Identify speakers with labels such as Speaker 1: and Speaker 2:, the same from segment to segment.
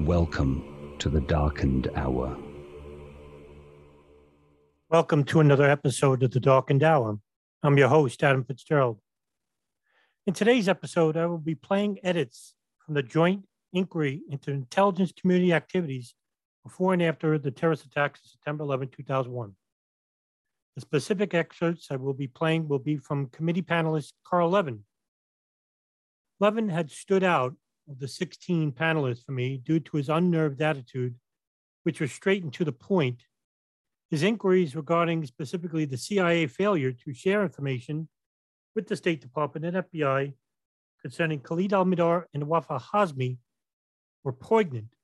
Speaker 1: Welcome to the darkened hour.
Speaker 2: Welcome to another episode of the Darkened Hour. I'm your host, Adam Fitzgerald. In today's episode, I will be playing edits from the Joint Inquiry into Intelligence Community Activities before and after the terrorist attacks of September 11, 2001. The specific excerpts I will be playing will be from committee panelist Carl Levin. Levin had stood out of the 16 panelists for me due to his unnerved attitude, which was straight and to the point. His inquiries regarding specifically the CIA failure to share information with the State Department and FBI concerning Khalid al-Mihdhar and Wafa Hazmi were poignant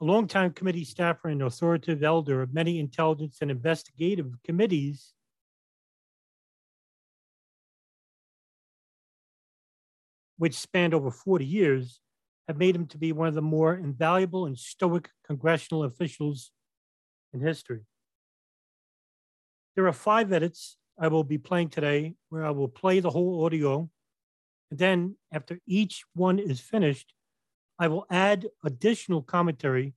Speaker 2: a longtime committee staffer and authoritative elder of many intelligence and investigative committees, which spanned over 40 years, have made him to be one of the more invaluable and stoic congressional officials in history. There are five edits I will be playing today where I will play the whole audio. And then, after each one is finished, I will add additional commentary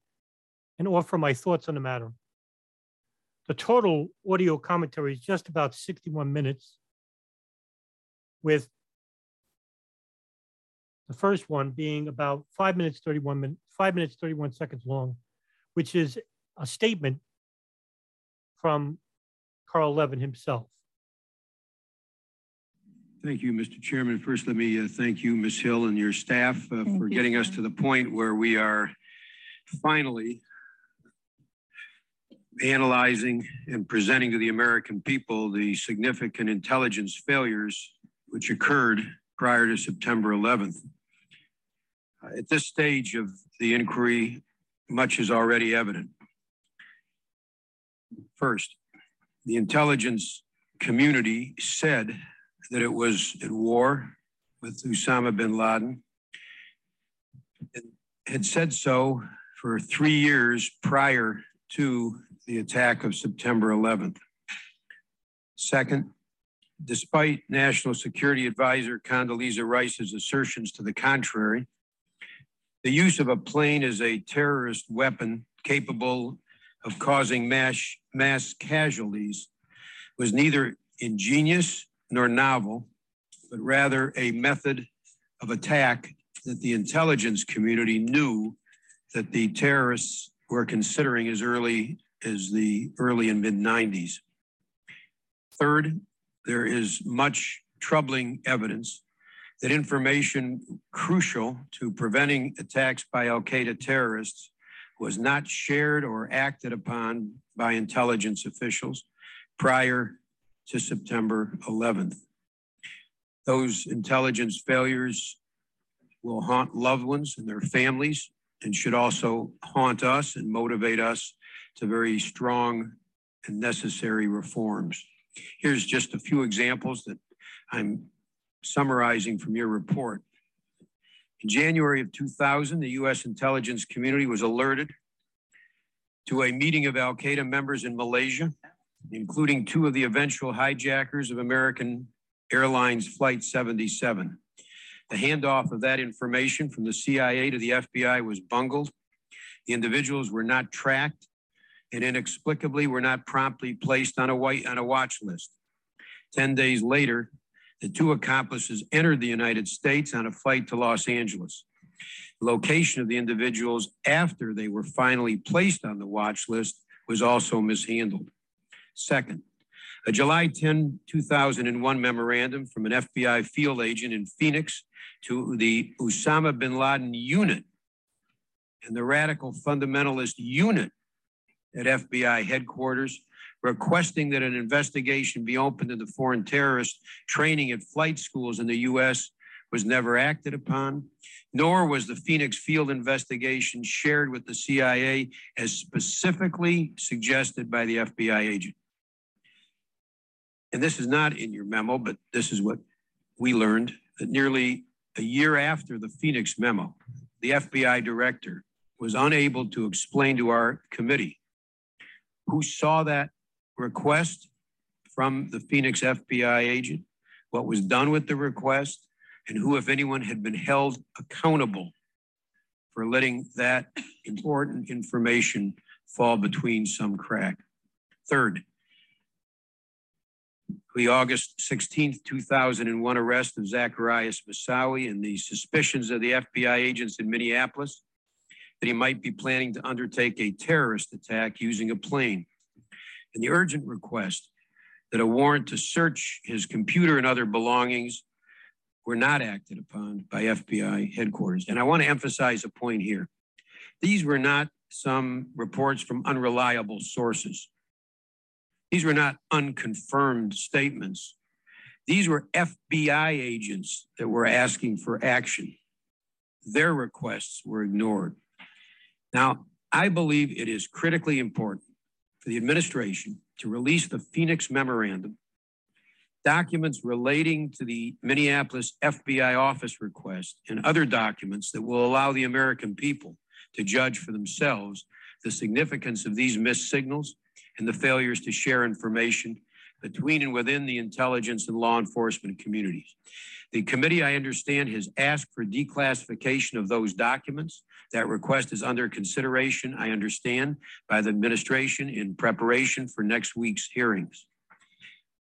Speaker 2: and offer my thoughts on the matter. The total audio commentary is just about 61 minutes, with the first one being about five minutes, 31 minutes, five minutes, 31 seconds long, which is a statement from Carl Levin himself.
Speaker 3: Thank you, Mr. Chairman. First, let me uh, thank you, Ms. Hill, and your staff uh, for getting us to the point where we are finally analyzing and presenting to the American people the significant intelligence failures which occurred prior to September 11th. At this stage of the inquiry, much is already evident. First, the intelligence community said that it was at war with Osama bin Laden. It had said so for three years prior to the attack of September 11th. Second, despite National Security Advisor Condoleezza Rice's assertions to the contrary, the use of a plane as a terrorist weapon capable of causing mass, mass casualties was neither ingenious nor novel, but rather a method of attack that the intelligence community knew that the terrorists were considering as early as the early and mid 90s. Third, there is much troubling evidence that information crucial to preventing attacks by Al Qaeda terrorists was not shared or acted upon by intelligence officials prior to September 11th. Those intelligence failures will haunt loved ones and their families and should also haunt us and motivate us to very strong and necessary reforms. Here's just a few examples that I'm summarizing from your report. In January of 2000, the U.S. intelligence community was alerted to a meeting of Al Qaeda members in Malaysia including two of the eventual hijackers of American Airlines Flight 77. The handoff of that information from the CIA to the FBI was bungled. The individuals were not tracked and inexplicably were not promptly placed on a, white, on a watch list. 10 days later, the two accomplices entered the United States on a flight to Los Angeles. Location of the individuals after they were finally placed on the watch list was also mishandled. Second, a July 10, 2001 memorandum from an FBI field agent in Phoenix to the Osama bin Laden unit and the radical fundamentalist unit at FBI headquarters requesting that an investigation be opened into foreign terrorist training at flight schools in the U.S. was never acted upon, nor was the Phoenix field investigation shared with the CIA as specifically suggested by the FBI agent. And this is not in your memo, but this is what we learned that nearly a year after the Phoenix memo, the FBI director was unable to explain to our committee who saw that request from the Phoenix FBI agent, what was done with the request, and who, if anyone, had been held accountable for letting that important information fall between some crack. Third, the August 16, 2001 arrest of Zacarias Moussaoui and the suspicions of the FBI agents in Minneapolis that he might be planning to undertake a terrorist attack using a plane. And the urgent request that a warrant to search his computer and other belongings were not acted upon by FBI headquarters. And I want to emphasize a point here. These were not some reports from unreliable sources. These were not unconfirmed statements. These were FBI agents that were asking for action. Their requests were ignored. Now, I believe it is critically important for the administration to release the Phoenix Memorandum, documents relating to the Minneapolis FBI office request, and other documents that will allow the American people to judge for themselves the significance of these missed signals and the failures to share information between and within the intelligence and law enforcement communities. The committee, I understand, has asked for declassification of those documents. That request is under consideration, I understand, by the administration in preparation for next week's hearings.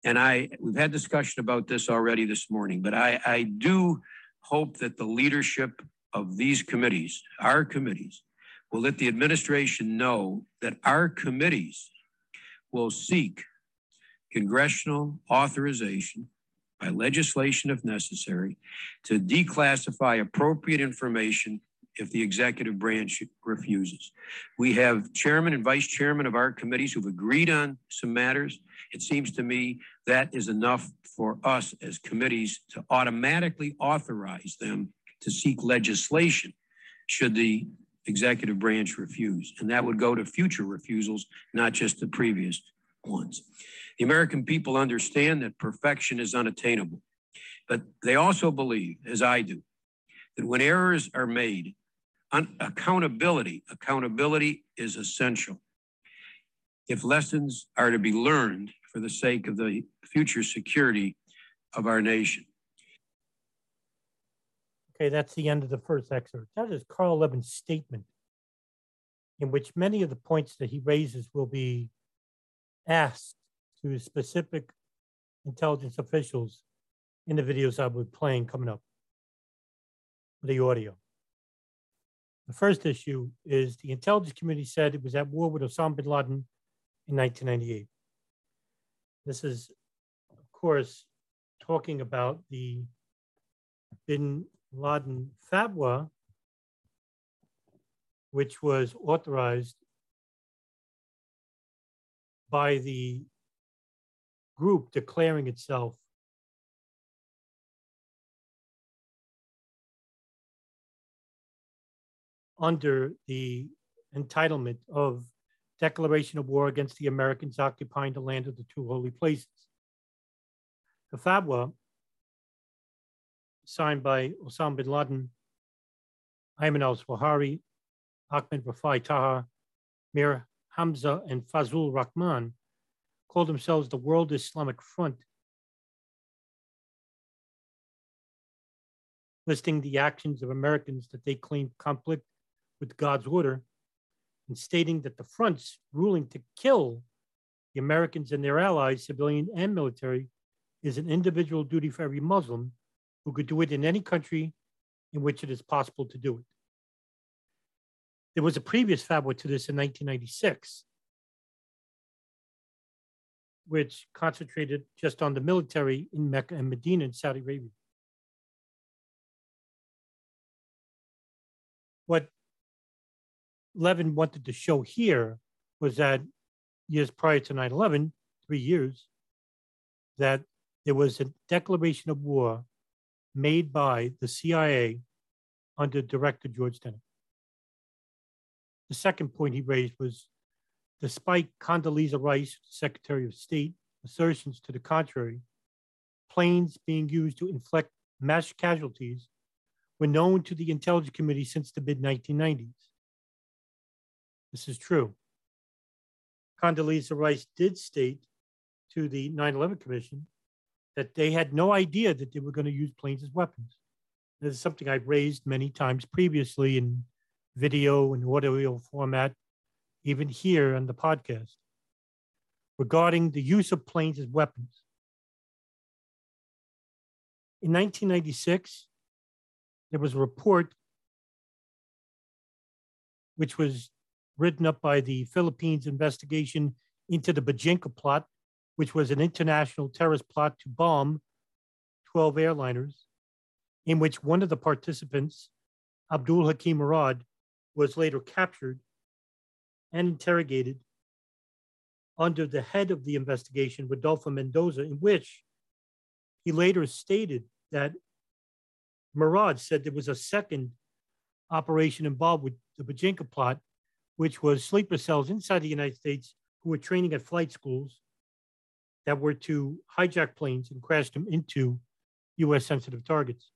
Speaker 3: And I, we've had discussion about this already this morning, but I, I do hope that the leadership of these committees, our committees, will let the administration know that our committees will seek congressional authorization by legislation if necessary, to declassify appropriate information if the executive branch refuses. We have chairman and vice chairman of our committees who've agreed on some matters. It seems to me that is enough for us as committees to automatically authorize them to seek legislation should the executive branch refuse. And that would go to future refusals, not just the previous ones. The American people understand that perfection is unattainable, but they also believe, as I do, that when errors are made, accountability, accountability is essential. If lessons are to be learned for the sake of the future security of our nation.
Speaker 2: Okay, that's the end of the first excerpt. That is Carl Levin's statement, in which many of the points that he raises will be asked to specific intelligence officials in the videos I'll be playing coming up, the audio. The first issue is the intelligence community said it was at war with Osama bin Laden in 1998. This is, of course, talking about the bin Laden fatwa, which was authorized by the group declaring itself under the entitlement of declaration of war against the Americans occupying the land of the two holy places. The fatwa, signed by Osama bin Laden, Ayman al-Zawahiri, Ahmed Rafai Taha, Mir Hamza, and Fazul Rahman, called themselves the World Islamic Front, listing the actions of Americans that they claimed conflict with God's order and stating that the fronts ruling to kill the Americans and their allies, civilian and military, is an individual duty for every Muslim who could do it in any country in which it is possible to do it. There was a previous fatwa to this in 1996, which concentrated just on the military in Mecca and Medina in Saudi Arabia. What Levin wanted to show here was that years prior to 9 11, three years, that there was a declaration of war made by the CIA under Director George Tenet. The second point he raised was despite Condoleezza Rice, Secretary of State, assertions to the contrary, planes being used to inflict mass casualties were known to the intelligence committee since the mid 1990s. This is true. Condoleezza Rice did state to the 9 11 Commission that they had no idea that they were going to use planes as weapons. This is something I've raised many times previously in video and audio format, even here on the podcast, regarding the use of planes as weapons. In 1996, there was a report which was written up by the Philippines investigation into the Bojinka plot, which was an international terrorist plot to bomb 12 airliners, in which one of the participants, Abdul Hakim Murad, was later captured and interrogated under the head of the investigation, Rodolfo Mendoza, in which he later stated that Murad said there was a second operation involved with the Bojinka plot, which was sleeper cells inside the United States who were training at flight schools that were to hijack planes and crash them into US sensitive targets.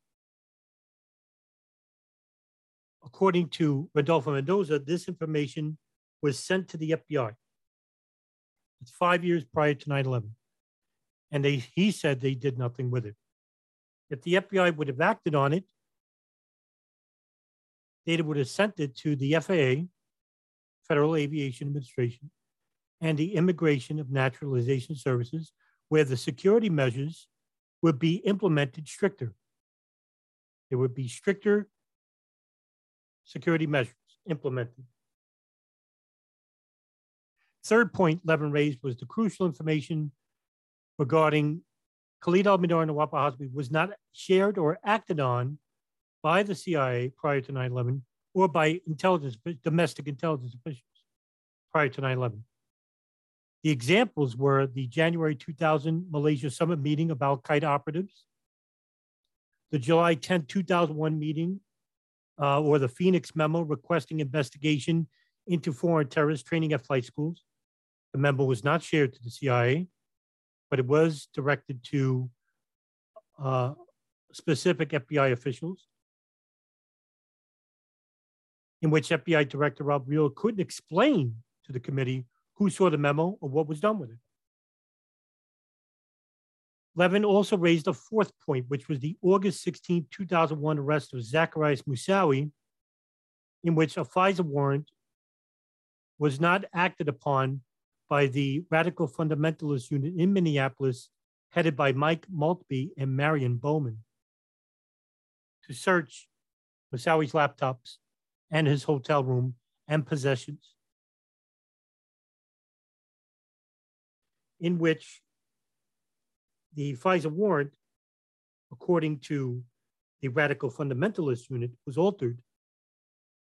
Speaker 2: According to Rodolfo Mendoza, this information was sent to the FBI. It's five years prior to 9 11. And they, he said they did nothing with it. If the FBI would have acted on it, they would have sent it to the FAA, Federal Aviation Administration, and the Immigration of Naturalization Services, where the security measures would be implemented stricter. There would be stricter security measures implemented. Third point Levin raised was the crucial information regarding Khalid al-Mihdhar and Nawaf al-Hazmi was not shared or acted on by the CIA prior to 9-11 or by intelligence, domestic intelligence officials prior to 9-11. The examples were the January 2000 Malaysia Summit meeting of Al Qaeda operatives, the July 10, 2001 meeting, uh, or the Phoenix memo requesting investigation into foreign terrorist training at flight schools. The memo was not shared to the CIA, but it was directed to uh, specific FBI officials, in which FBI Director Rob Mueller couldn't explain to the committee who saw the memo or what was done with it. Levin also raised a fourth point, which was the August 16, 2001 arrest of Zacarias Moussaoui, in which a FISA warrant was not acted upon by the radical fundamentalist unit in Minneapolis, headed by Mike Maltbie and Marion Bowman, to search Moussaoui's laptops and his hotel room and possessions. in which the FISA warrant, according to the radical fundamentalist unit, was altered.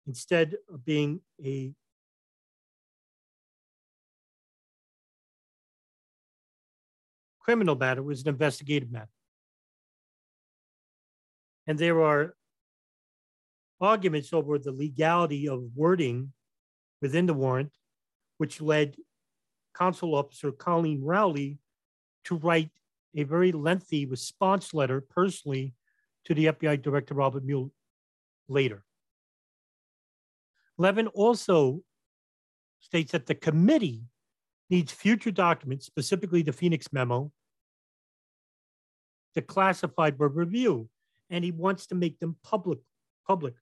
Speaker 2: Instead of being a criminal matter, was an investigative matter. And there are arguments over the legality of wording within the warrant, which led Counsel Officer Colleen Rowley to write a very lengthy response letter personally to the FBI Director Robert Mueller later. Levin also states that the committee needs future documents, specifically the Phoenix memo, to classified review, and he wants to make them public. Public.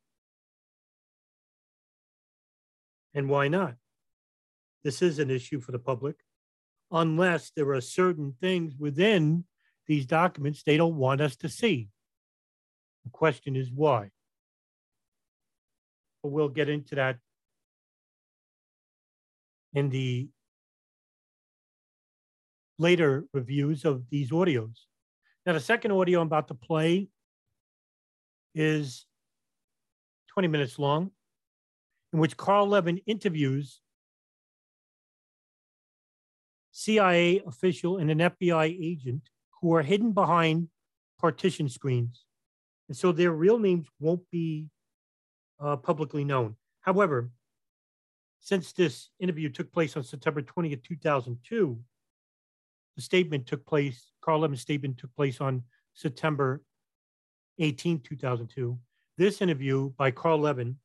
Speaker 2: And why not? this is an issue for the public unless there are certain things within these documents they don't want us to see. The question is why. But we'll get into that in the later reviews of these audios. Now, the second audio I'm about to play is 20 minutes long, in which Carl Levin interviews CIA official and an FBI agent who are hidden behind partition screens. And so their real names won't be uh, publicly known. However, since this interview took place on September 20th, 2002, the statement took place, Carl Levin's statement took place on September 18, 2002. This interview by Carl Levin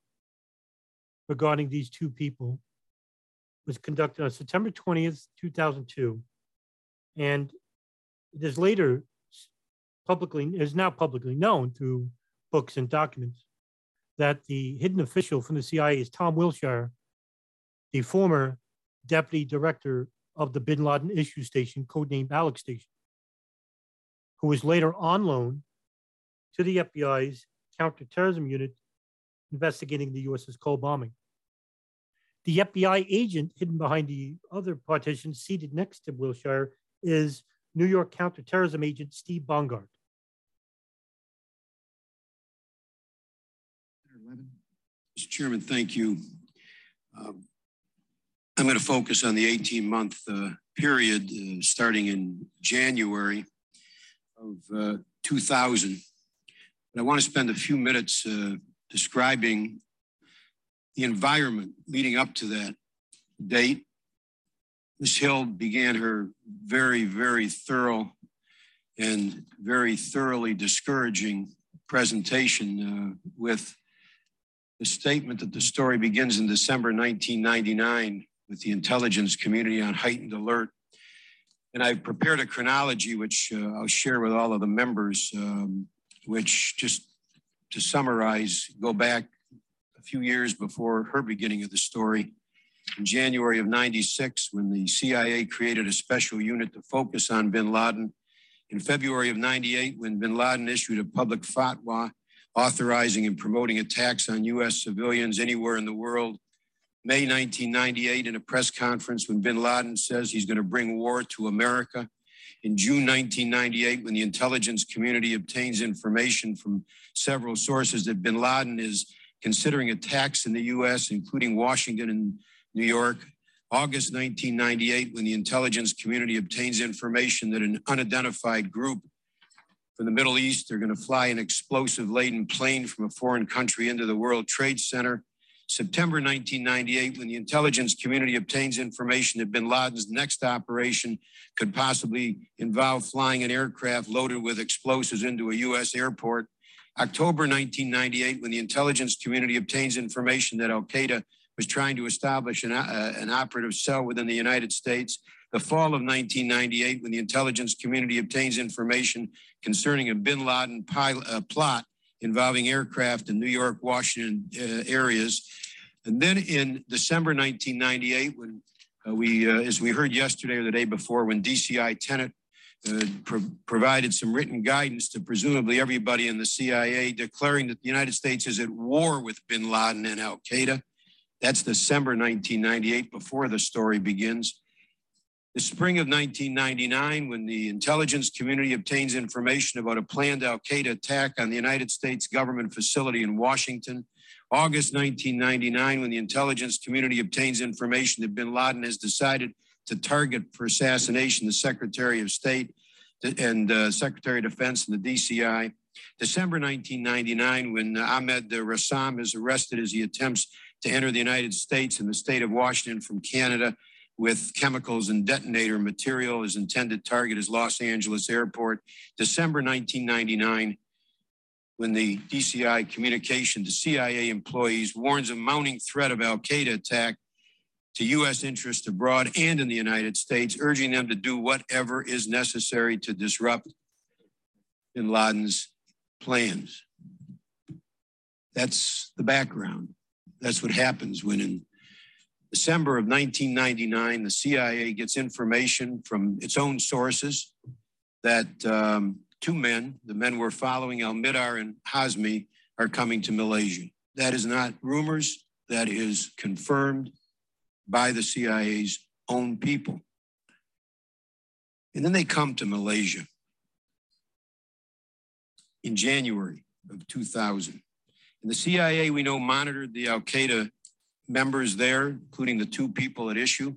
Speaker 2: regarding these two people was conducted on September 20th, 2002. And it is later publicly, is now publicly known through books and documents that the hidden official from the CIA is Tom Wilshire, the former deputy director of the bin Laden issue station, codenamed Alec Station, who was later on loan to the FBI's counterterrorism unit investigating the USS Cole bombing. The FBI agent hidden behind the other partition seated next to Wilshire is New York counterterrorism agent Steve Bongardt.
Speaker 3: Mr. Chairman, thank you. Um, I'm going to focus on the 18 month uh, period uh, starting in January of uh, 2000. And I want to spend a few minutes uh, describing the environment leading up to that date. Ms. Hill began her very, very thorough and very thoroughly discouraging presentation uh, with the statement that the story begins in December 1999 with the intelligence community on heightened alert. And I've prepared a chronology, which uh, I'll share with all of the members, um, which just to summarize, go back a few years before her beginning of the story. In January of 96, when the CIA created a special unit to focus on bin Laden. In February of 98, when bin Laden issued a public fatwa authorizing and promoting attacks on U.S. civilians anywhere in the world May 1998 in a press conference when bin Laden says he's going to bring war to America. In June 1998, when the intelligence community obtains information from several sources that bin Laden is considering attacks in the U.S., including Washington and New York. August 1998, when the intelligence community obtains information that an unidentified group from the Middle East are going to fly an explosive laden plane from a foreign country into the World Trade Center September 1998, when the intelligence community obtains information that bin Laden's next operation could possibly involve flying an aircraft loaded with explosives into a U.S. airport. October 1998, when the intelligence community obtains information that Al Qaeda was trying to establish an, uh, an operative cell within the United States. The fall of 1998, when the intelligence community obtains information concerning a bin Laden pilot, uh, plot involving aircraft in New York, Washington uh, areas. And then in December 1998, when uh, we, uh, as we heard yesterday or the day before, when DCI Tenet uh, pro- provided some written guidance to presumably everybody in the CIA, declaring that the United States is at war with bin Laden and Al Qaeda. That's December 1998, before the story begins. The spring of 1999, when the intelligence community obtains information about a planned Al Qaeda attack on the United States government facility in Washington. August 1999, when the intelligence community obtains information that bin Laden has decided to target for assassination the Secretary of State and uh, Secretary of Defense and the DCI. December 1999, when Ahmed Ressam is arrested as he attempts to enter the United States and the state of Washington from Canada with chemicals and detonator material. His intended target is Los Angeles Airport. December 1999, when the DCI communication to CIA employees warns of mounting threat of Al Qaeda attack to U.S. interests abroad and in the United States, urging them to do whatever is necessary to disrupt bin Laden's plans. That's the background. That's what happens when in December of 1999, the CIA gets information from its own sources that um, two men, the men we're following, Al Mihdhar and Hazmi, are coming to Malaysia. That is not rumors, that is confirmed. by the CIA's own people. And then they come to Malaysia in January of 2000. And the CIA, we know, monitored the Al Qaeda members there, including the two people at issue.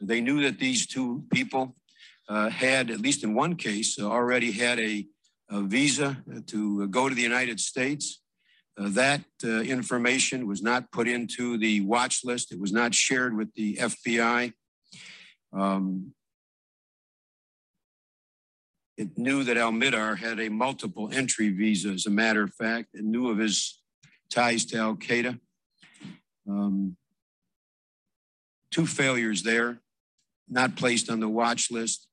Speaker 3: They knew that these two people uh, had, at least in one case, uh, already had a, a, visa to go to the United States. Uh, that uh, information was not put into the watch list. It was not shared with the FBI. Um, it knew that Al Mihdhar had a multiple entry visa, as a matter of fact, and knew of his ties to Al Qaeda. Um, two failures there, not placed on the watch list,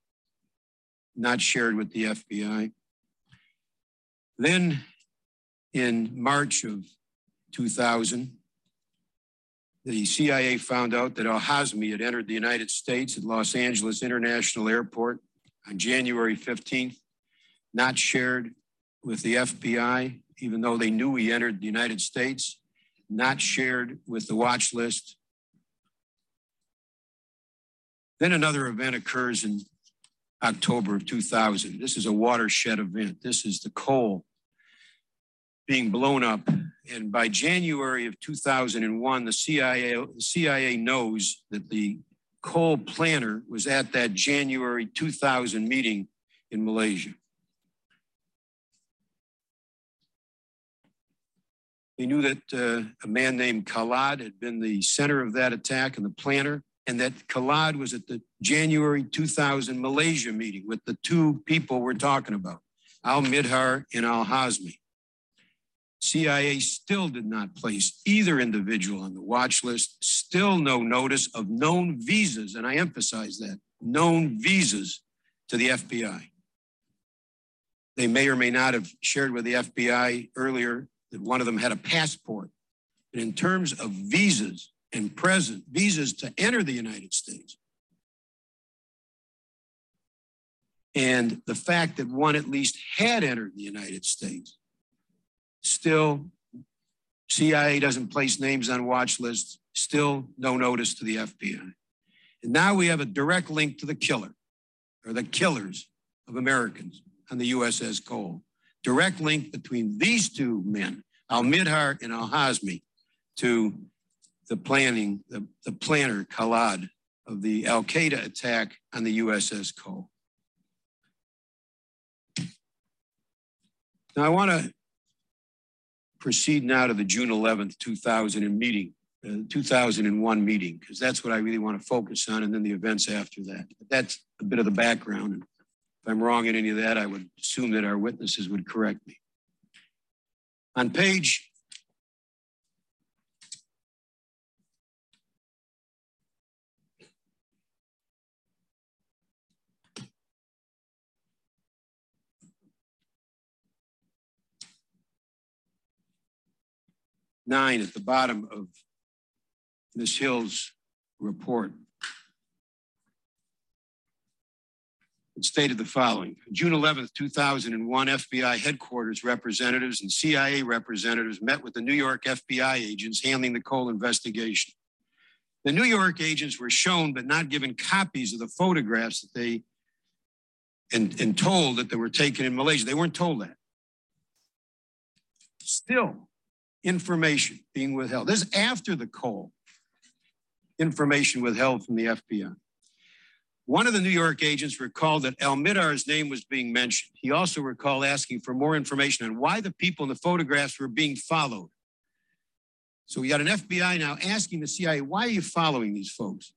Speaker 3: not shared with the FBI. Then in March of 2000, the CIA found out that Al Hazmi had entered the United States at Los Angeles International Airport on January 15th, not shared with the FBI, even though they knew he entered the United States, not shared with the watch list. Then another event occurs in October of 2000. This is a watershed event. This is the Cole being blown up. And by January of 2001, the CIA, the CIA knows that the Cole Planner was at that January 2000 meeting in Malaysia. They knew that uh, a man named Khallad had been the center of that attack and the planner, and that Khallad was at the January 2000 Malaysia meeting with the two people we're talking about, Al Mihdhar and Al Hazmi. CIA still did not place either individual on the watch list, still no notice of known visas, and I emphasize that known visas to the FBI. They may or may not have shared with the FBI earlier that one of them had a passport. But in terms of visas and present visas to enter the United States, and the fact that one at least had entered the United States, Still, CIA doesn't place names on watch lists. Still, no notice to the FBI. And now we have a direct link to the killer or the killers of Americans on the USS Cole. Direct link between these two men, Al Mihdhar and Al Hazmi, to the planning, the, the planner, Khallad, of the Al Qaeda attack on the USS Cole. Now, I want to proceed now to the June 11th, 2000 meeting, uh, 2001 meeting, because that's what I really want to focus on, and then the events after that. But that's a bit of the background. If I'm wrong in any of that, I would assume that our witnesses would correct me. On page nine at the bottom of Ms. Hill's report. It stated the following June 11th, 2001, FBI headquarters representatives and CIA representatives met with the New York FBI agents handling the Cole investigation. The New York agents were shown but not given copies of the photographs that they and, and told that they were taken in Malaysia. They weren't told that. Still, information being withheld. This is after the Cole information withheld from the FBI. One of the New York agents recalled that Al Mihdhar's name was being mentioned. He also recalled asking for more information on why the people in the photographs were being followed. So we got an FBI now asking the CIA, why are you following these folks?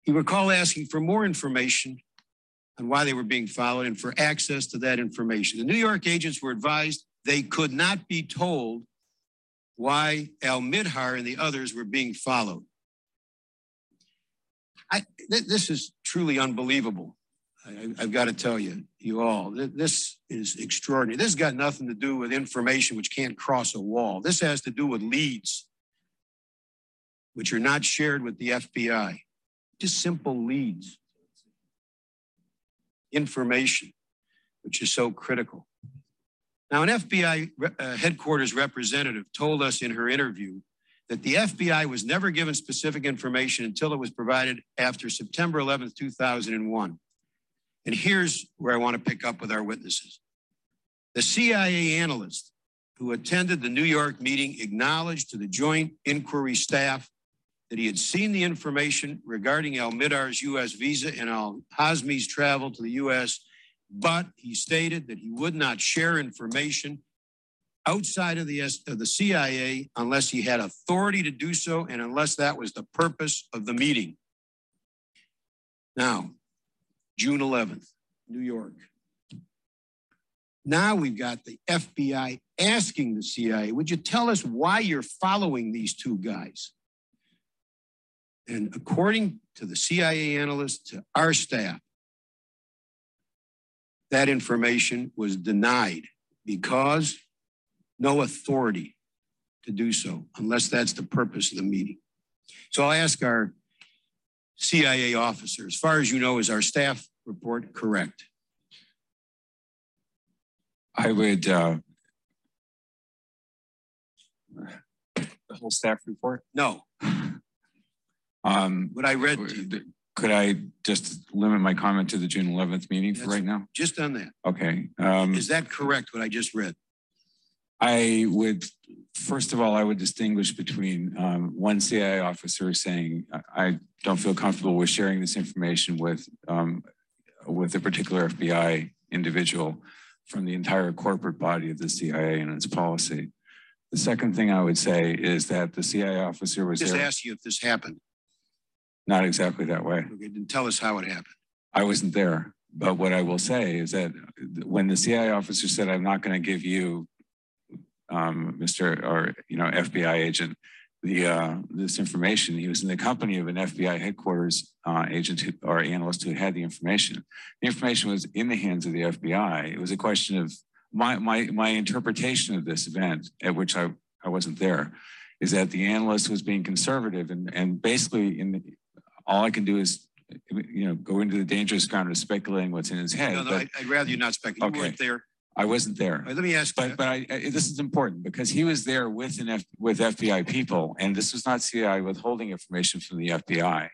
Speaker 3: He recalled asking for more information on why they were being followed and for access to that information. The New York agents were advised they could not be told why Al Mihdhar and the others were being followed. I, th- this is truly unbelievable. I, have got to tell you, you all, th- this is extraordinary. This has got nothing to do with information which can't cross a wall. This has to do with leads which are not shared with the FBI. Just simple leads. Information, which is so critical. Now, an FBI uh, headquarters representative told us in her interview that the FBI was never given specific information until it was provided after September 11th, 2001. And here's where I want to pick up with our witnesses. The CIA analyst who attended the New York meeting acknowledged to the Joint Inquiry staff that he had seen the information regarding Al Mihdhar's U.S. visa and Al Hazmi's travel to the U.S., but he stated that he would not share information outside of the, of the CIA unless he had authority to do so and unless that was the purpose of the meeting. Now, June 11th, New York. Now we've got the FBI asking the CIA, would you tell us why you're following these two guys? And according to the CIA analyst, to our staff, that information was denied because no authority to do so, unless that's the purpose of the meeting. So I'll ask our CIA officer, as far as you know, is our staff report correct?
Speaker 4: I would, uh, the whole staff report?
Speaker 3: No.
Speaker 4: Um,
Speaker 3: What I read
Speaker 4: could I just limit my comment to the June 11th meeting for right now?
Speaker 3: just on that,
Speaker 4: Okay. Um,
Speaker 3: is that correct, what I just read?
Speaker 4: I would, first of all, I would distinguish between um, one CIA officer saying, I, don't feel comfortable with sharing this information with, um, with a particular FBI individual from the entire corporate body of the CIA and its policy. The second thing I would say is that the CIA officer was there.
Speaker 3: Just
Speaker 4: there,
Speaker 3: ask you if this happened.
Speaker 4: not exactly that way.
Speaker 3: Okay, then tell us how it happened.
Speaker 4: I wasn't there. But what I will say is that when the CIA officer said, I'm not going to give you, um, Mr. or, you know, FBI agent, the, uh, this information, he was in the company of an FBI headquarters, uh, agent who, or analyst who had the information. The information was in the hands of the FBI. It was a question of my, my, my interpretation of this event at which I, I wasn't there is that the analyst was being conservative and, and basically in the, all I can do is, you know, go into the dangerous ground of speculating what's in his head.
Speaker 3: No, no,
Speaker 4: but
Speaker 3: I- I'd rather you not speculate. You
Speaker 4: Okay.
Speaker 3: weren't there.
Speaker 4: I wasn't there.
Speaker 3: All right, let me ask you,
Speaker 4: But but I, I this is important because he was there with an F, with FBI people, and this was not CIA withholding information from the FBI.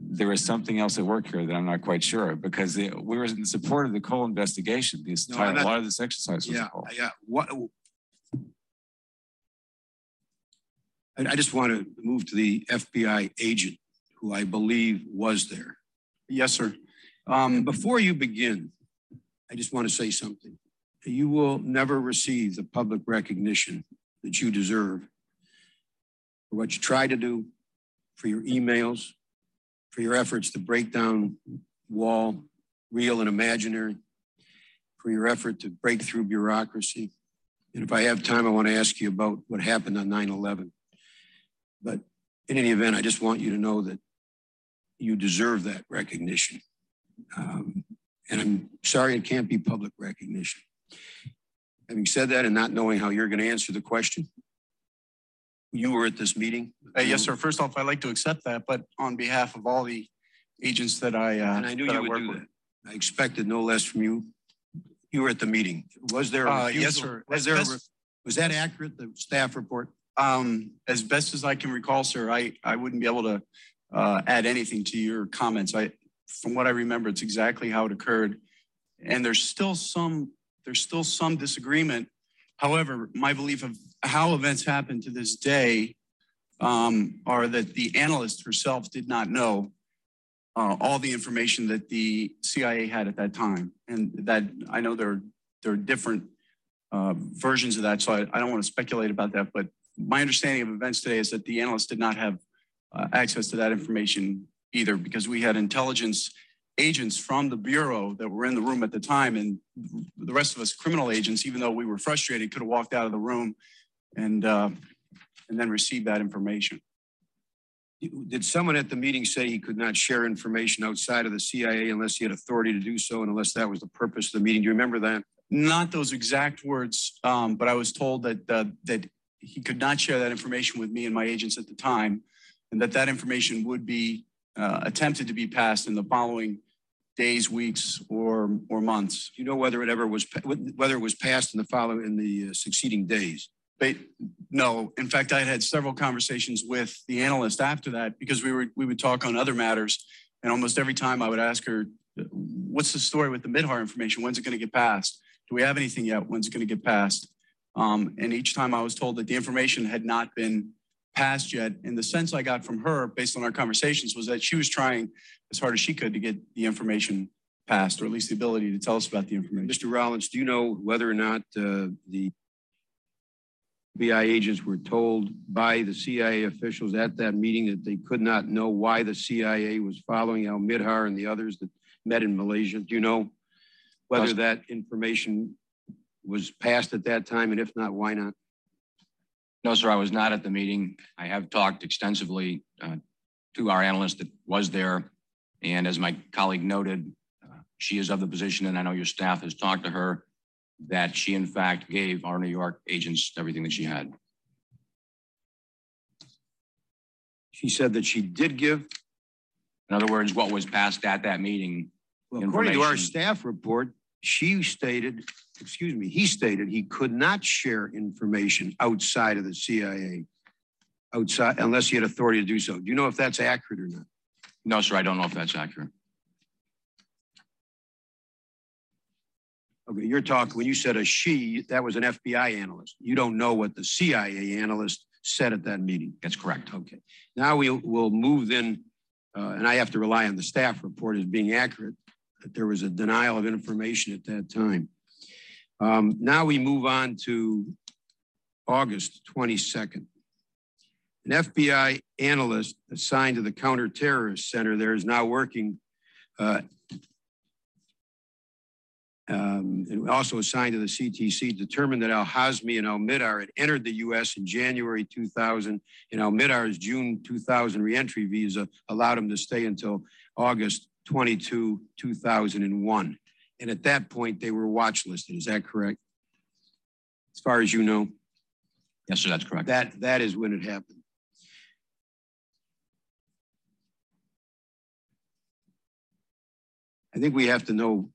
Speaker 4: There is something else at work here that I'm not quite sure of because they, we were in support of the Cole investigation. This
Speaker 3: No,
Speaker 4: entire,
Speaker 3: not-
Speaker 4: a lot of this exercise was
Speaker 3: yeah,
Speaker 4: Cole.
Speaker 3: yeah, what? I, I just want to move to the FBI agent who I believe was there.
Speaker 5: Yes, sir. Um,
Speaker 3: before you begin, I just want to say something. You will never receive the public recognition that you deserve for what you try to do, for your emails, for your efforts to break down wall, real and imaginary, for your effort to break through bureaucracy. And if I have time, I want to ask you about what happened on 9 11. But in any event, I just want you to know that you deserve that recognition. Um, and I'm sorry it can't be public recognition. Having said that and not knowing how you're going to answer the question, you were at this meeting.
Speaker 5: uh, yes, sir. First off, I'd like to accept that, but on behalf of all the agents that I, uh,
Speaker 3: And I knew you would
Speaker 5: work
Speaker 3: do
Speaker 5: with.
Speaker 3: that. I expected no less from you. You were at the meeting. Was there a
Speaker 5: Uh, yes, sir.
Speaker 3: Was
Speaker 5: As
Speaker 3: there, was that accurate, the staff report?
Speaker 5: Um, as best as I can recall, sir, I, I wouldn't be able to, uh, add anything to your comments. I, from what I remember, it's exactly how it occurred. And there's still some, there's still some disagreement. However, my belief of how events happened to this day, um, are that the analyst herself did not know uh, all the information that the CIA had at that time. And that, I know there, are- there are different, uh, versions of that, so I, I don't want to speculate about that, but my understanding of events today is that the analyst did not have uh, access to that information either because we had intelligence agents from the bureau that were in the room at the time and the rest of us criminal agents even though we were frustrated could have walked out of the room and uh, and then received that information
Speaker 3: Did someone at the meeting say he could not share information outside of the CIA unless he had authority to do so and unless that was the purpose of the meeting? Do you remember that?
Speaker 5: not those exact words um, but i was told that uh, that he could not share that information with me and my agents at the time and that that information would be uh, attempted to be passed in the following days weeks or or months
Speaker 3: you know whether it ever was, whether it was passed in the following, in the uh, succeeding days?
Speaker 5: But no, in fact, I had had several conversations with the analyst after that because we were we would talk on other matters, and almost every time I would ask her, "What's the story with the Mihdhar information? When's it going to get passed? Do we have anything yet? When's it going to get passed?" Um, and each time I was told that the information had not been passed yet. And the sense I got from her, based on our conversations, was that she was trying as hard as she could to get the information passed, or at least the ability to tell us about the information.
Speaker 3: Mr. Rolince, do you know whether or not uh, the FBI agents were told by the CIA officials at that meeting that they could not know why the CIA was following Al Mihdhar and the others that met in Malaysia? Do you know whether that information was passed at that time? And if not, why not?
Speaker 6: No, sir, I was not at the meeting. I have talked extensively uh, to our analyst that was there. And as my colleague noted, uh, she is of the position, and I know your staff has talked to her, that she in fact gave our New York agents everything that she had.
Speaker 3: She said that she did give.
Speaker 6: In other words, what was passed at that meeting.
Speaker 3: Well, according to our staff report, she stated, excuse me, he stated he could not share information outside of the CIA, outside unless he had authority to do so. Do you know if that's accurate or not?
Speaker 6: No, sir, I don't know if that's accurate.
Speaker 3: Okay, you're talking, when you said a she, that was an FBI analyst. You don't know what the CIA analyst said at that meeting.
Speaker 6: That's correct.
Speaker 3: Okay. Now we will move then, uh, and I have to rely on the staff report as being accurate, that there was a denial of information at that time. Um, now we move on to August 22nd. An FBI analyst assigned to the Counterterrorist Center there is now working uh, um, and also assigned to the CTC, determined that Al Hazmi and Al Mihdhar had entered the U.S. in January 2000, and Al Mihdhar's June 2000 reentry visa allowed him to stay until August 22, 2001. And at that point, they were watch listed. Is that correct? As far as you know?
Speaker 6: Yes, sir, that's correct.
Speaker 3: That, that is when it happened. I think we have to know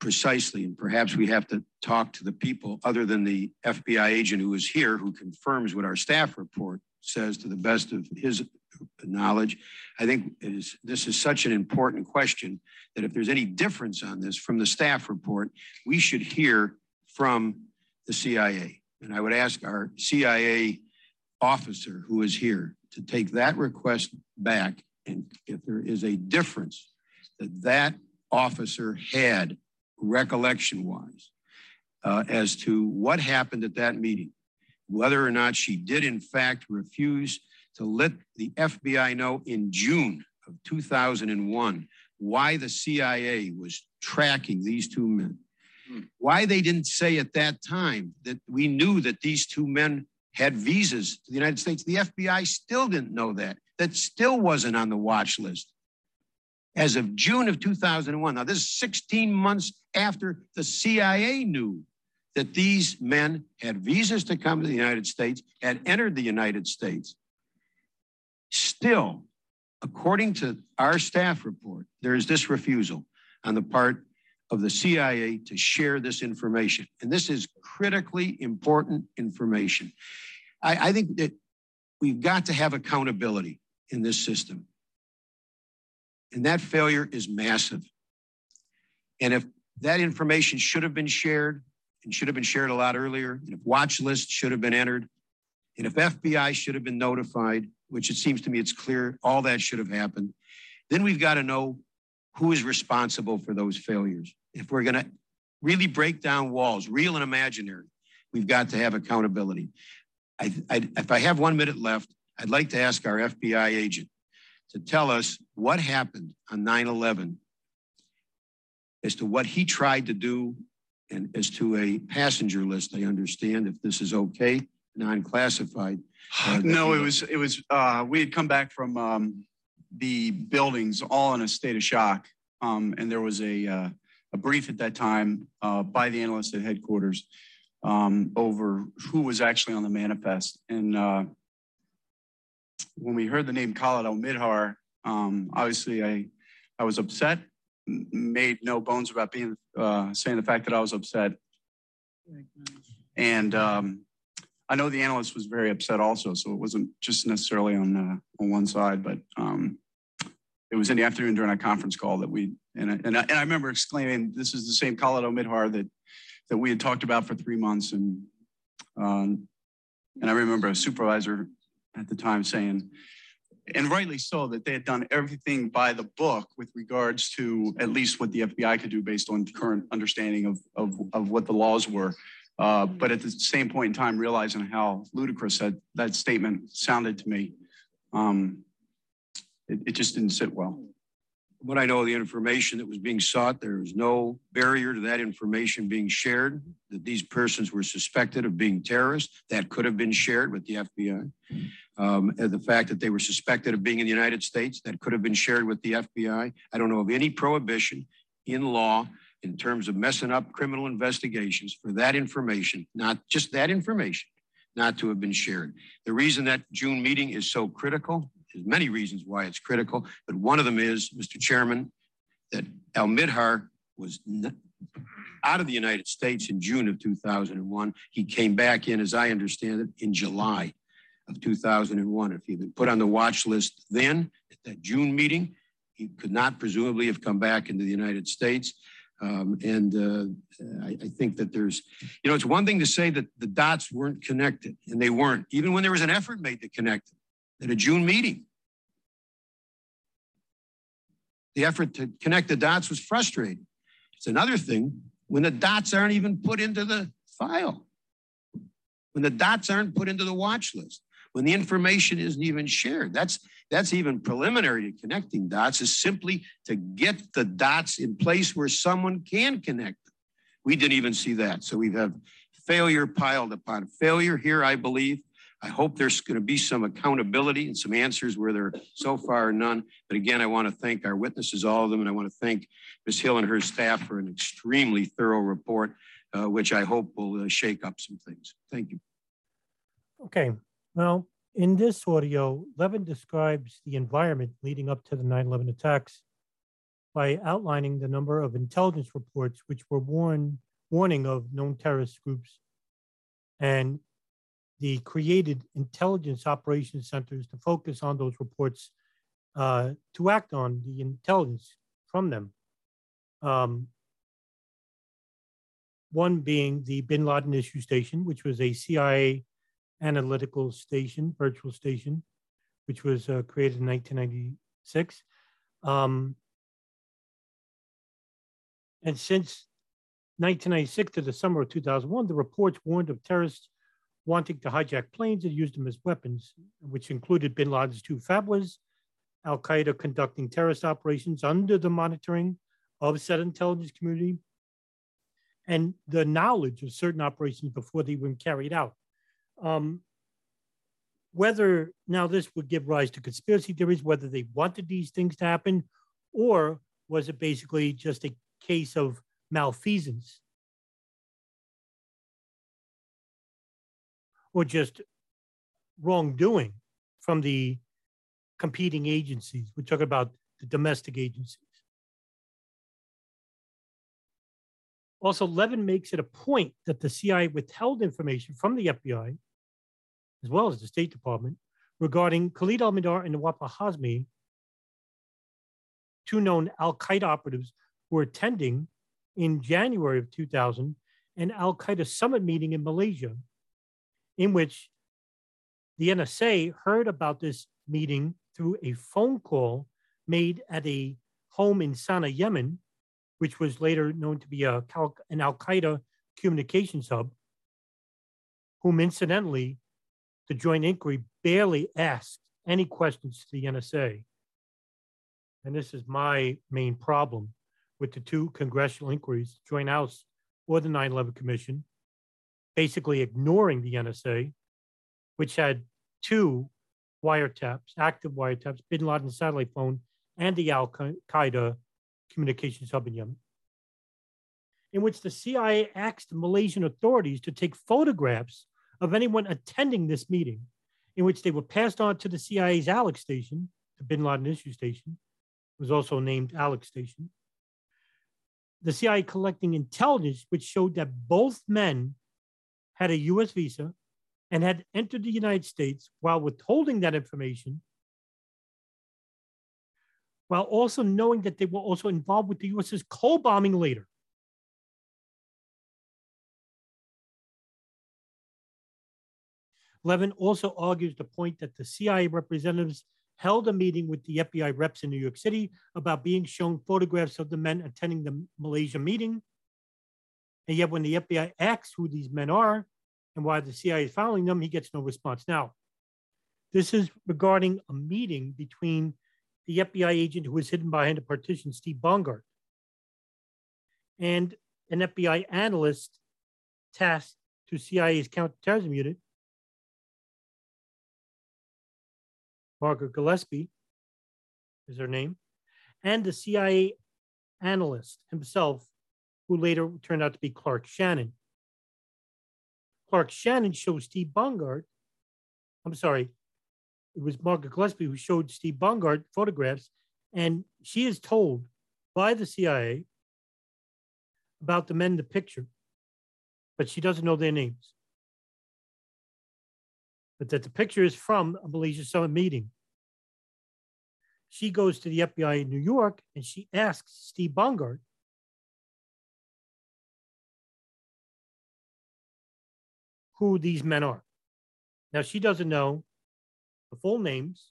Speaker 3: precisely, and perhaps we have to talk to the people other than the FBI agent who is here who confirms what our staff report says to the best of his knowledge. I think is, this is such an important question that if there's any difference on this from the staff report, we should hear from the CIA. And I would ask our CIA officer who is here to take that request back. And if there is a difference that that officer had recollection wise uh, as to what happened at that meeting, whether or not she did in fact refuse to let the FBI know in June of 2001 why the CIA was tracking these two men. Hmm. Why they didn't say at that time that we knew that these two men had visas to the United States. The FBI still didn't know that. That still wasn't on the watch list. As of June of 2001, now this is 16 months after the CIA knew that these men had visas to come to the United States, had entered the United States. Still, according to our staff report, there is this refusal on the part of the CIA to share this information. And this is critically important information. I, I think that we've got to have accountability in this system. And that failure is massive. And if that information should have been shared and should have been shared a lot earlier, and if watch lists should have been entered, and if FBI should have been notified, which it seems to me it's clear all that should have happened, then we've got to know who is responsible for those failures. If we're going to really break down walls, real and imaginary, we've got to have accountability. I, I, if I have one minute left, I'd like to ask our FBI agent to tell us what happened on 9 11 as to what he tried to do and as to a passenger list. I understand if this is okay, non classified.
Speaker 5: No, it was, it was, uh, we had come back from um, the buildings all in a state of shock. Um, and there was a, uh, a brief at that time uh, by the analyst at headquarters um, over who was actually on the manifest. And uh, when we heard the name Khalid Al Mihdhar, um, obviously I, I was upset, made no bones about being uh, saying the fact that I was upset. And um, I know the analyst was very upset also, so it wasn't just necessarily on uh, on one side, but um, it was in the afternoon during a conference call that we and I, and I, and I remember exclaiming, "This is the same Khalid Al-Mihdhar that that we had talked about for three months." And um, and I remember a supervisor at the time saying, and rightly so, that they had done everything by the book with regards to at least what the FBI could do based on current understanding of of, of what the laws were. Uh, but at the same point in time, realizing how ludicrous that, that statement sounded to me, um, it, it just didn't sit well.
Speaker 3: What I know of the information that was being sought, there was no barrier to that information being shared, that these persons were suspected of being terrorists. That could have been shared with the FBI. Um, and the fact that they were suspected of being in the United States, that could have been shared with the FBI. I don't know of any prohibition in law in terms of messing up criminal investigations for that information, not just that information, not to have been shared. The reason that June meeting is so critical, there's many reasons why it's critical, but one of them is, Mr. Chairman, that Al Mihdhar was out of the United States in June of 2001. He came back in, as I understand it, in July of 2001. If he'd been put on the watch list then, at that June meeting, he could not presumably have come back into the United States. Um, and uh, I, I, think that there's, you know, it's one thing to say that the dots weren't connected, and they weren't, even when there was an effort made to connect them at a June meeting. The effort to connect the dots was frustrating. It's another thing when the dots aren't even put into the file, when the dots aren't put into the watch list, when the information isn't even shared. That's that's even preliminary to connecting dots is simply to get the dots in place where someone can connect them. We didn't even see that. So we have failure piled upon failure here, I believe. I hope there's going to be some accountability and some answers where there are so far none. But again, I want to thank our witnesses, all of them, and I want to thank Ms. Hill and her staff for an extremely thorough report, uh, which I hope will uh, shake up some things. Thank you.
Speaker 2: Okay. Well, in this audio, Levin describes the environment leading up to the 9 11 attacks by outlining the number of intelligence reports which were warn, warning of known terrorist groups and the created intelligence operations centers to focus on those reports uh, to act on the intelligence from them. Um, one being the Bin Laden Issue Station, which was a CIA analytical station, virtual station, which was uh, created in 1996. Um, and since 1996 to the summer of 2001, the reports warned of terrorists wanting to hijack planes and use them as weapons, which included bin Laden's two fatwas, Al Qaeda conducting terrorist operations under the monitoring of said intelligence community, and the knowledge of certain operations before they were carried out. Um, whether now this would give rise to conspiracy theories, whether they wanted these things to happen, or was it basically just a case of malfeasance? Or just wrongdoing from the competing agencies. We're talking about the domestic agencies. Also, Levin makes it a point that the CIA withheld information from the FBI as well as the State Department, regarding Khalid al Mihdhar and Nawaf al Hazmi, two known Al Qaeda operatives who were attending in January of 2000 an Al Qaeda summit meeting in Malaysia, in which the NSA heard about this meeting through a phone call made at a home in Sana'a, Yemen, which was later known to be a, an Al Qaeda communications hub, whom incidentally the joint inquiry barely asked any questions to the NSA. And this is my main problem with the two congressional inquiries, Joint House or the 9 11 Commission, basically ignoring the NSA, which had two wiretaps, active wiretaps, bin Laden satellite phone, and the Al Qaeda communications hub in Yemen, in which the CIA asked Malaysian authorities to take photographs of anyone attending this meeting, in which they were passed on to the CIA's Alec station, the bin Laden issue station, was also named Alec station. The CIA collecting intelligence which showed that both men had a US visa and had entered the United States while withholding that information, while also knowing that they were also involved with the US's Cole bombing later. Levin also argues the point that the CIA representatives held a meeting with the FBI reps in New York City about being shown photographs of the men attending the Malaysia meeting. And yet, when the FBI asks who these men are and why the CIA is following them, he gets no response. Now, this is regarding a meeting between the FBI agent who was hidden behind a partition, Steve Bongardt, and an FBI analyst tasked to CIA's counterterrorism unit Margaret Gillespie is her name, and the CIA analyst himself, who later turned out to be Clark Shannon. Clark Shannon shows Steve Bongardt, I'm sorry, it was Margaret Gillespie who showed Steve Bongardt photographs, and she is told by the CIA about the men in the picture, but she doesn't know their names but that the picture is from a Malaysia Summit meeting. She goes to the FBI in New York and she asks Steve Bongardt who these men are. Now, she doesn't know the full names.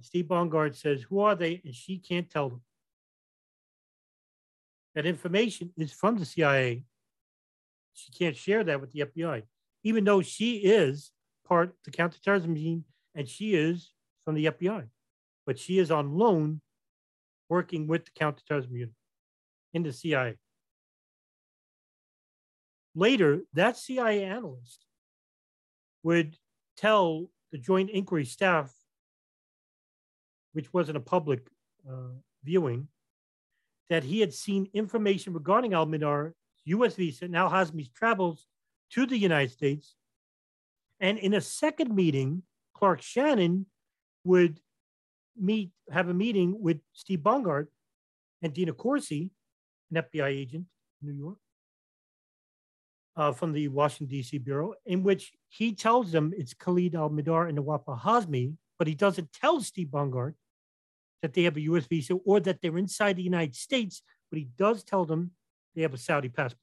Speaker 2: Steve Bongardt says, Who are they? And she can't tell them. That information is from the CIA. She can't share that with the FBI, even though she is part of the counterterrorism team, and she is from the FBI, but she is on loan working with the counterterrorism unit in the CIA. Later, that CIA analyst would tell the Joint Inquiry staff, which wasn't a public uh, viewing, that he had seen information regarding Al Mihdhar, US visa, and Al Hazmi's travels to the United States. And in a second meeting, Clark Shannon would meet, have a meeting with Steve Bongardt and Dina Corsi, an FBI agent in New York, uh, from the Washington, D.C. Bureau, in which he tells them it's Khalid al Mihdhar and Nawaf Hazmi, but he doesn't tell Steve Bongardt that they have a U.S. visa or that they're inside the United States, but he does tell them they have a Saudi passport.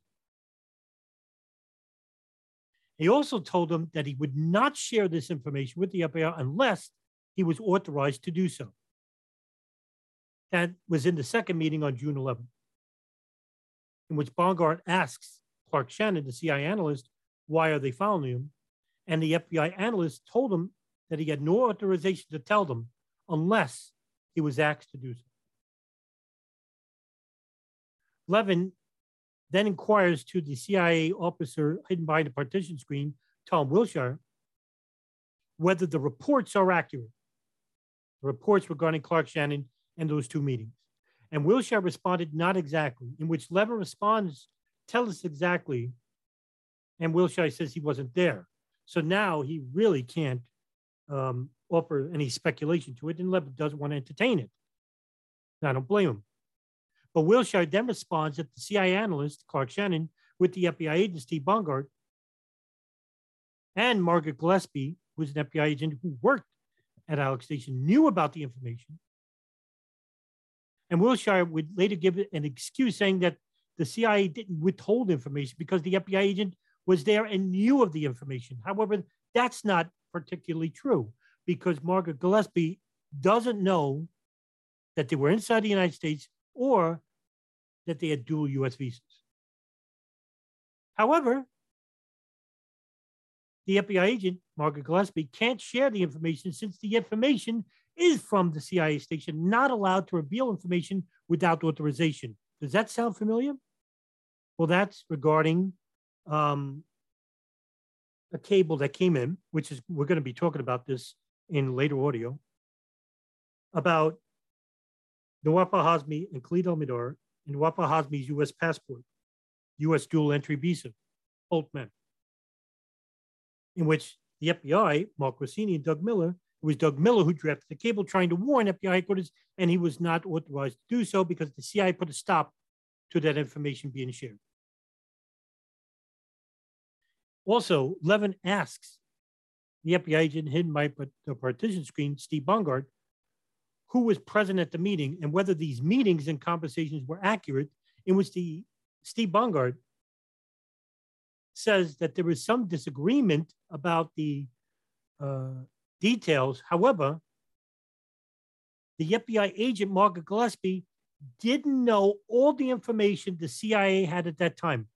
Speaker 2: He also told them that he would not share this information with the FBI unless he was authorized to do so. That was in the second meeting on June 11th, in which Bongardt asks Clark Shannon, the CIA analyst, why are they following him? And the FBI analyst told him that he had no authorization to tell them unless he was asked to do so. Levin then inquires to the CIA officer hidden behind the partition screen, Tom Wilshire, whether the reports are accurate. The reports regarding Clark Shannon and those two meetings. And Wilshire responded, not exactly, in which Levin responds, tell us exactly. And Wilshire says he wasn't there. So now he really can't um, offer any speculation to it, and Levin doesn't want to entertain it. I don't blame him. But Wilshire then responds that the CIA analyst, Clark Shannon, with the FBI agent, Steve Bongard, and Margaret Gillespie, who's an FBI agent who worked at Alec Station, knew about the information. And Wilshire would later give an excuse saying that the CIA didn't withhold information because the FBI agent was there and knew of the information. However, that's not particularly true because Margaret Gillespie doesn't know that they were inside the United States or that they had dual US visas. However, the FBI agent, Margaret Gillespie, can't share the information since the information is from the CIA station, not allowed to reveal information without authorization. Does that sound familiar? Well, that's regarding um, a cable that came in, which is, we're going to be talking about this in later audio, about Nawaf Hazmi and Khalid Al Mihdhar and Nawaf Hazmi's U.S. passport, U.S. dual entry visa, both men, in which the FBI, Mark Rossini and Doug Miller, it was Doug Miller who drafted the cable trying to warn FBI headquarters, and he was not authorized to do so because the CIA put a stop to that information being shared. Also, Levin asks the FBI agent hidden by the partition screen, Steve Bongardt, who was present at the meeting and whether these meetings and conversations were accurate, in which the Steve Bongardt says that there was some disagreement about the uh, details. However, the FBI agent, Margaret Gillespie, didn't know all the information the CIA had at that time.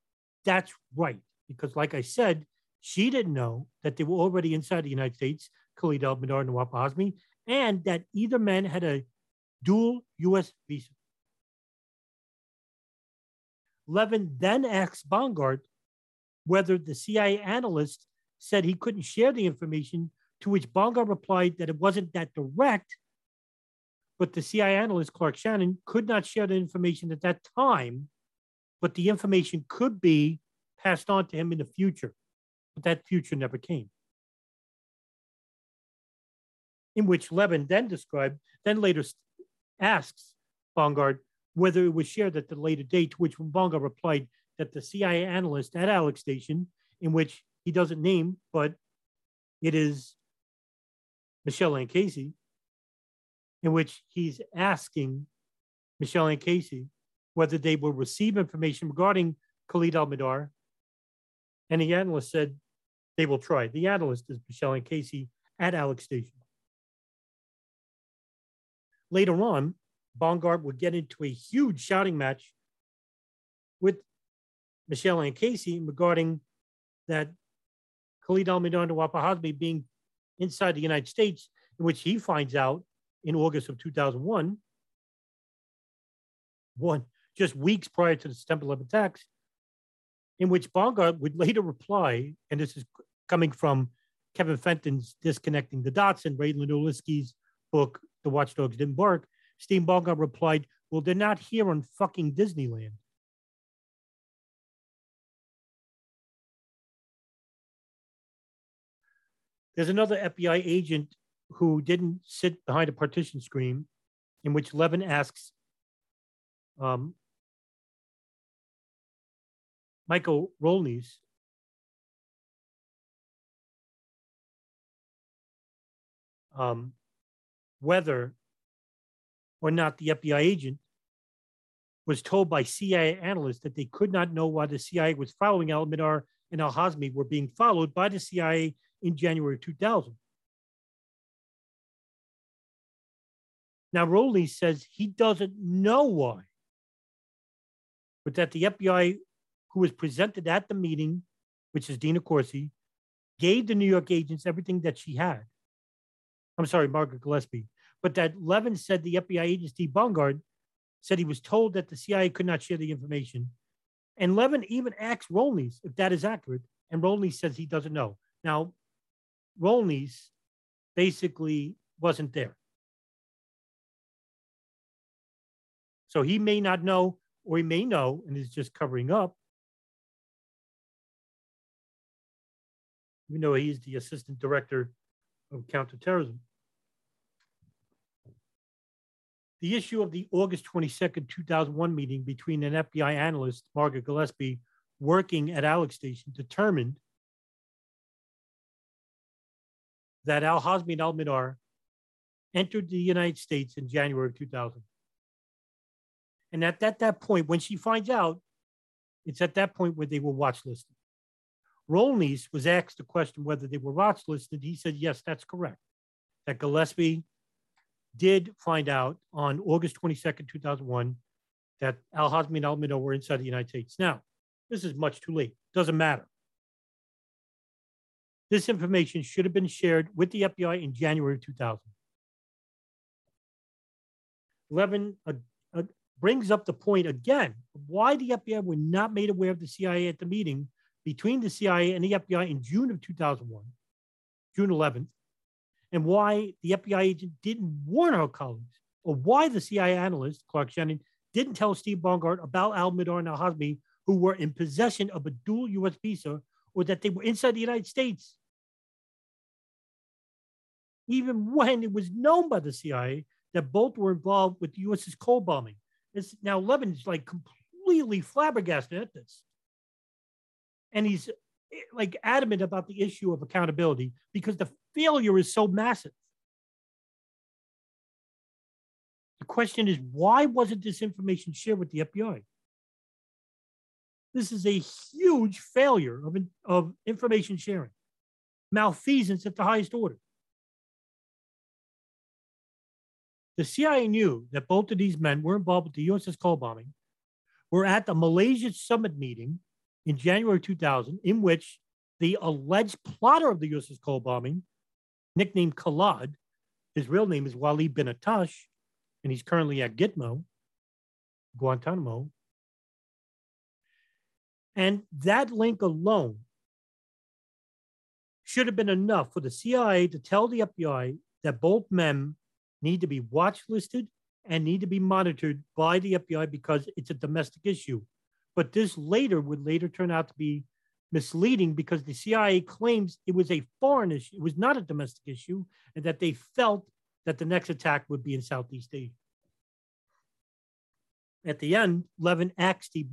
Speaker 2: That's right, because like I said, she didn't know that they were already inside the United States, Khalid al-Mihdhar and Nawaf Hazmi, and that either man had a dual U.S. visa. Levin then asked Bongardt whether the CIA analyst said he couldn't share the information, to which Bongardt replied that it wasn't that direct, but the CIA analyst, Clark Shannon, could not share the information at that time, but the information could be passed on to him in the future. But that future never came. In which Levin then described, then later asks Bongardt whether it was shared at the later date, to which Bongardt replied that the CIA analyst at Alec Station, in which he doesn't name, but it is Michelle Ann Casey, in which he's asking Michelle Ann Casey whether they will receive information regarding Khalid al-Mihdhar. And the analyst said they will try. The analyst is Michelle Ann Casey at Alec Station. Later on, Bongardt would get into a huge shouting match with Michelle Ann Casey regarding that Khalid al-Mihdhar and Nawaf Hazmi being inside the United States, in which he finds out in August of 2001, one just weeks prior to the September 11 attacks, in which Bongardt would later reply, and this is coming from Kevin Fenton's Disconnecting the Dots and Ray Nowosielski's book, The Watchdogs Didn't Bark. Steve Bongardt replied, Well, they're not here on fucking Disneyland. There's another FBI agent who didn't sit behind a partition screen, in which Levin asks um, Michael Rolince um, whether or not the FBI agent was told by CIA analysts that they could not know why the CIA was following Al Mihdhar and Al Hazmi were being followed by the CIA in January 2000. Now, Rowley says he doesn't know why, but that the FBI, who was presented at the meeting, which is Dina Corsi, gave the New York agents everything that she had. I'm sorry, Margaret Gillespie. But that Levin said the FBI agent Steve Bongardt said he was told that the CIA could not share the information. And Levin even asked Rolince if that is accurate, and Rolince says he doesn't know. Now, Rolince basically wasn't there. So he may not know, or he may know and is just covering up. We know he's the assistant director of counterterrorism. The issue of the August 22nd, 2001 meeting between an FBI analyst, Margaret Gillespie, working at Alec Station, determined that Al Hazmi and Al Mihdhar entered the United States in January of 2000. And at that, that point, when she finds out, it's at that point where they were watch listed. Rolince was asked the question whether they were watch listed. He said, yes, that's correct. That Gillespie did find out on August 22nd, 2001, that Al Hazmi and Al Mihdhar were inside the United States. Now, this is much too late. Doesn't matter. This information should have been shared with the FBI in January 2000. Levin uh, uh, brings up the point again why the FBI were not made aware of the CIA at the meeting between the CIA and the FBI in June of 2001, June 11th, and why the FBI agent didn't warn our colleagues, or why the CIA analyst, Clark Shannon, didn't tell Steve Bongardt about Al Mihdhar and Al Hazmi, who were in possession of a dual U.S. visa, or that they were inside the United States. Even when it was known by the CIA that both were involved with the US's Cole bombing. It's, now Levin's like completely flabbergasted at this. And he's eh, like adamant about the issue of accountability because the failure is so massive. The question is, why wasn't this information shared with the FBI? This is a huge failure of, of information sharing, malfeasance at the highest order. The CIA knew that both of these men were involved with the USS Cole bombing, were at the Malaysia summit meeting in January 2000, in which the alleged plotter of the USS Cole bombing, nicknamed Khalid, his real name is Walid bin Attash, and he's currently at Gitmo, Guantanamo. And that link alone should have been enough for the CIA to tell the FBI that both men need to be watch listed and need to be monitored by the FBI because it's a domestic issue. But this later would later turn out to be misleading because the CIA claims it was a foreign issue, it was not a domestic issue, and that they felt that the next attack would be in Southeast Asia. At the end, Levin asked Steve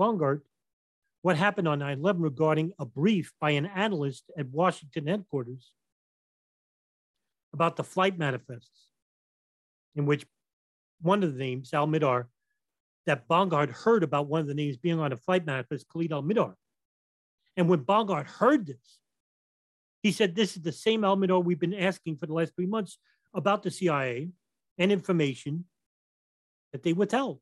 Speaker 2: what happened on 9 11 regarding a brief by an analyst at Washington headquarters about the flight manifests, in which one of the names, Al Mihdhar, that Bongardt heard about one of the names being on a flight manifest, Khalid Al Mihdhar. And when Bongardt heard this, he said, This is the same Al Mihdhar we've been asking for the last three months about the CIA and information that they withheld.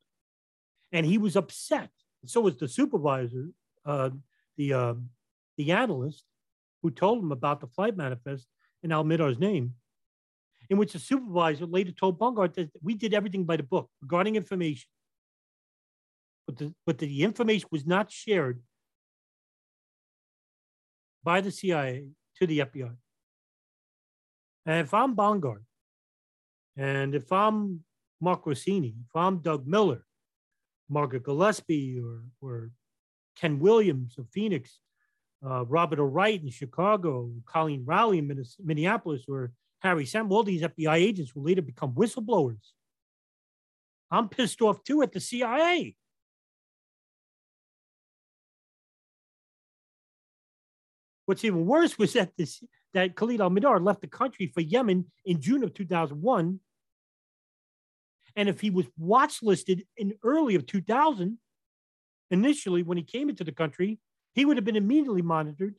Speaker 2: And he was upset. And so was the supervisor, uh, the, uh, the analyst who told him about the flight manifest in Al Mihdhar's name in which the supervisor later told Bongardt that we did everything by the book regarding information. But the, but the information was not shared by the CIA to the FBI. And if I'm Bongardt, and if I'm Mark Rossini, if I'm Doug Miller, Margaret Gillespie, or, or Ken Williams of Phoenix, uh, Robert O. Wright in Chicago, Colleen Rowley in Minneapolis, or Harry Samit, all these FBI agents will later become whistleblowers. I'm pissed off too at the CIA. What's even worse was that this that Khalid al-Mihdhar left the country for Yemen in June of 2001. And if he was watch listed in early of 2000, initially when he came into the country, he would have been immediately monitored.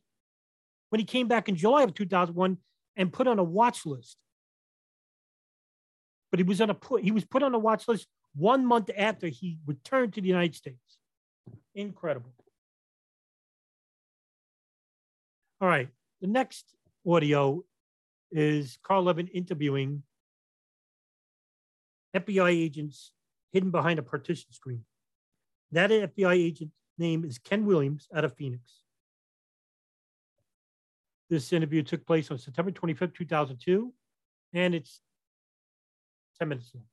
Speaker 2: When he came back in July of 2001, and put on a watch list. But he was on a put he was put on a watch list one month after he returned to the United States. Incredible. All right. The next audio is Carl Levin interviewing FBI agents hidden behind a partition screen. That FBI agent name is Ken Williams out of Phoenix. This interview took place on September 25th, 2002, and it's 10 minutes long.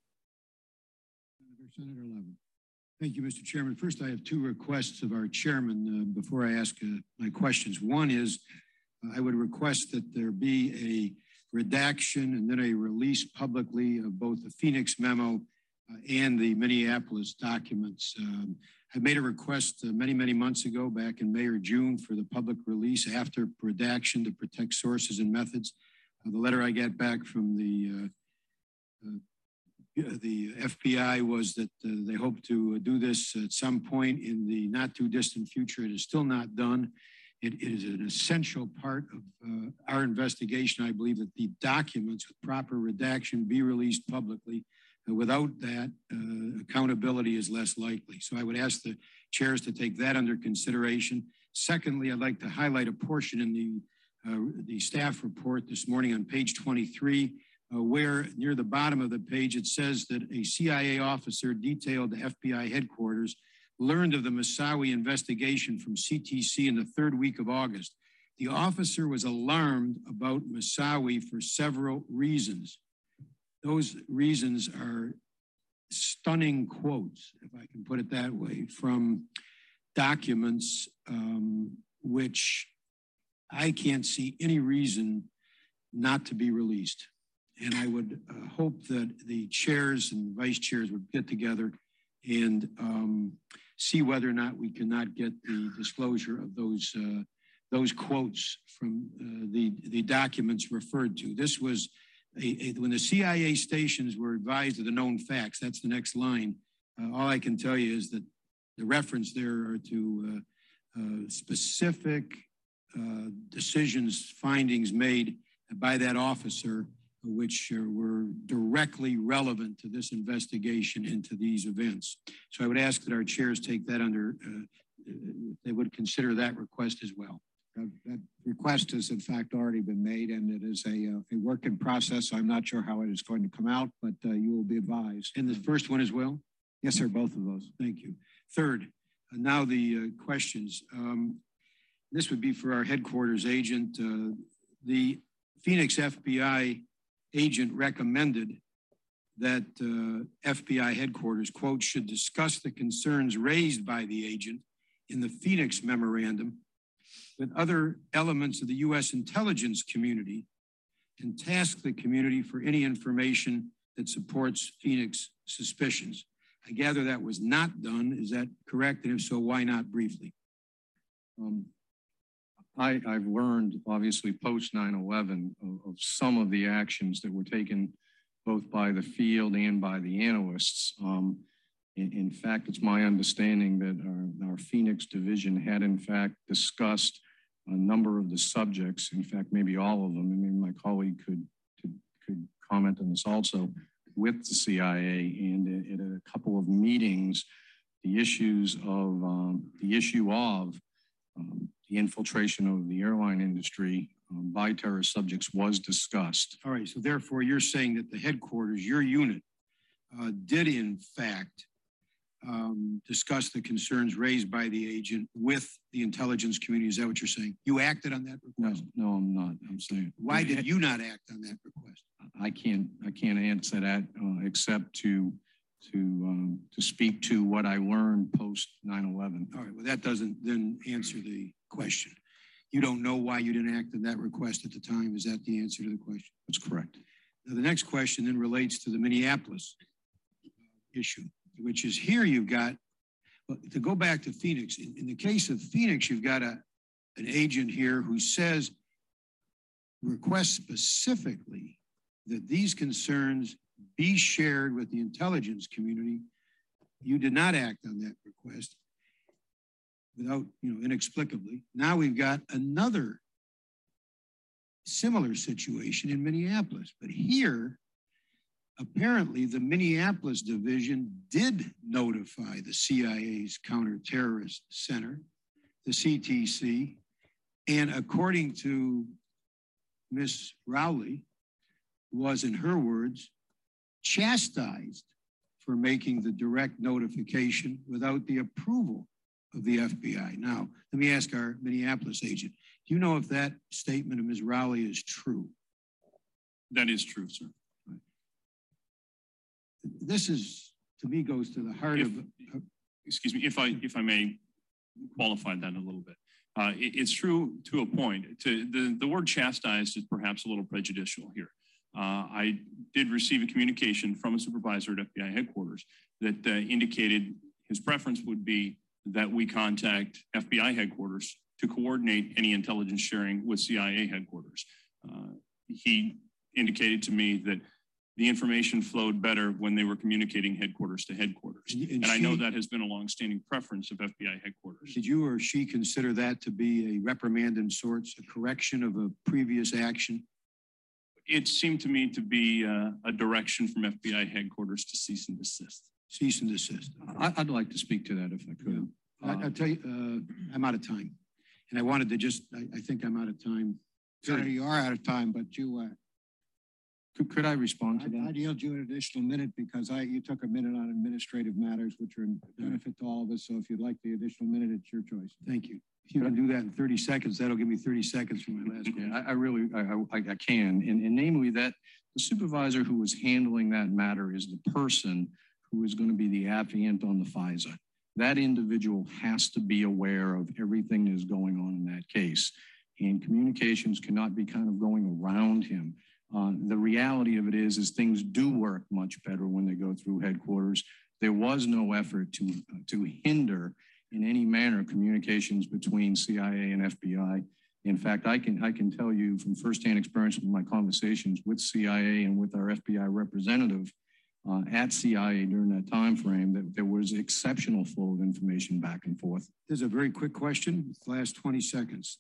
Speaker 3: Senator Levin. Thank you, Mr. Chairman. First, I have two requests of our chairman uh, before I ask uh, my questions. One is uh, I would request that there be a redaction and then a release publicly of both the Phoenix memo uh, and the Minneapolis documents. Um, I made a request uh, many, many months ago, back in May or June, for the public release after redaction to protect sources and methods. The letter I got back from the uh, uh the FBI was that uh, they hope to do this at some point in the not too distant future. It is still not done. it is an essential part of uh, our investigation. I believe that the documents with proper redaction be released publicly Without that, uh, accountability is less likely. So I would ask the chairs to take that under consideration. Secondly, I'd like to highlight a portion in the, uh, the staff report this morning on page 23, uh, where near the bottom of the page it says that a CIA officer detailed to FBI headquarters learned of the Moussaoui investigation from CTC in the third week of August. The officer was alarmed about Moussaoui for several reasons. Those reasons are stunning quotes, if I can put it that way, from documents um, which I can't see any reason not to be released. And I would uh, hope that the chairs and vice chairs would get together and um, see whether or not we cannot get the disclosure of those uh, those quotes from uh, the, the documents referred to. This was a, a, when the CIA stations were advised of the known facts, that's the next line. Uh, all I can tell you is that the reference there are to uh, uh, specific uh, decisions, findings made by that officer, which were directly relevant to this investigation into these events. So I would ask that our chairs take that under, they would consider that request as well.
Speaker 7: Uh, that request has in fact already been made and it is a, uh, a work in process. I'm not sure how it is going to come out, but uh, you will be advised.
Speaker 3: And the first one as well?
Speaker 7: Yes, sir, both of those.
Speaker 3: Thank you. Third, uh, now the uh, questions. Um, this would be for our headquarters agent. Uh, the Phoenix FBI agent recommended that FBI headquarters, quote, should discuss the concerns raised by the agent in the Phoenix memorandum with other elements of the U.S. intelligence community and task the community for any information that supports Phoenix suspicions. I gather that was not done. Is that correct? And if so, why not briefly?
Speaker 8: Um, I, have learned, obviously, post 9 11 of, of, some of the actions that were taken both by the field and by the analysts. Um, in, in, fact, it's my understanding that our, our Phoenix division had, in fact, discussed a number of the subjects, in fact, maybe all of them, and maybe my colleague could, could, could comment on this also, with the CIA and at a couple of meetings, the issues of um, the issue of um, the infiltration of the airline industry um, by terrorist subjects was discussed.
Speaker 3: All right, so therefore you're saying that the headquarters, your unit, uh, did in fact um, discuss the concerns raised by the agent with the intelligence community. Is that what you're saying? You acted on that request?
Speaker 8: No, no, I'm not. I'm saying.
Speaker 3: Why did you not act on that request?
Speaker 8: I can't. I can't answer that uh, except to to um, to speak to what I learned post 9/11.
Speaker 3: All right. Well, that doesn't then answer the question. You don't know why you didn't act on that request at the time. Is that the answer to the question?
Speaker 8: That's correct.
Speaker 3: Now, the next question then relates to the Minneapolis issue which is here you've got, to go back to Phoenix, in, in the case of Phoenix, you've got a, an agent here who says, requests specifically that these concerns be shared with the intelligence community. You did not act on that request without, you know, inexplicably. Now we've got another similar situation in Minneapolis. But here, apparently the Minneapolis division did notify the CIA's counterterrorist center, the CTC, and according to Miss Rowley, was in her words, chastised for making the direct notification without the approval of the FBI. Now, let me ask our Minneapolis agent, do you know if that statement of Ms. Rowley is true?
Speaker 9: That is true, sir
Speaker 3: this is to me goes to the heart if, of. Uh,
Speaker 9: excuse me, if I if I may qualify that a little bit. Uh, it, it's true to a point. To the the word chastised is perhaps a little prejudicial here. Uh, I did receive a communication from a supervisor at FBI headquarters that uh, indicated his preference would be that we contact FBI headquarters to coordinate any intelligence sharing with CIA headquarters. Uh, he indicated to me that the information flowed better when they were communicating headquarters to headquarters. And, and, and I know that has been a longstanding preference of FBI headquarters.
Speaker 3: Did you or she consider that to be a reprimand in sorts, a correction of a previous action?
Speaker 9: It seemed to me to be uh, a direction from FBI headquarters to cease and desist.
Speaker 3: Cease and desist.
Speaker 8: I, would like to speak to that if I could.
Speaker 3: Yeah. I, will tell you, uh, I'm out of time. And I wanted to just, I, I think I'm out of time.
Speaker 7: Sorry, you are out of time, but you uh,
Speaker 8: could, could I respond to
Speaker 7: I,
Speaker 8: that?
Speaker 7: I'd yield you an additional minute because I you took a minute on administrative matters, which are in benefit to all of us. So if you'd like the additional minute, it's your choice.
Speaker 3: Thank you. If you can do that in 30 seconds, that'll give me 30 seconds for my last
Speaker 8: question. I, I really, I, I, I can. And, and namely that the supervisor who was handling that matter is the person who is going to be the affiant on the FISA. That individual has to be aware of everything that is going on in that case. And communications cannot be kind of going around him. Uh, the reality of it is, is things do work much better when they go through headquarters. There was no effort to, to hinder in any manner communications between CIA and FBI. In fact, I can I can tell you from firsthand experience with my conversations with CIA and with our FBI representative uh, at CIA during that time frame that there was exceptional flow of information back and forth.
Speaker 3: There's a very quick question, last 20 seconds.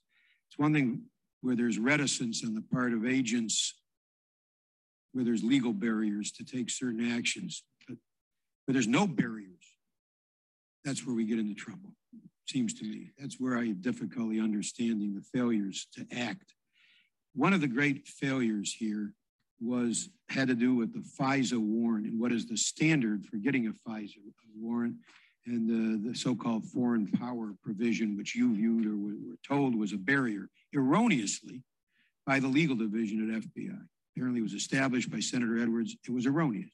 Speaker 3: It's one thing where there's reticence on the part of agents, where there's legal barriers to take certain actions, but where there's no barriers, that's where we get into trouble seems to me. That's where I have difficulty understanding the failures to act. One of the great failures here was had to do with the FISA warrant and what is the standard for getting a FISA warrant and the, the so-called foreign power provision, which you viewed or were told was a barrier, erroneously by the legal division at FBI. Apparently it was established by Senator Edwards. It was erroneous.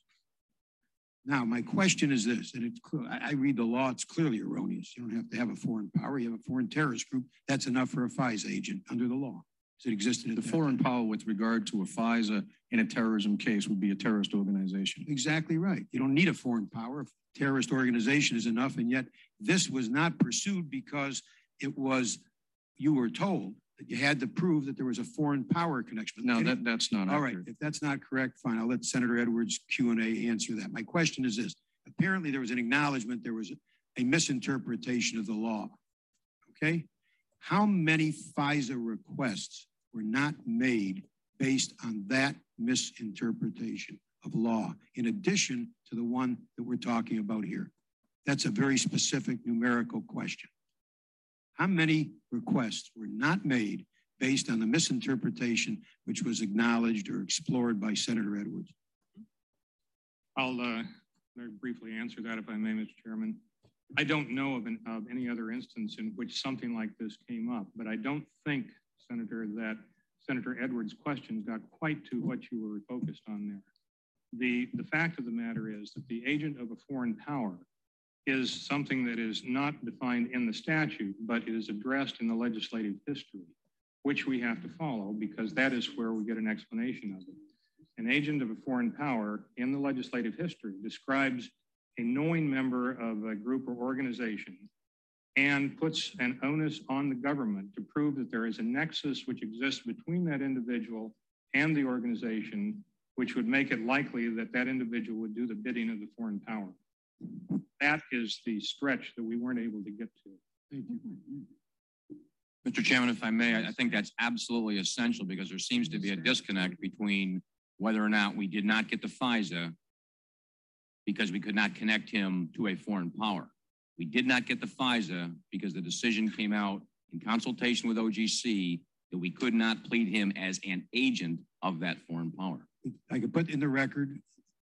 Speaker 3: Now, my question is this, and it's clear, I read the law, it's clearly erroneous. You don't have to have a foreign power, you have a foreign terrorist group. That's enough for a FISA agent under the law. Existed
Speaker 8: The foreign power with regard to a FISA in a terrorism case would be a terrorist organization.
Speaker 3: Exactly right. You don't need a foreign power. A terrorist organization is enough. And yet this was not pursued because it was, you were told that you had to prove that there was a foreign power connection.
Speaker 8: No, that, that's not
Speaker 3: All accurate. right. If that's not correct, fine. I'll let Senator Edwards Q&A answer that. My question is this. Apparently there was an acknowledgement there was a, a misinterpretation of the law. Okay? How many FISA requests were not made based on that misinterpretation of law, in addition to the one that we're talking about here? That's a very specific numerical question. How many requests were not made based on the misinterpretation which was acknowledged or explored by Senator Edwards?
Speaker 10: I'll uh, very briefly answer that, if I may, Mr. Chairman. I don't know of, an, of any other instance in which something like this came up, but I don't think, Senator, that Senator Edwards' questions got quite to what you were focused on there. The, the fact of the matter is that the agent of a foreign power is something that is not defined in the statute, but is addressed in the legislative history, which we have to follow because that is where we get an explanation of it. An agent of a foreign power in the legislative history describes a knowing member of a group or organization and puts an onus on the government to prove that there is a nexus which exists between that individual and the organization, which would make it likely that that individual would do the bidding of the foreign power. That is the stretch that we weren't able to get to. Thank you.
Speaker 6: Mr. Chairman, if I may, I think that's absolutely essential because there seems to be a disconnect between whether or not we did not get the FISA because we could not connect him to a foreign power. We did not get the FISA because the decision came out in consultation with OGC that we could not plead him as an agent of that foreign power.
Speaker 3: I could put in the record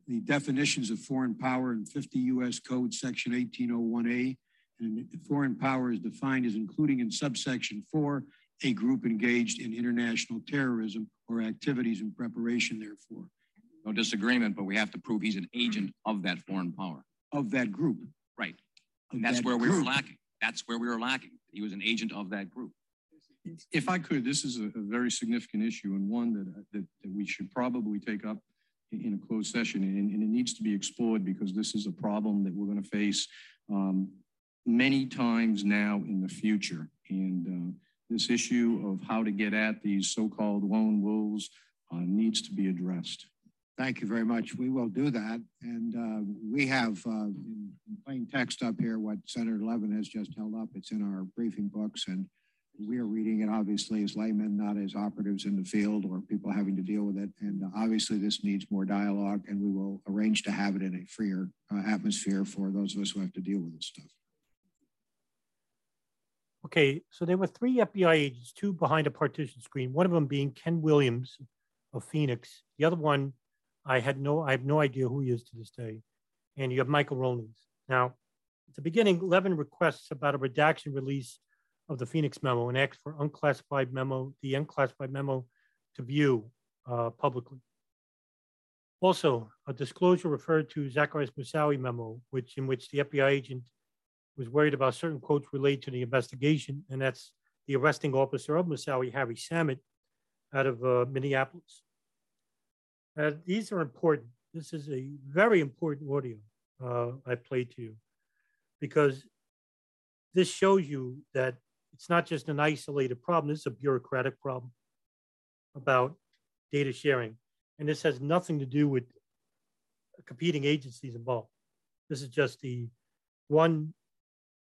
Speaker 3: the definitions of foreign power in 50 U.S. Code Section 1801A. And foreign power is defined as including in subsection 4 a group engaged in international terrorism or activities in preparation therefore.
Speaker 6: No disagreement, but we have to prove he's an agent of that foreign power.
Speaker 3: Of that group.
Speaker 6: Right. And that's where group. we were lacking. That's where we were lacking. He was an agent of that group.
Speaker 8: If I could, this is a, a very significant issue and one that, that, that we should probably take up in a closed session, and, and, it needs to be explored because this is a problem that we're going to face um, many times now in the future. And uh, this issue of how to get at these so-called lone wolves uh, needs to be addressed.
Speaker 3: Thank you very much. We will do that. And uh, we have uh, in plain text up here what Senator Levin has just held up. It's in our briefing books and we are reading it obviously as laymen, not as operatives in the field or people having to deal with it. And uh, obviously, this needs more dialogue, and we will arrange to have it in a freer uh, atmosphere for those of us who have to deal with this stuff.
Speaker 2: Okay, so there were three FBI agents, two behind a partition screen. One of them being Ken Williams of Phoenix. The other one, I had no, I have no idea who he is to this day. And you have Michael Rolince. Now, at the beginning, Levin requests about a redaction release of the Phoenix memo and asked for unclassified memo, the unclassified memo to view uh, publicly. Also, a disclosure referred to Zacarias Moussaoui memo, which in which the FBI agent was worried about certain quotes related to the investigation, and that's the arresting officer of Moussaoui, Harry Samit, out of uh, Minneapolis. Uh, these are important. This is a very important audio uh, I played to you because this shows you that it's not just an isolated problem, this is a bureaucratic problem about data sharing. And this has nothing to do with competing agencies involved. This is just the one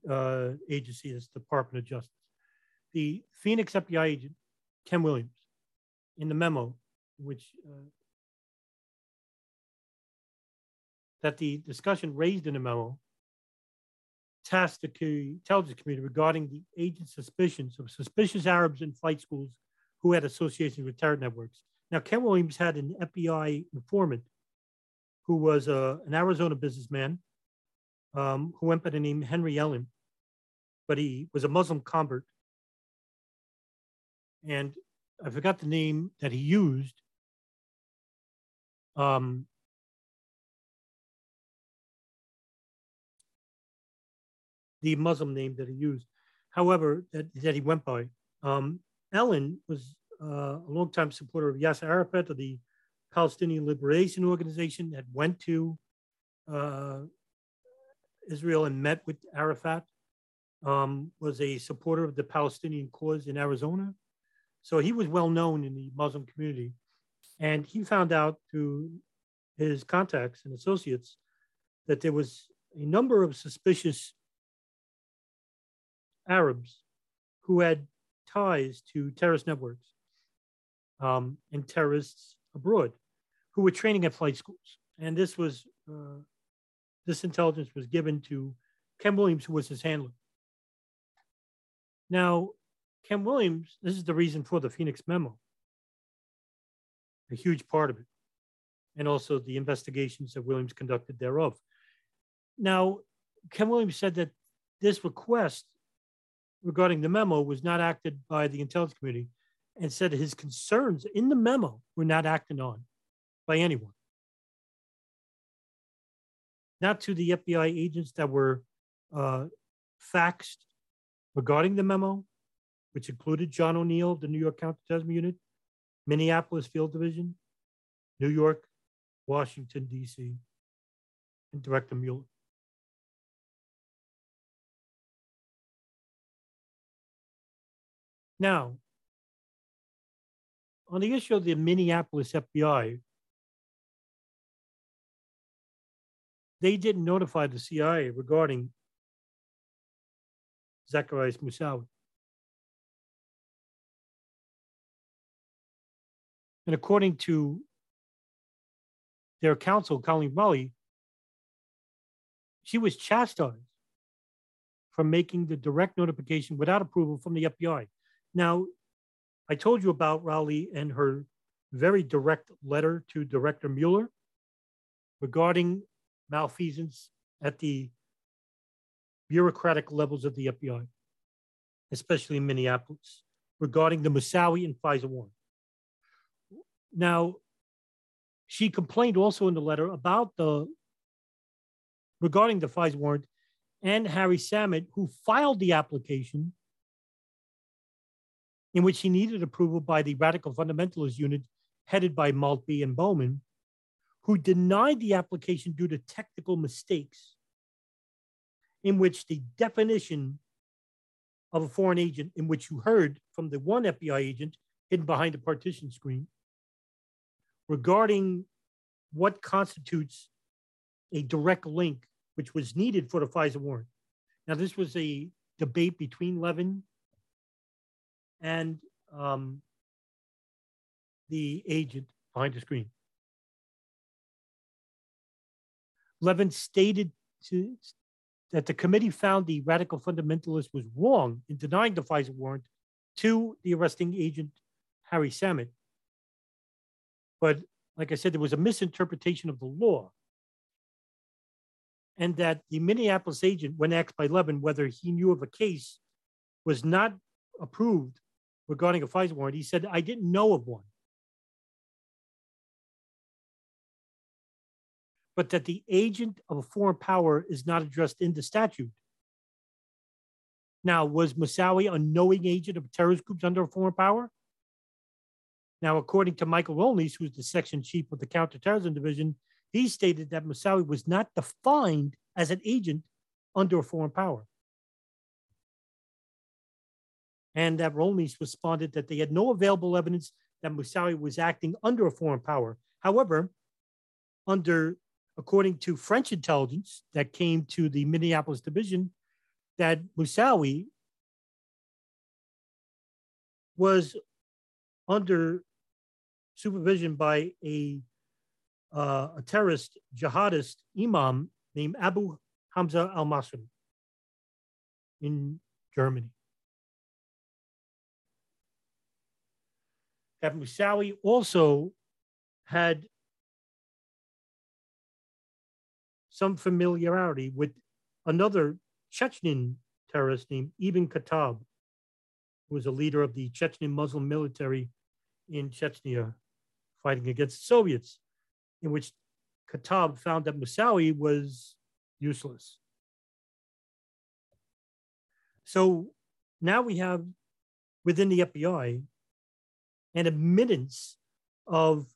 Speaker 2: uh, agency, this Department of Justice. The Phoenix FBI agent, Ken Williams, in the memo, which uh, that the discussion raised in the memo tasked the intelligence community regarding the agent's suspicions of suspicious Arabs in flight schools who had associations with terror networks. Now, Ken Williams had an FBI informant who was uh, an Arizona businessman um, who went by the name Henry Ellen, but he was a Muslim convert. And I forgot the name that he used. Um, the Muslim name that he used. However, that, that he went by. Um, Ellen was uh, a longtime supporter of Yasser Arafat of the Palestinian Liberation Organization that went to uh, Israel and met with Arafat, um, was a supporter of the Palestinian cause in Arizona. So he was well known in the Muslim community. And he found out through his contacts and associates that there was a number of suspicious Arabs who had ties to terrorist networks um, and terrorists abroad who were training at flight schools. And this was uh, this intelligence was given to Ken Williams, who was his handler. Now, Ken Williams, this is the reason for the Phoenix memo, a huge part of it, and also the investigations that Williams conducted thereof. Now, Ken Williams said that this request regarding the memo was not acted by the intelligence Committee and said his concerns in the memo were not acted on by anyone. Not to the FBI agents that were uh, faxed regarding the memo, which included John O'Neill, the New York Counterterrorism Unit, Minneapolis Field Division, New York, Washington, D.C., and Director Mueller. Now, on the issue of the Minneapolis FBI, they didn't notify the CIA regarding Zacarias Moussaoui. And according to their counsel, Colleen Rowley, she was chastised for making the direct notification without approval from the FBI. Now, I told you about Rowley and her very direct letter to Director Mueller regarding malfeasance at the bureaucratic levels of the FBI, especially in Minneapolis, regarding the Moussaoui and FISA warrant. Now, she complained also in the letter about the regarding the FISA warrant and Harry Samit, who filed the application in which he needed approval by the radical fundamentalist unit headed by Maltbie and Bowman, who denied the application due to technical mistakes, in which the definition of a foreign agent, in which you heard from the one FBI agent hidden behind a partition screen, regarding what constitutes a direct link, which was needed for the FISA warrant. Now, this was a debate between Levin and um, the agent behind the screen. Levin stated to, that the committee found the radical fundamentalist was wrong in denying the FISA warrant to the arresting agent, Harry Samit. But like I said, there was a misinterpretation of the law. And that the Minneapolis agent, when asked by Levin whether he knew of a case, was not approved regarding a FISA warrant. He said, I didn't know of one. But that the agent of a foreign power is not addressed in the statute. Now, was Moussaoui a knowing agent of terrorist groups under a foreign power? Now, according to Michael Rolince, who's the section chief of the counterterrorism division, he stated that Moussaoui was not defined as an agent under a foreign power. And that Rolince responded that they had no available evidence that Moussaoui was acting under a foreign power. However, under according to French intelligence that came to the Minneapolis division, that Moussaoui was under supervision by a uh, a terrorist jihadist imam named Abu Hamza al Masri in Germany. That Moussaoui also had some familiarity with another Chechen terrorist named Ibn Khattab, who was a leader of the Chechen Muslim military in Chechnya fighting against the Soviets, in which Khattab found that Moussaoui was useless. So now we have within the FBI an admittance of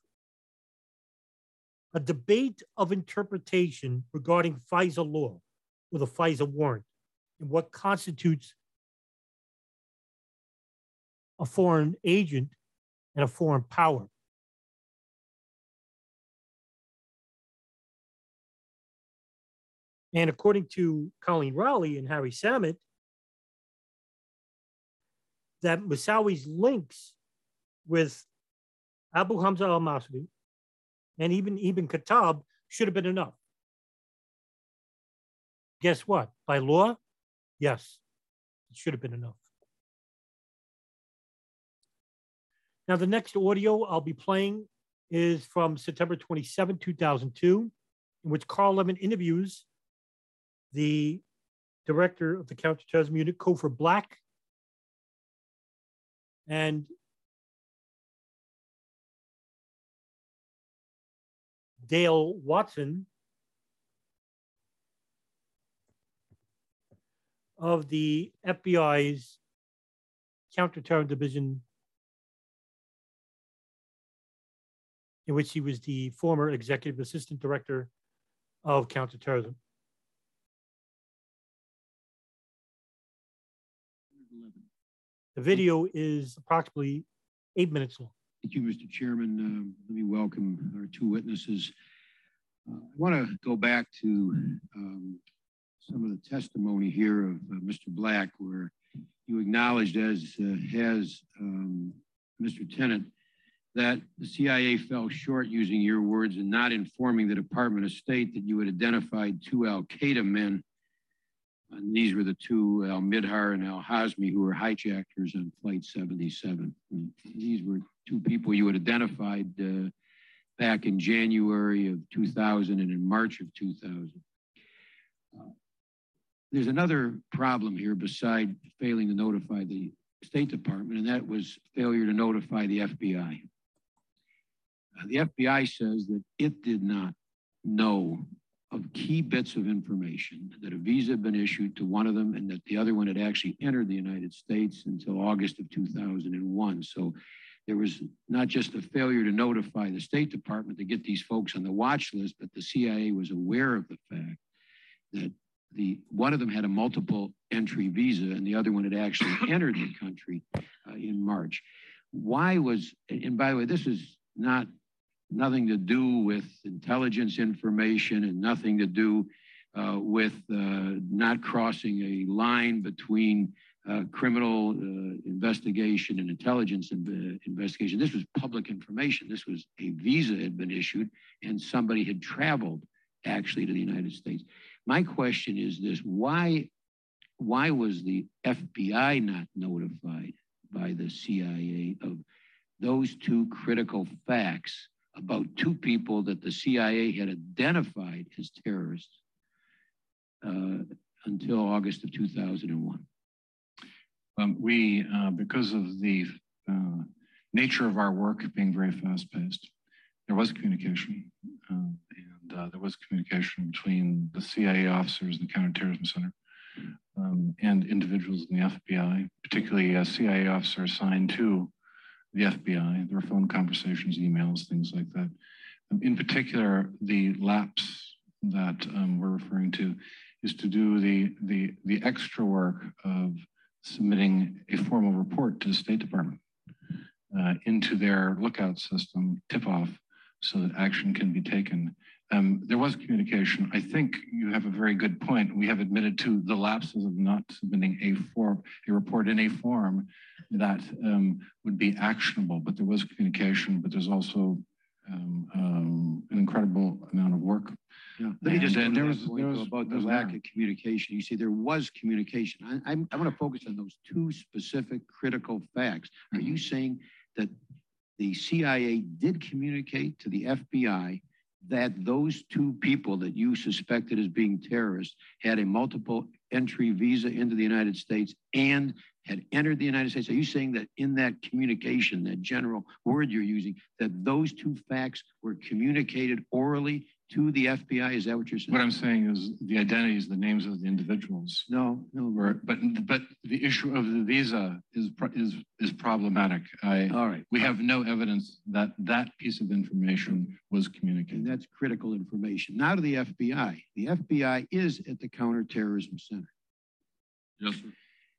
Speaker 2: a debate of interpretation regarding FISA law or the FISA warrant and what constitutes a foreign agent and a foreign power. And according to Colleen Rowley and Harry Samit, that Moussaoui's links with Abu Hamza al Masri and even Ibn Khattab should have been enough. Guess what? By law, yes, it should have been enough. Now, the next audio I'll be playing is from September 27, 2002, in which Carl Levin interviews the director of the counterterrorism unit, Cofer Black. And Dale Watson of the FBI's counterterrorism division, in which he was the former executive assistant director of counterterrorism. The video is approximately eight minutes long.
Speaker 3: Thank you, Mr. Chairman. Um, let me welcome our two witnesses. Uh, I want to go back to um, some of the testimony here of uh, Mr. Black, where you acknowledged, as uh, has um, Mr. Tenet, that the CIA fell short, using your words, in not informing the Department of State that you had identified two Al Qaeda men and these were the two, Al Mihdhar and Al Hazmi, who were hijackers on Flight 77. And these were two people you had identified uh, back in January of 2000 and in March of 2000. Uh, there's another problem here beside failing to notify the State Department, and that was failure to notify the FBI. Uh, the FBI says that it did not know of key bits of information that a visa had been issued to one of them and that the other one had actually entered the United States until August of 2001. So there was not just a failure to notify the State Department to get these folks on the watch list, but the CIA was aware of the fact that the one of them had a multiple entry visa and the other one had actually entered the country uh, in March. Why was, and by the way, this is not nothing to do with intelligence information and nothing to do uh, with uh, not crossing a line between uh, criminal uh, investigation and intelligence in, investigation. This was public information. This was a visa had been issued and somebody had traveled actually to the United States. My question is this, why, why was the FBI not notified by the CIA of those two critical facts about two people that the CIA had identified as terrorists uh, until August of 2001.
Speaker 11: Um, we, uh, because of the uh, nature of our work being very fast paced, there was communication. Uh, and uh, there was communication between the CIA officers and the Counterterrorism Center um, and individuals in the FBI, particularly a CIA officer assigned to the FBI. Were phone conversations, emails, things like that. Um, in particular, the lapse that um, we're referring to is to do the, the, the extra work of submitting a formal report to the State Department uh, into their lookout system, tip off, so that action can be taken. Um, there was communication. I think you have a very good point. We have admitted to the lapses of not submitting a form, a report in a form that um, would be actionable, but there was communication, but there's also um, um, an incredible amount of work.
Speaker 3: Yeah. Let me just
Speaker 11: And, uh, there was- there was-
Speaker 3: about the lack
Speaker 11: merit.
Speaker 3: of communication. You see, there was communication. I, I'm, I want to focus on those two specific critical facts. Are you saying that the CIA did communicate to the FBI that those two people that you suspected as being terrorists had a multiple entry visa into the United States and had entered the United States? Are you saying that in that communication, that general word you're using, that those two facts were communicated orally to the FBI? Is that what you're saying?
Speaker 11: What I'm saying is the identities, the names of the individuals.
Speaker 3: No, no.
Speaker 11: Were, but but the issue of the visa is is is problematic. I
Speaker 3: all right.
Speaker 11: We have no evidence that that piece of information was communicated.
Speaker 3: And that's critical information. Now to the FBI. The FBI is at the Counterterrorism Center.
Speaker 11: Yes, sir.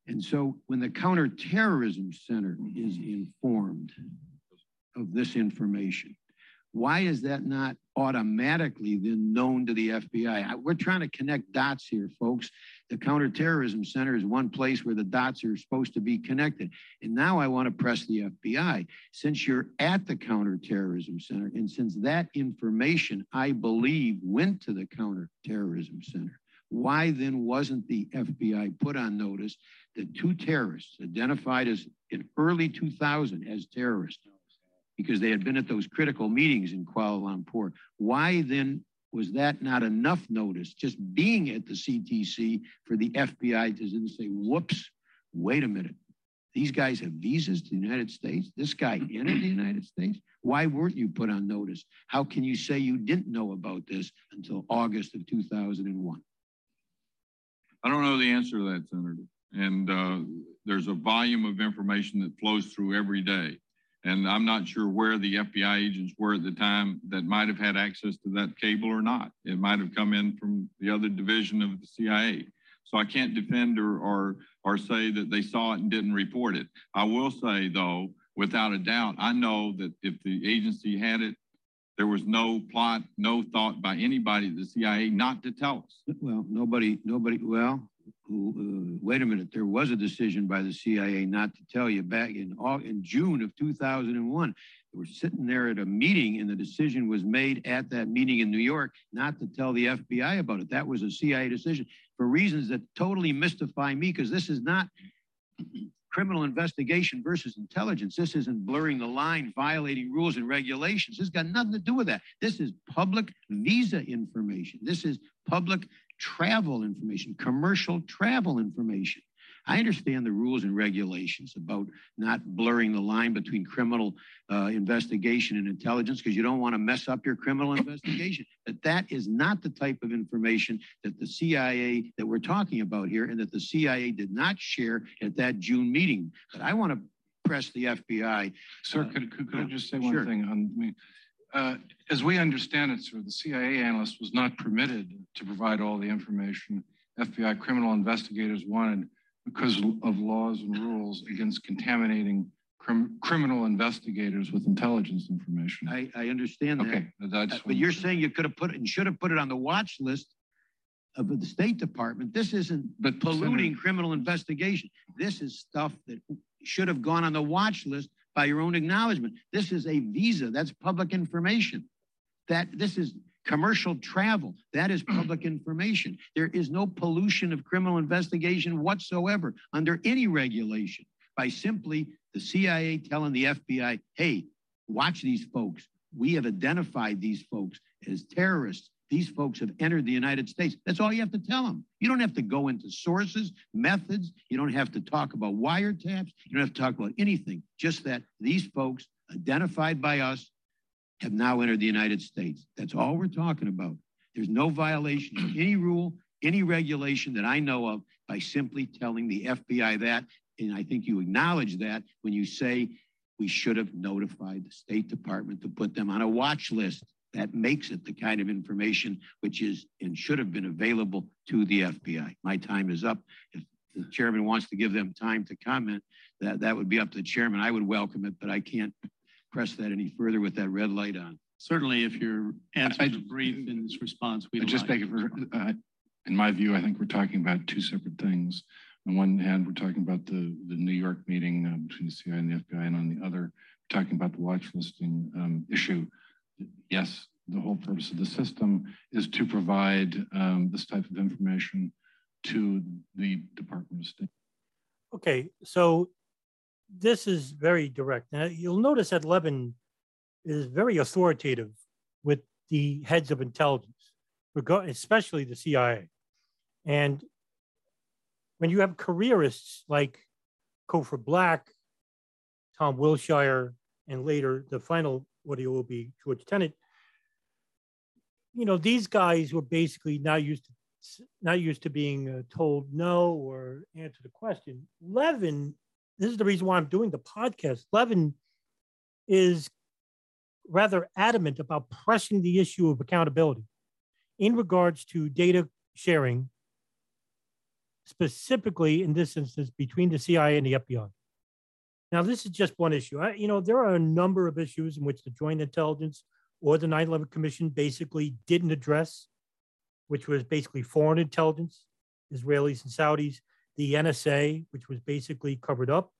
Speaker 3: And so when the Counterterrorism Center is informed of this information, why is that not automatically then known to the FBI? I- We're trying to connect dots here, folks. The Counterterrorism Center is one place where the dots are supposed to be connected. And now I want to press the FBI. Since you're at the Counterterrorism Center, and since that information, I believe, went to the Counterterrorism Center, why then wasn't the FBI put on notice that two terrorists identified as in early 2000 as terrorists because they had been at those critical meetings in Kuala Lumpur. Why then was that not enough notice just being at the CTC for the FBI to then say, whoops, wait a minute. These guys have visas to the United States. This guy entered the United States. Why weren't you put on notice? How can you say you didn't know about this until August of 2001?
Speaker 12: I don't know the answer to that, Senator. And uh, there's a volume of information that flows through every day. And I'm not sure where the FBI agents were at the time that might have had access to that cable or not. It might have come in from the other division of the CIA. So I can't defend or, or, or say that they saw it and didn't report it. I will say, though, without a doubt, I know that if the agency had it, there was no plot, no thought by anybody at the CIA not to tell us.
Speaker 3: Well, nobody, nobody, well, wait a minute. There was a decision by the CIA not to tell you back in, in June of 2001. They were sitting there at a meeting and the decision was made at that meeting in New York not to tell the FBI about it. That was a CIA decision for reasons that totally mystify me because this is not criminal investigation versus intelligence. This isn't blurring the line, violating rules and regulations. This has got nothing to do with that. This is public visa information. This is public travel information, commercial travel information. I understand the rules and regulations about not blurring the line between criminal uh, investigation and intelligence because you don't want to mess up your criminal investigation. But that is not the type of information that the CIA that we're talking about here and that the CIA did not share at that June meeting. But I want to press the FBI.
Speaker 11: Sir,
Speaker 3: uh,
Speaker 11: could, could, could I just say one
Speaker 3: sure.
Speaker 11: thing on me? Uh, as we understand it, sir, the CIA analyst was not permitted to provide all the information FBI criminal investigators wanted because of laws and rules against contaminating crim- criminal investigators with intelligence information.
Speaker 3: I, I understand that.
Speaker 11: Okay,
Speaker 3: Uh, But you're saying you could have put it and should have put it on the watch list of the State Department. This isn't
Speaker 11: but
Speaker 3: polluting criminal investigation. This is stuff that should have gone on the watch list by your own acknowledgement. This is a visa. That's public information. That this is commercial travel. That is public information. There is no pollution of criminal investigation whatsoever under any regulation by simply the CIA telling the FBI, hey, watch these folks. We have identified these folks as terrorists. These folks have entered the United States. That's all you have to tell them. You don't have to go into sources, methods. You don't have to talk about wiretaps. You don't have to talk about anything. Just that these folks, identified by us, have now entered the United States. That's all we're talking about. There's no violation of any rule, any regulation that I know of by simply telling the FBI that. And I think you acknowledge that when you say we should have notified the State Department to put them on a watch list. That makes it the kind of information which is and should have been available to the FBI. My time is up. If
Speaker 7: the chairman wants to give them time to comment, that, that would be up to the chairman. I would welcome it, but I can't press that any further with that red light on.
Speaker 13: Certainly, if your answer is brief in this response, we
Speaker 11: Just make it, for- uh, in my view, I think we're talking about two separate things. On one hand, we're talking about the, the New York meeting uh, between the CIA and the FBI, and on the other, we're talking about the watch listing um, issue. Yes, the whole purpose of the system is to provide um, this type of information to the Department of State.
Speaker 2: Okay, so this is very direct. Now, you'll notice that Levin is very authoritative with the heads of intelligence, especially the CIA. And when you have careerists like Cofer Black, Tom Wilshire, and later the final audio will be George Tenet, you know, these guys were basically not used to not used to being uh, told no or answer the question. Levin, this is the reason why I'm doing the podcast. Levin is rather adamant about pressing the issue of accountability in regards to data sharing, specifically in this instance between the CIA and the FBI. Now, this is just one issue. I, you know, there are a number of issues in which the Joint Intelligence or the 9 11 Commission basically didn't address which was basically foreign intelligence, Israelis and Saudis, the NSA, which was basically covered up.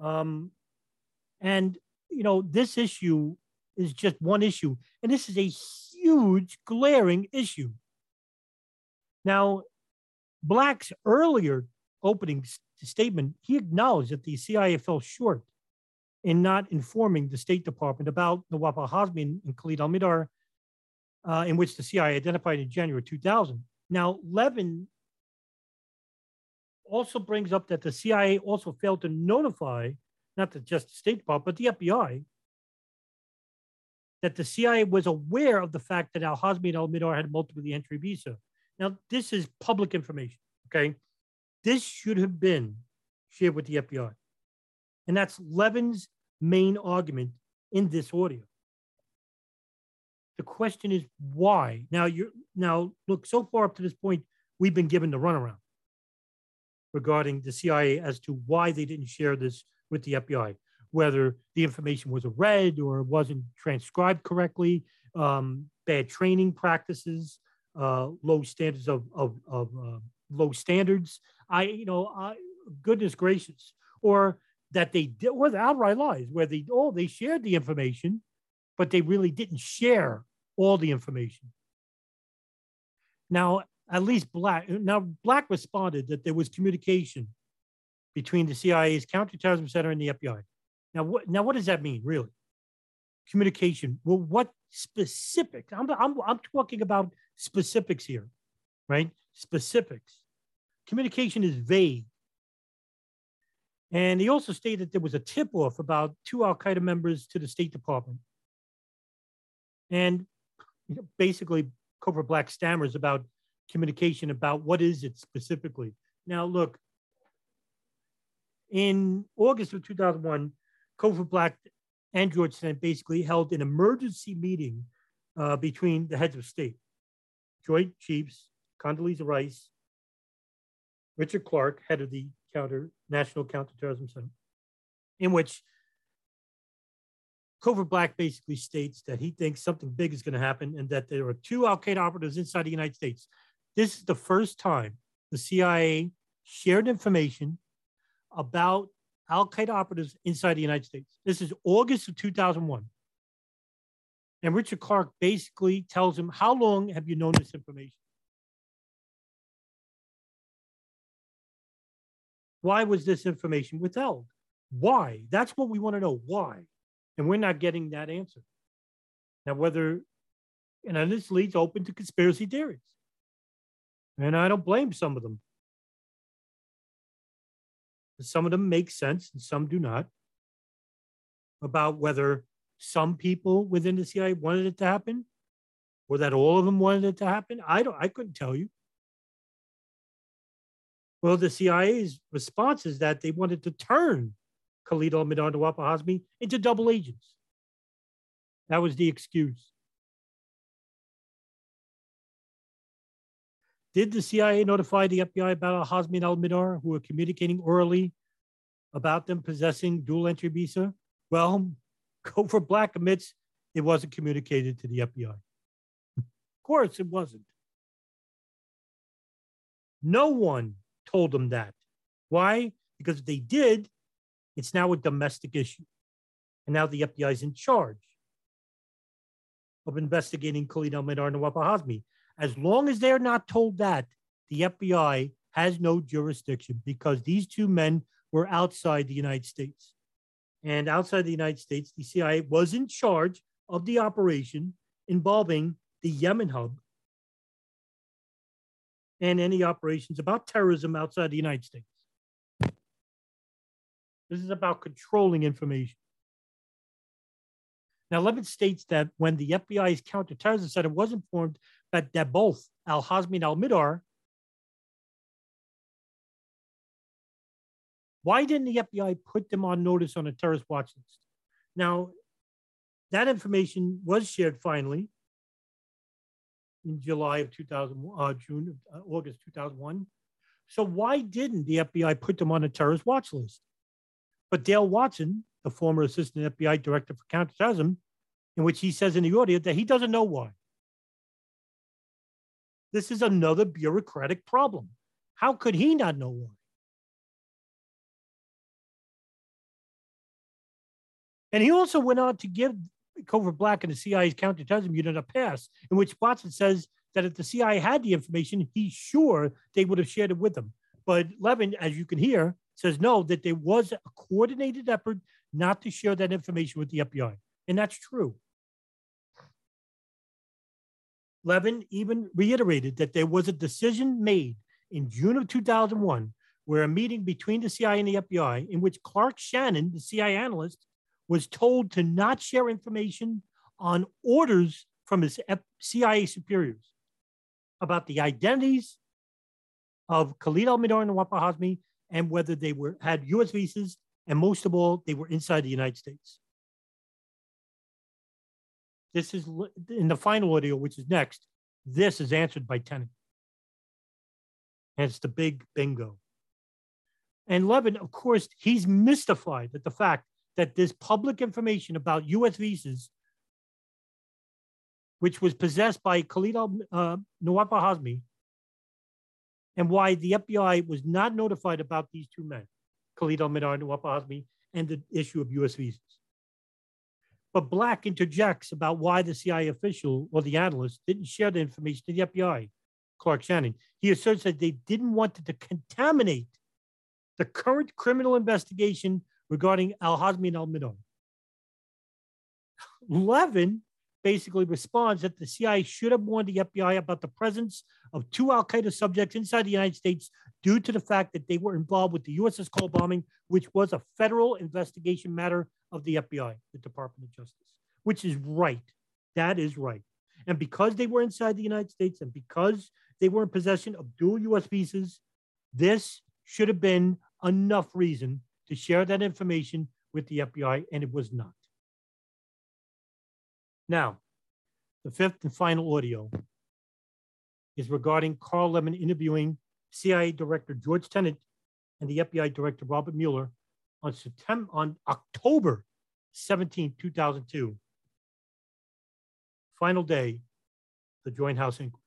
Speaker 2: Um, and, you know, this issue is just one issue, and this is a huge, glaring issue. Now, Black's earlier opening statement, he acknowledged that the CIA fell short in not informing the State Department about Nawaf al-Hazmi and Khalid al-Mihdhar uh, in which the CIA identified in January 2000. Now, Levin also brings up that the CIA also failed to notify, not the just the State Department, but the FBI, that the CIA was aware of the fact that Al Hazmi and Al Mihdhar had multiple entry visa. Now, this is public information, okay? This should have been shared with the FBI. And that's Levin's main argument in this audio. The question is why. Now you're now look so far up to this point, we've been given the runaround regarding the CIA as to why they didn't share this with the FBI, whether the information was read or it wasn't transcribed correctly, um, bad training practices, uh, low standards of, of, of uh, low standards. I, you know, I, goodness gracious, or that they did, or the outright lies, where they, oh, they shared the information, but they really didn't share all the information. Now, at least Black, now Black responded that there was communication between the CIA's counterterrorism center and the FBI. Now, what, now what does that mean, really? Communication. Well, what specific? I'm, I'm, I'm talking about specifics here, right? Specifics. Communication is vague. And he also stated there was a tip off about two Al Qaeda members to the State Department. And basically Cofer Black stammers about communication about what is it specifically. Now, look, in August of 2001, Cofer Black and George Tenet basically held an emergency meeting uh, between the heads of state, Joint Chiefs, Condoleezza Rice, Richard Clarke, head of the counter National Counterterrorism Center, in which Cofer Black basically states that he thinks something big is going to happen and that there are two Al Qaeda operatives inside the United States. This is the first time the CIA shared information about Al Qaeda operatives inside the United States. This is August of 2001. And Richard Clarke basically tells him, How long have you known this information? Why was this information withheld? Why? That's what we want to know. Why? And we're not getting that answer. Now, whether, and this leads open to conspiracy theories. And I don't blame some of them. Some of them make sense and some do not. About whether some people within the CIA wanted it to happen or that all of them wanted it to happen. I don't I couldn't tell you. Well, the CIA's response is that they wanted to turn Khalid and Nawaf al-Hazmi into double agents. That was the excuse. Did the CIA notify the FBI about Hazmi and Al Mihdhar, who were communicating orally about them possessing dual entry visa? Well, Cofer Black admits it wasn't communicated to the FBI. of course, it wasn't. No one told them that. Why? Because if they did, it's now a domestic issue. And now the FBI is in charge of investigating Khalid al Mihdhar and Nawaf Hazmi. As long as they're not told that, the FBI has no jurisdiction because these two men were outside the United States. And outside the United States, the CIA was in charge of the operation involving the Yemen hub and any operations about terrorism outside the United States. This is about controlling information. Now, Levin states that when the FBI's counterterrorism center was informed that, that both Al Hazmi and Al Mihdhar, why didn't the FBI put them on notice on a terrorist watch list? Now, that information was shared finally in July of 2000, uh, June, uh, August 2001. So why didn't the FBI put them on a terrorist watch list? But Dale Watson, the former assistant FBI director for counterterrorism, in which he says in the audio that he doesn't know why. This is another bureaucratic problem. How could he not know why? And he also went on to give Cofer Black and the CIA's counterterrorism unit a pass, in which Watson says that if the CIA had the information, he's sure they would have shared it with them. But Levin, as you can hear, says no, that there was a coordinated effort not to share that information with the FBI. And that's true. Levin even reiterated that there was a decision made in June of 2001 where a meeting between the CIA and the FBI in which Clark Shannon, the CIA analyst, was told to not share information on orders from his CIA superiors about the identities of Khalid al-Mihdhar and Nawaf Hazmi and whether they were had U.S. visas, and most of all, they were inside the United States. This is in the final audio, which is next. This is answered by Tenet. And it's the big bingo. And Levin, of course, he's mystified at the fact that this public information about U.S. visas, which was possessed by Khalid al uh, Nawaf Hazmi, and why the FBI was not notified about these two men, Khalid al Mihdhar and Nawaf Hazmi, and the issue of U.S. visas. But Black interjects about why the CIA official or the analyst didn't share the information to the FBI, Clark Shannon. He asserts that they didn't want to contaminate the current criminal investigation regarding Al Hazmi and Al Mihdhar. Levin basically responds that the CIA should have warned the FBI about the presence of two Al Qaeda subjects inside the United States due to the fact that they were involved with the USS Cole bombing, which was a federal investigation matter of the FBI, the Department of Justice, which is right. That is right. And because they were inside the United States and because they were in possession of dual US visas, this should have been enough reason to share that information with the FBI, and it was not. Now, the fifth and final audio is regarding Carl Levin interviewing CIA Director George Tenet and the FBI Director Robert Mueller on September on October 17, 2002. Final day, the Joint House inquiry.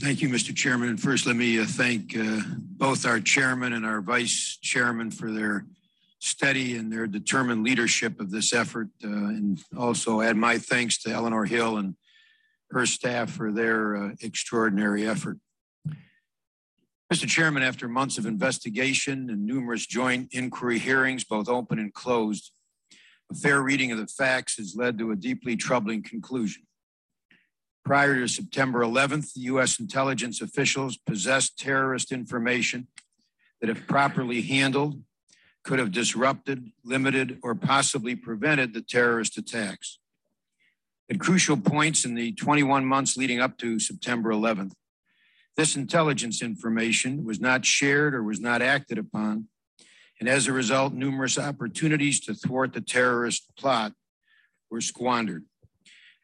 Speaker 3: Thank you, Mr. Chairman. And first, let me uh, thank uh, both our chairman and our vice chairman for their steady and their determined leadership of this effort. Uh, and also add my thanks to Eleanor Hill and her staff for their uh, extraordinary effort. Mr. Chairman, after months of investigation and numerous joint inquiry hearings, both open and closed, a fair reading of the facts has led to a deeply troubling conclusion. Prior to September 11th, the U.S. intelligence officials possessed terrorist information that, if properly handled, could have disrupted, limited, or possibly prevented the terrorist attacks. At crucial points in the 21 months leading up to September 11th, this intelligence information was not shared or was not acted upon, and as a result, numerous opportunities to thwart the terrorist plot were squandered.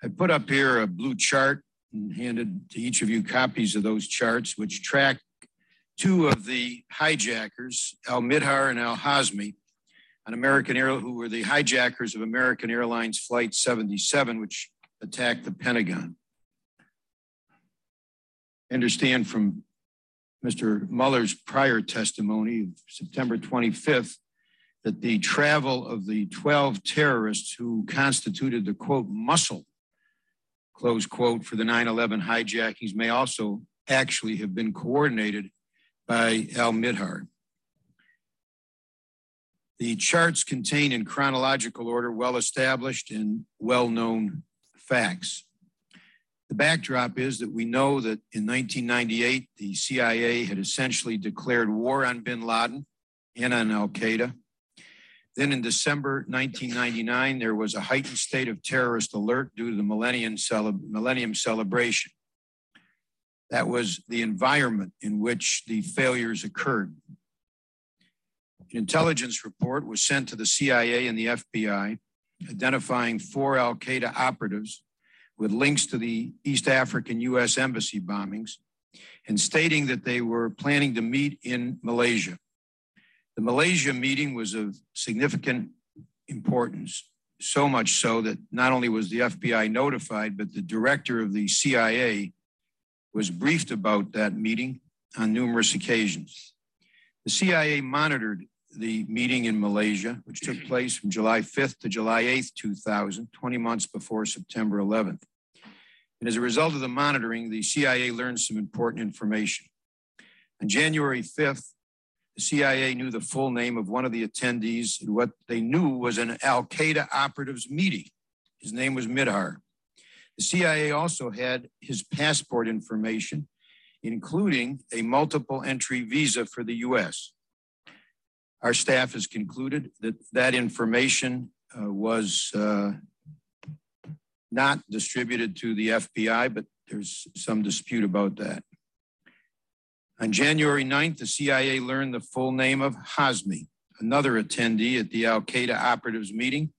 Speaker 3: I put up here a blue chart and handed to each of you copies of those charts, which track two of the hijackers, Al Mihdhar and Al Hazmi, on American Air, who were the hijackers of American Airlines Flight 77, which attacked the Pentagon. I understand from Mr. Mueller's prior testimony of September 25th that the travel of the 12 terrorists who constituted the quote muscle, close quote, for the 9 11 hijackings may also actually have been coordinated by Al Mihdhar. The charts contain in chronological order well established and well known facts. The backdrop is that we know that in 1998, the CIA had essentially declared war on bin Laden and on Al Qaeda. Then in December 1999, there was a heightened state of terrorist alert due to the millennium, cele- millennium celebration. That was the environment in which the failures occurred. An intelligence report was sent to the CIA and the FBI identifying four Al Qaeda operatives with links to the East African U.S. Embassy bombings and stating that they were planning to meet in Malaysia. The Malaysia meeting was of significant importance, so much so that not only was the FBI notified, but the director of the CIA was briefed about that meeting on numerous occasions. The CIA monitored the meeting in Malaysia, which took place from July 5th to July 8th, 2000, 20 months before September 11th. And as a result of the monitoring, the CIA learned some important information. On January 5th, the CIA knew the full name of one of the attendees and what they knew was an Al Qaeda operative's meeting. His name was Mihdhar. The CIA also had his passport information, including a multiple entry visa for the US. Our staff has concluded that that information uh, was uh, not distributed to the FBI, but there's some dispute about that. On January 9th, the CIA learned the full name of Hazmi, another attendee at the Al Qaeda operatives meeting,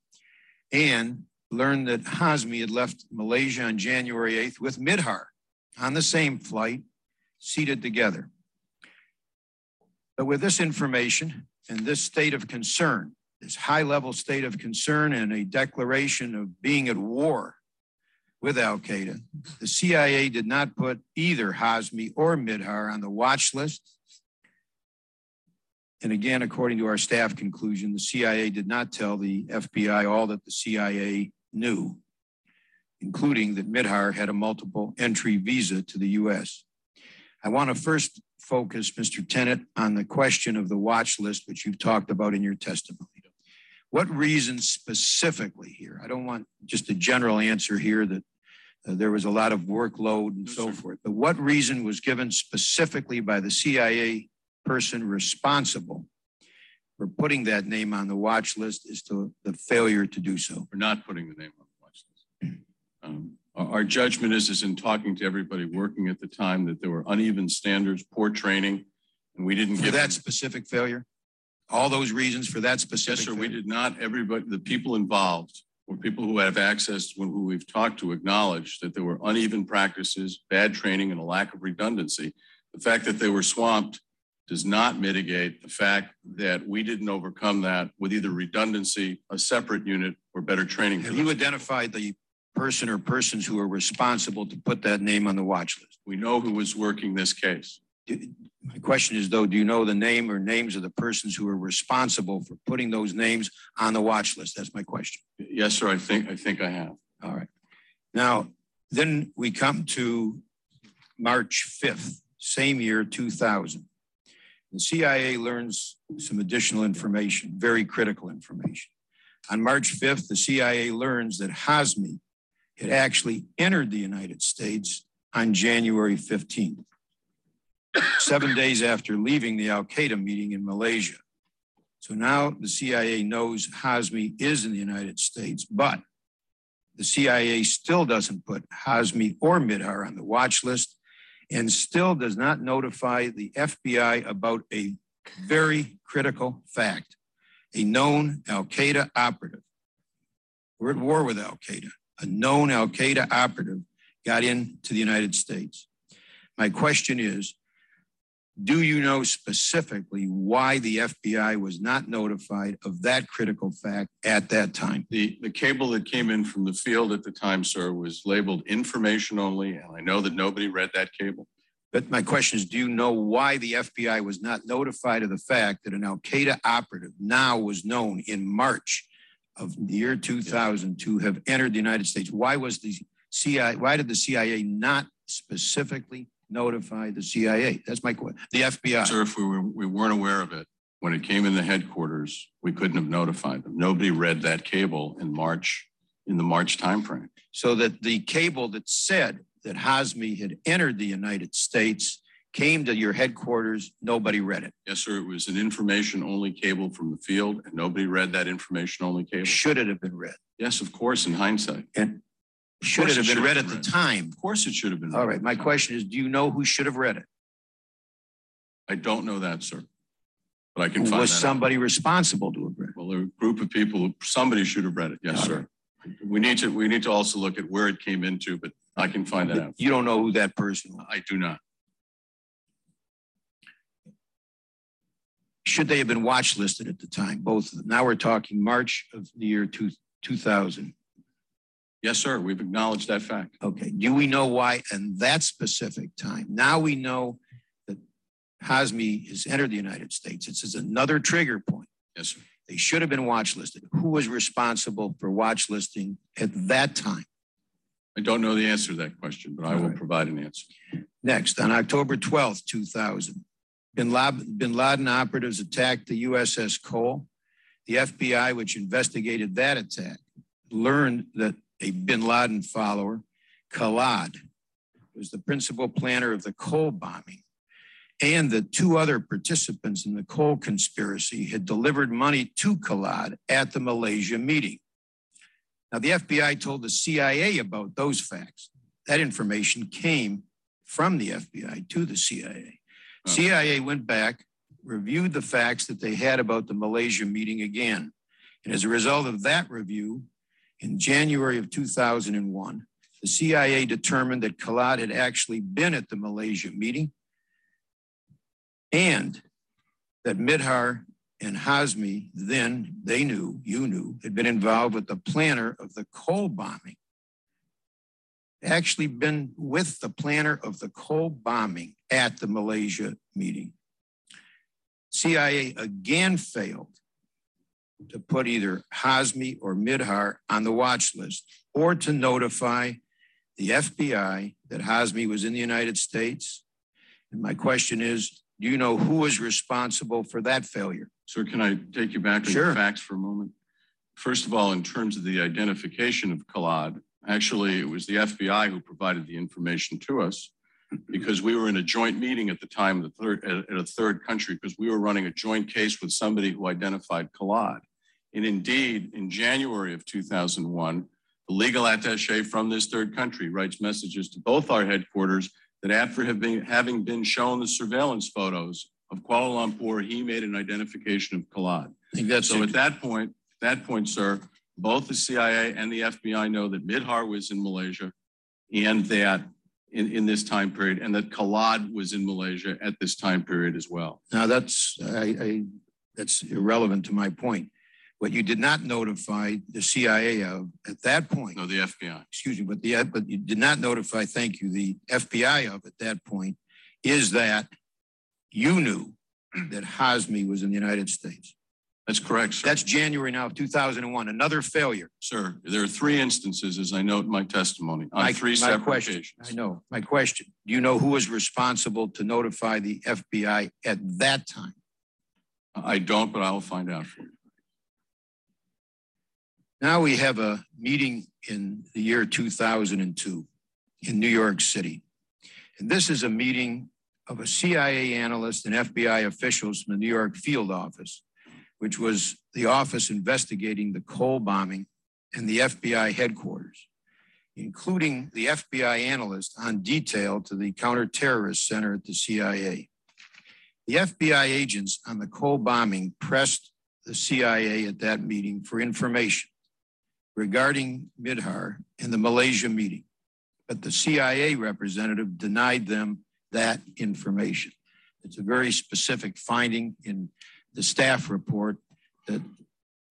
Speaker 3: and learned that Hazmi had left Malaysia on January 8th with Mihdhar on the same flight, seated together. But with this information and this state of concern, this high level state of concern and a declaration of being at war with Al Qaeda, the CIA did not put either Hazmi or Mihdhar on the watch list. And again, according to our staff conclusion, the CIA did not tell the FBI all that the CIA knew, including that Mihdhar had a multiple entry visa to the US. I want to first focus, Mr. Tenet, on the question of the watch list, which you've talked about in your testimony. What reasons specifically here? I don't want just a general answer here that Uh, there was a lot of workload and so mm-hmm. forth, but what reason was given specifically by the CIA person responsible for putting that name on the watch list as to the failure to do so?
Speaker 14: We're not putting the name on the watch list. Hmm. Um, our, judgment is, is in talking to everybody working at the time that there were uneven standards, poor training, and we didn't
Speaker 3: For
Speaker 14: give
Speaker 3: that
Speaker 14: them-
Speaker 3: specific failure? All those reasons for that specific?
Speaker 14: Yes, sir. We did not, everybody, the people involved or people who have access, who we've talked to acknowledge that there were uneven practices, bad training, and a lack of redundancy. The fact that they were swamped does not mitigate the fact that we didn't overcome that with either redundancy, a separate unit, or better training.
Speaker 3: Have you identified the person or persons who are responsible to put that name on the watch list?
Speaker 14: We know who was working this case.
Speaker 3: My question is though, do you know the name or names of the persons who are responsible for putting those names on the watch list? That's my question.
Speaker 14: Yes, sir. I think I think I have.
Speaker 3: All right. Now, then we come to March 5th, same year, 2000. The CIA learns some additional information, very critical information. On March 5th, the CIA learns that Hazmi had actually entered the United States on January 15th, seven days after leaving the Al Qaeda meeting in Malaysia. So now the CIA knows Hazmi is in the United States, but the CIA still doesn't put Hazmi or Mihdhar on the watch list and still does not notify the FBI about a very critical fact. A known Al Qaeda operative, we're at war with Al Qaeda, a known Al Qaeda operative got into the United States. My question is, do you know specifically why the FBI was not notified of that critical fact at that time?
Speaker 14: The, the cable that came in from the field at the time, sir, was labeled information only, and I know that nobody read that cable.
Speaker 3: But my question is, do you know why the FBI was not notified of the fact that an Al Qaeda operative now was known in March of the year 2000 to have entered the United States? Why was the CIA, why did the CIA not specifically notify the CIA? That's my question. The FBI.
Speaker 14: Sir, if we, were, we weren't aware of it, when it came in the headquarters, we couldn't have notified them. Nobody read that cable in March, in the March timeframe.
Speaker 3: So that the cable that said that Hazmi had entered the United States came to your headquarters, nobody read it.
Speaker 14: Yes, sir. It was an information only cable from the field, and nobody read that information only cable.
Speaker 3: Should it have been read?
Speaker 14: Yes, of course, in hindsight.
Speaker 3: And should it have been read at the time?
Speaker 14: Of course, it should have been.
Speaker 3: All right. My question is, do you know who should have read it?
Speaker 14: I don't know that, sir. But I can find
Speaker 3: was
Speaker 14: that out.
Speaker 3: somebody responsible to have read it?
Speaker 14: Well, a group of people, somebody should have read it. Yes,
Speaker 3: All
Speaker 14: sir. We need to, we need to also look at where it came into, but I can find that out.
Speaker 3: You don't know who that person was.
Speaker 14: I do not.
Speaker 3: Should they have been watch listed at the time? Both of them. Now we're talking March of the year two, 2000.
Speaker 14: Yes, sir. We've acknowledged that fact.
Speaker 3: Okay. Do we know why in that specific time? Now we know that Hazmi has entered the United States. This is another trigger point.
Speaker 14: Yes, sir.
Speaker 3: They should have been watch listed. Who was responsible for watch listing at that time?
Speaker 14: I don't know the answer to that question, but I will
Speaker 3: All right.
Speaker 14: provide an answer.
Speaker 3: Next, on October 12th, 2000, bin Laden, bin Laden operatives attacked the USS Cole. The FBI, which investigated that attack, learned that a bin Laden follower, Khallad, was the principal planner of the Cole bombing, and the two other participants in the Cole conspiracy had delivered money to Khallad at the Malaysia meeting. Now, the FBI told the CIA about those facts. That information came from the FBI to the CIA. CIA went back, reviewed the facts that they had about the Malaysia meeting again. And as a result of that review, in January of 2001, the CIA determined that Khallad had actually been at the Malaysia meeting and that Mihdhar and Hazmi, then they knew, you knew, had been involved with the planner of the Cole bombing actually been with the planner of the Cole bombing at the Malaysia meeting. CIA again failed to put either Hazmi or Mihdhar on the watch list or to notify the FBI that Hazmi was in the United States. And my question is, do you know who was responsible for that failure?
Speaker 14: Sir, can I take you back to
Speaker 3: Sure.
Speaker 14: the facts for a moment? First of all, in terms of the identification of Khallad, actually, it was the FBI who provided the information to us because we were in a joint meeting at the time the third, at, at a third country because we were running a joint case with somebody who identified Khallad. And indeed, in January of 2001, the legal attache from this third country writes messages to both our headquarters that after have been, having been shown the surveillance photos of Kuala Lumpur, he made an identification of Khallad.
Speaker 3: I think that's
Speaker 14: So at that point, at that point, sir, both the CIA and the FBI know that Mihdhar was in Malaysia and that in, in this time period, and that Khallad was in Malaysia at this time period as well.
Speaker 3: Now that's I, I that's irrelevant to my point. What you did not notify the CIA of at that point,
Speaker 14: No, the FBI.
Speaker 3: excuse me, but the but you did not notify, thank you, the FBI of at that point, is that you knew that Hazmi was in the United States.
Speaker 14: That's correct, sir.
Speaker 3: That's January now of 2001. Another failure.
Speaker 14: Sir, there are three instances, as I note in my testimony, on
Speaker 3: My-
Speaker 14: three
Speaker 3: my
Speaker 14: separate
Speaker 3: question,
Speaker 14: occasions.
Speaker 3: I know. My question: Do you know who was responsible to notify the FBI at that time?
Speaker 14: I don't, but I'll find out for you.
Speaker 3: Now we have a meeting in the year 2002 in New York City. And this is a meeting of a CIA analyst and FBI officials from the New York field office, which was the office investigating the Cole bombing and the FBI headquarters, including the FBI analyst on detail to the counterterrorist center at the CIA. The FBI agents on the Cole bombing pressed the CIA at that meeting for information regarding Mihdhar and the Malaysia meeting. but the CIA representative denied them that information. It's a very specific finding in the staff report that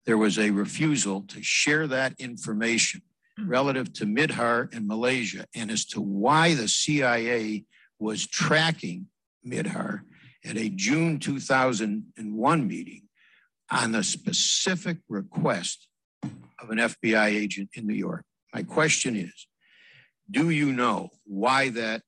Speaker 3: there was a refusal to share that information hmm. relative to Mihdhar and Malaysia and as to why the CIA was tracking Mihdhar at a June 2001 meeting on the specific request of an FBI agent in New York. My question is, do you know why that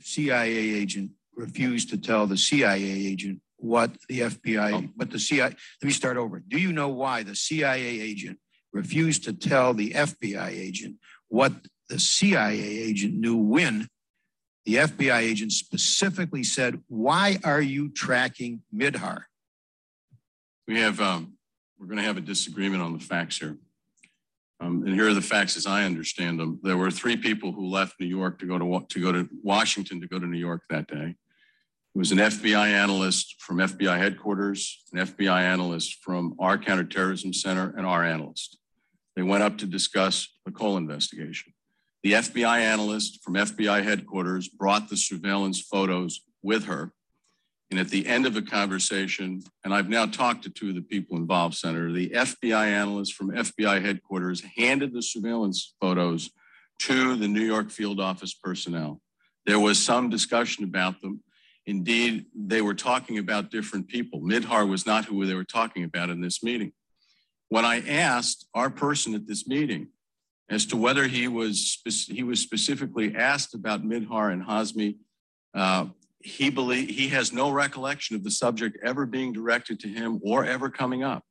Speaker 3: CIA agent refused to tell the CIA agent what the FBI, but the CIA, let me start over. Do you know why the CIA agent refused to tell the FBI agent what the CIA agent knew when the FBI agent specifically said, Why are you tracking Mihdhar?
Speaker 14: We have, um, we're going to have a disagreement on the facts here. Um, and here are the facts as I understand them. There were three people who left New York to go to, to go to Washington to go to New York that day. It was an FBI analyst from FBI headquarters, an FBI analyst from our counterterrorism center, and our analyst. They went up to discuss the Cole investigation. The FBI analyst from FBI headquarters brought the surveillance photos with her. And at the end of the conversation, and I've now talked to two of the people involved, Senator, the FBI analyst from FBI headquarters handed the surveillance photos to the New York field office personnel. There was some discussion about them. Indeed, they were talking about different people. Mihdhar was not who they were talking about in this meeting. When I asked our person at this meeting as to whether he was he was specifically asked about Mihdhar and Hazmi, uh, he believe he has no recollection of the subject ever being directed to him or ever coming up.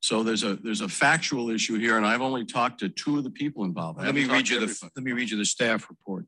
Speaker 14: So there's a there's a factual issue here, and I've only talked to two of the people involved.
Speaker 3: Let me read you the let me read you the staff report.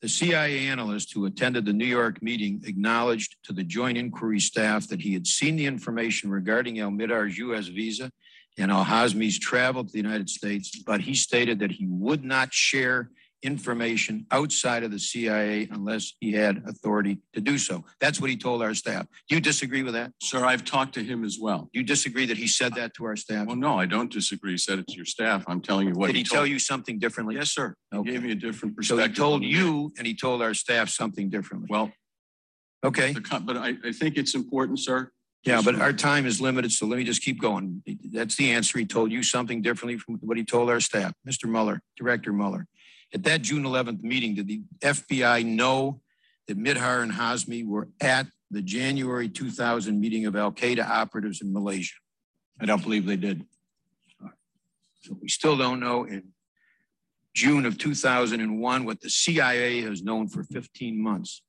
Speaker 3: The CIA analyst who attended the New York meeting acknowledged to the Joint Inquiry staff that he had seen the information regarding Al Mihdhar's U.S. visa and Al Hazmi's travel to the United States, but he stated that he would not share information outside of the CIA unless he had authority to do so. That's what he told our staff. Do you disagree with that?
Speaker 14: Sir, I've talked to him as well.
Speaker 3: Do you disagree that he said that to our staff?
Speaker 14: Well, no, I don't disagree. He said it to your staff. I'm telling you what
Speaker 3: Did he,
Speaker 14: he
Speaker 3: tell you something differently?
Speaker 14: Yes, sir. He gave me a different perspective.
Speaker 3: So he told you and he told our staff something differently.
Speaker 14: Well,
Speaker 3: okay.
Speaker 14: But I, I think it's important, sir.
Speaker 3: Yeah, but our time is limited, so let me just keep going. That's the answer. He told you something differently from what he told our staff. Mr. Mueller, Director Mueller. At that June 11th meeting, did the FBI know that Mihdhar and Hazmi were at the January 2000 meeting of Al Qaeda operatives in Malaysia?
Speaker 15: I don't believe they did.
Speaker 3: So we still don't know in June of 2001 what the CIA has known for 15 months.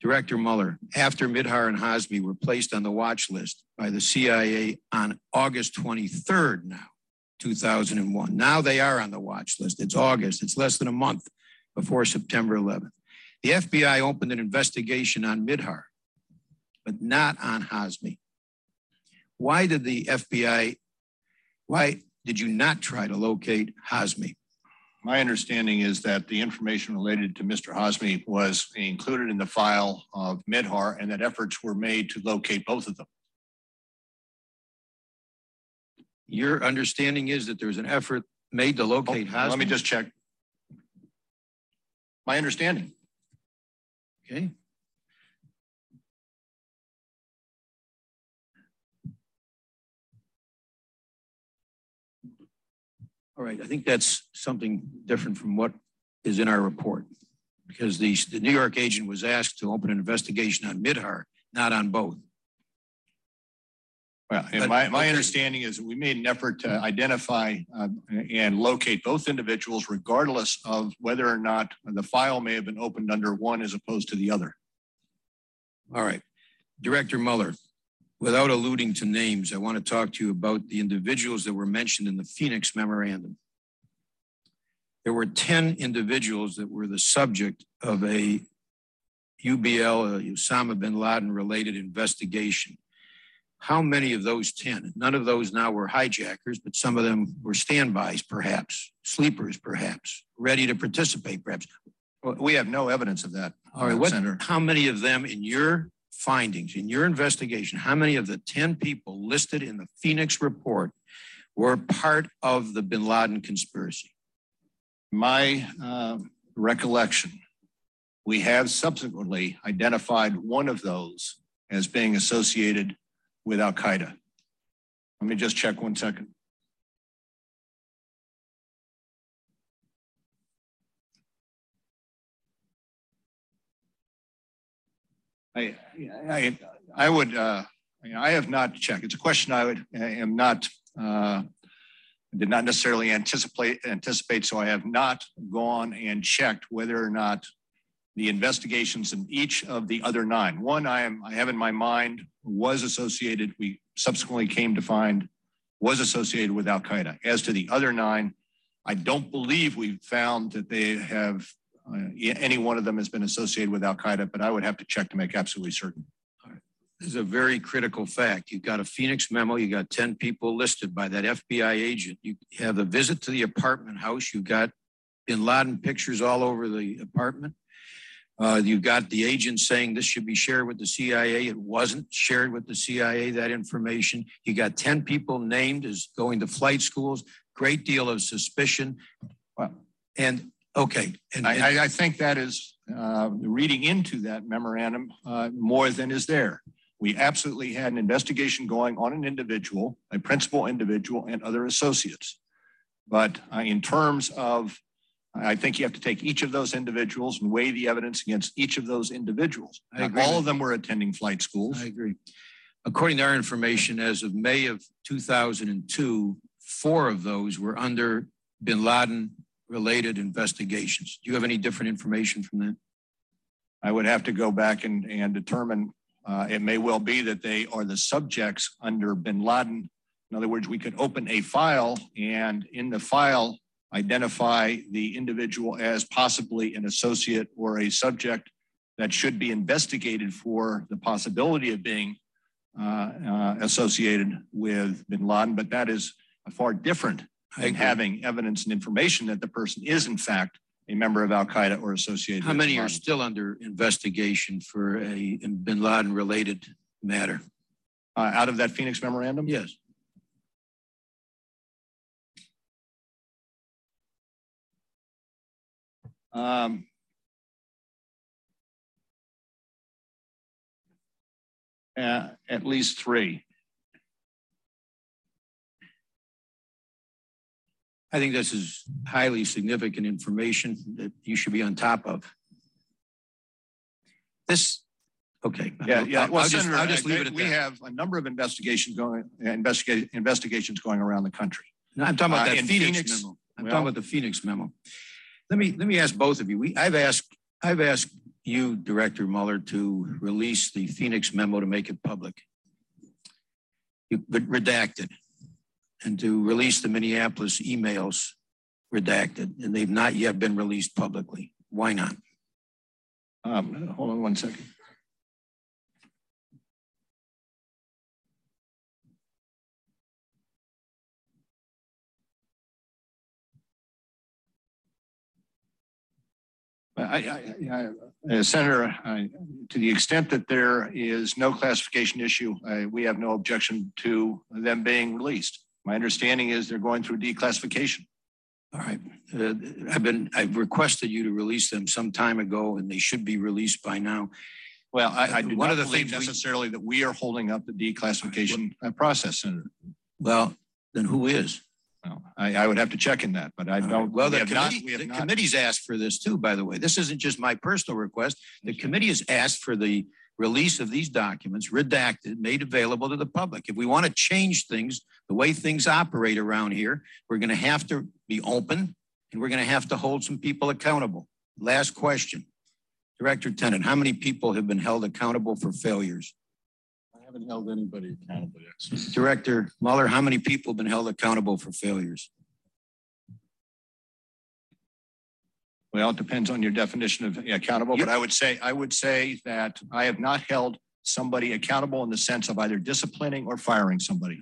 Speaker 3: Director Mueller, after Mihdhar and Hazmi were placed on the watch list by the CIA on August 23rd now, 2001. Now they are on the watch list. It's August. It's less than a month before September 11th. The FBI opened an investigation on Mihdhar, but not on Hazmi. Why did the FBI, why did you not try to locate Hazmi?
Speaker 15: My understanding is that the information related to Mr. Hazmi was included in the file of Mihdhar and that efforts were made to locate both of them.
Speaker 3: Your understanding is that there's an effort made to locate?
Speaker 15: Oh, Let me just check. My understanding.
Speaker 3: Okay. All right, I think that's something different from what is in our report. Because the, the New York agent was asked to open an investigation on Mihdhar, not on both.
Speaker 15: Well, and
Speaker 3: But-
Speaker 15: my, my
Speaker 3: okay.
Speaker 15: understanding is that we made an effort to identify uh, and locate both individuals regardless of whether or not the file may have been opened under one as opposed to the other.
Speaker 3: All right. Director Mueller, without alluding to names, I want to talk to you about the individuals that were mentioned in the Phoenix memorandum. There were 10 individuals that were the subject of a UBL, a Osama bin Laden related investigation. How many of those 10? None of those now were hijackers, but some of them were standbys, perhaps, sleepers, perhaps, ready to participate, perhaps.
Speaker 15: We have no evidence of that.
Speaker 3: All right, what, how many of them in your findings, in your investigation, how many of the 10 people listed in the Phoenix report were part of the bin Laden conspiracy?
Speaker 15: My uh, recollection, we have subsequently identified one of those as being associated with Al Qaeda. Let me just check one second. I, I, I would, uh, I have not checked. It's a question I would, I am not, uh, did not necessarily anticipate, anticipate, so I have not gone and checked whether or not the investigations in each of the other nine. One I am, I have in my mind was associated, we subsequently came to find was associated with Al Qaeda. As to the other nine, I don't believe we've found that they have uh, any one of them has been associated with Al Qaeda, but I would have to check to make absolutely certain.
Speaker 3: This is a very critical fact. You've got a Phoenix memo. You got 10 people listed by that FBI agent. You have a visit to the apartment house. You've got bin Laden pictures all over the apartment. Uh, you've got the agent saying this should be shared with the CIA. It wasn't shared with the CIA, that information. You got 10 people named as going to flight schools, great deal of suspicion.
Speaker 15: Well,
Speaker 3: and okay. And,
Speaker 15: I, I, I think that is uh, reading into that memorandum uh, more than is there. We absolutely had an investigation going on an individual, a principal individual, and other associates. But uh, in terms of, I think you have to take each of those individuals and weigh the evidence against each of those individuals.
Speaker 3: I agree
Speaker 15: all of them were attending flight schools.
Speaker 3: I agree. According to our information, as of May of 2002, four of those were under bin Laden related investigations. Do you have any different information from that?
Speaker 15: I would have to go back and, and determine. Uh, it may well be that they are the subjects under bin Laden. In other words, we could open a file and in the file identify the individual as possibly an associate or a subject that should be investigated for the possibility of being uh, uh, associated with bin Laden, but that is far different than having evidence and information that the person is, in fact, a member of Al Qaeda or associated.
Speaker 3: How many are still under investigation for a bin Laden related matter?
Speaker 15: Uh, out of that Phoenix memorandum?
Speaker 3: Yes.
Speaker 15: Um, uh, at least three.
Speaker 3: I think this is highly significant information that you should be on top of. This, okay.
Speaker 15: Yeah, yeah.
Speaker 3: I'll,
Speaker 15: Well,
Speaker 3: I'll just,
Speaker 15: Senator,
Speaker 3: I'll just leave it at
Speaker 15: we
Speaker 3: that.
Speaker 15: have a number of investigations going, investigate, investigations going around the country.
Speaker 3: No, I'm talking about
Speaker 15: Uh,
Speaker 3: that Phoenix,
Speaker 15: Phoenix,
Speaker 3: memo. I'm
Speaker 15: well-
Speaker 3: talking about the Phoenix memo. Let me let me ask both of you. We I've asked I've asked you, Director Mueller, to release the Phoenix memo to make it public. You but redacted, and to release the Minneapolis emails redacted, and they've not yet been released publicly. Why not?
Speaker 15: Um, hold on one second. I, I, I, uh, Senator, I, to the extent that there is no classification issue, we have no objection to them being released. My understanding is they're going through declassification.
Speaker 3: All right. Uh, I've been I've requested you to release them some time ago, and they should be released by now.
Speaker 15: Well, I, I do
Speaker 3: One
Speaker 15: not
Speaker 3: of the
Speaker 15: believe
Speaker 3: things we-
Speaker 15: necessarily that we are holding up the declassification uh, process, Senator.
Speaker 3: Well, then who is?
Speaker 15: I, I would have to check in that, but I don't.
Speaker 3: Well,
Speaker 15: we
Speaker 3: the
Speaker 15: have not-
Speaker 3: the
Speaker 15: not-
Speaker 3: committee's asked for this too, by the way. This isn't just my personal request. The committee has asked for the release of these documents redacted, made available to the public. If we want to change things, the way things operate around here, we're going to have to be open and we're going to have to hold some people accountable. Last question. Director Tenet, how many people have been held accountable for failures?
Speaker 14: I haven't held anybody accountable yet.
Speaker 3: Director Mueller, how many people have been held accountable for failures?
Speaker 15: Well, it depends on your definition of accountable, but I would say, I would say that I have not held somebody accountable in the sense of either disciplining or firing somebody.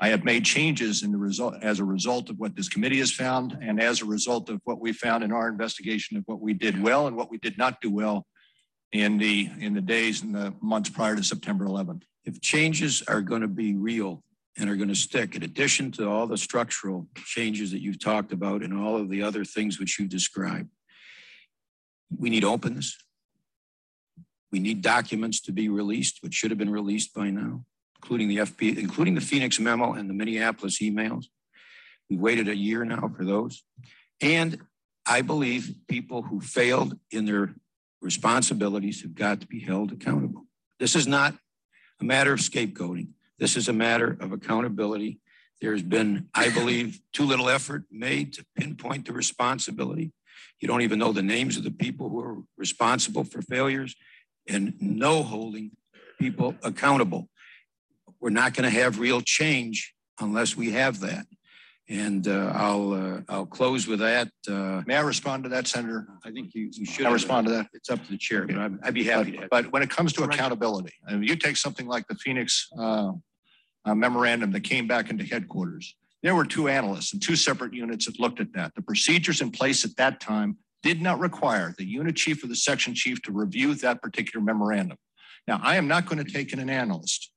Speaker 15: I have made changes in the result, as a result of what this committee has found and as a result of what we found in our investigation of what we did well and what we did not do well in the, in the days and the months prior to September 11th.
Speaker 3: if changes are going to be real and are going to stick, in addition to all the structural changes that you've talked about and all of the other things which you've described, we need openness. We need documents to be released, which should have been released by now, including the FP, including the Phoenix memo and the Minneapolis emails. We've waited a year now for those. And I believe people who failed in their responsibilities have got to be held accountable. This is not a matter of scapegoating. This is a matter of accountability. There's been, I believe, too little effort made to pinpoint the responsibility. You don't even know the names of the people who are responsible for failures and no holding people accountable. We're not going to have real change unless we have that. And uh, I'll uh, I'll close with that. Uh,
Speaker 15: May I respond to that, Senator?
Speaker 3: I think you, you should
Speaker 15: I respond to that.
Speaker 3: It's up to the chair, but I'd, I'd be happy
Speaker 15: But,
Speaker 3: to.
Speaker 15: but when it comes to accountability, and you take something like the Phoenix uh, uh, memorandum that came back into headquarters, there were two analysts and two separate units that looked at that. The procedures in place at that time did not require the unit chief or the section chief to review that particular memorandum. Now, I am not going to take in an analyst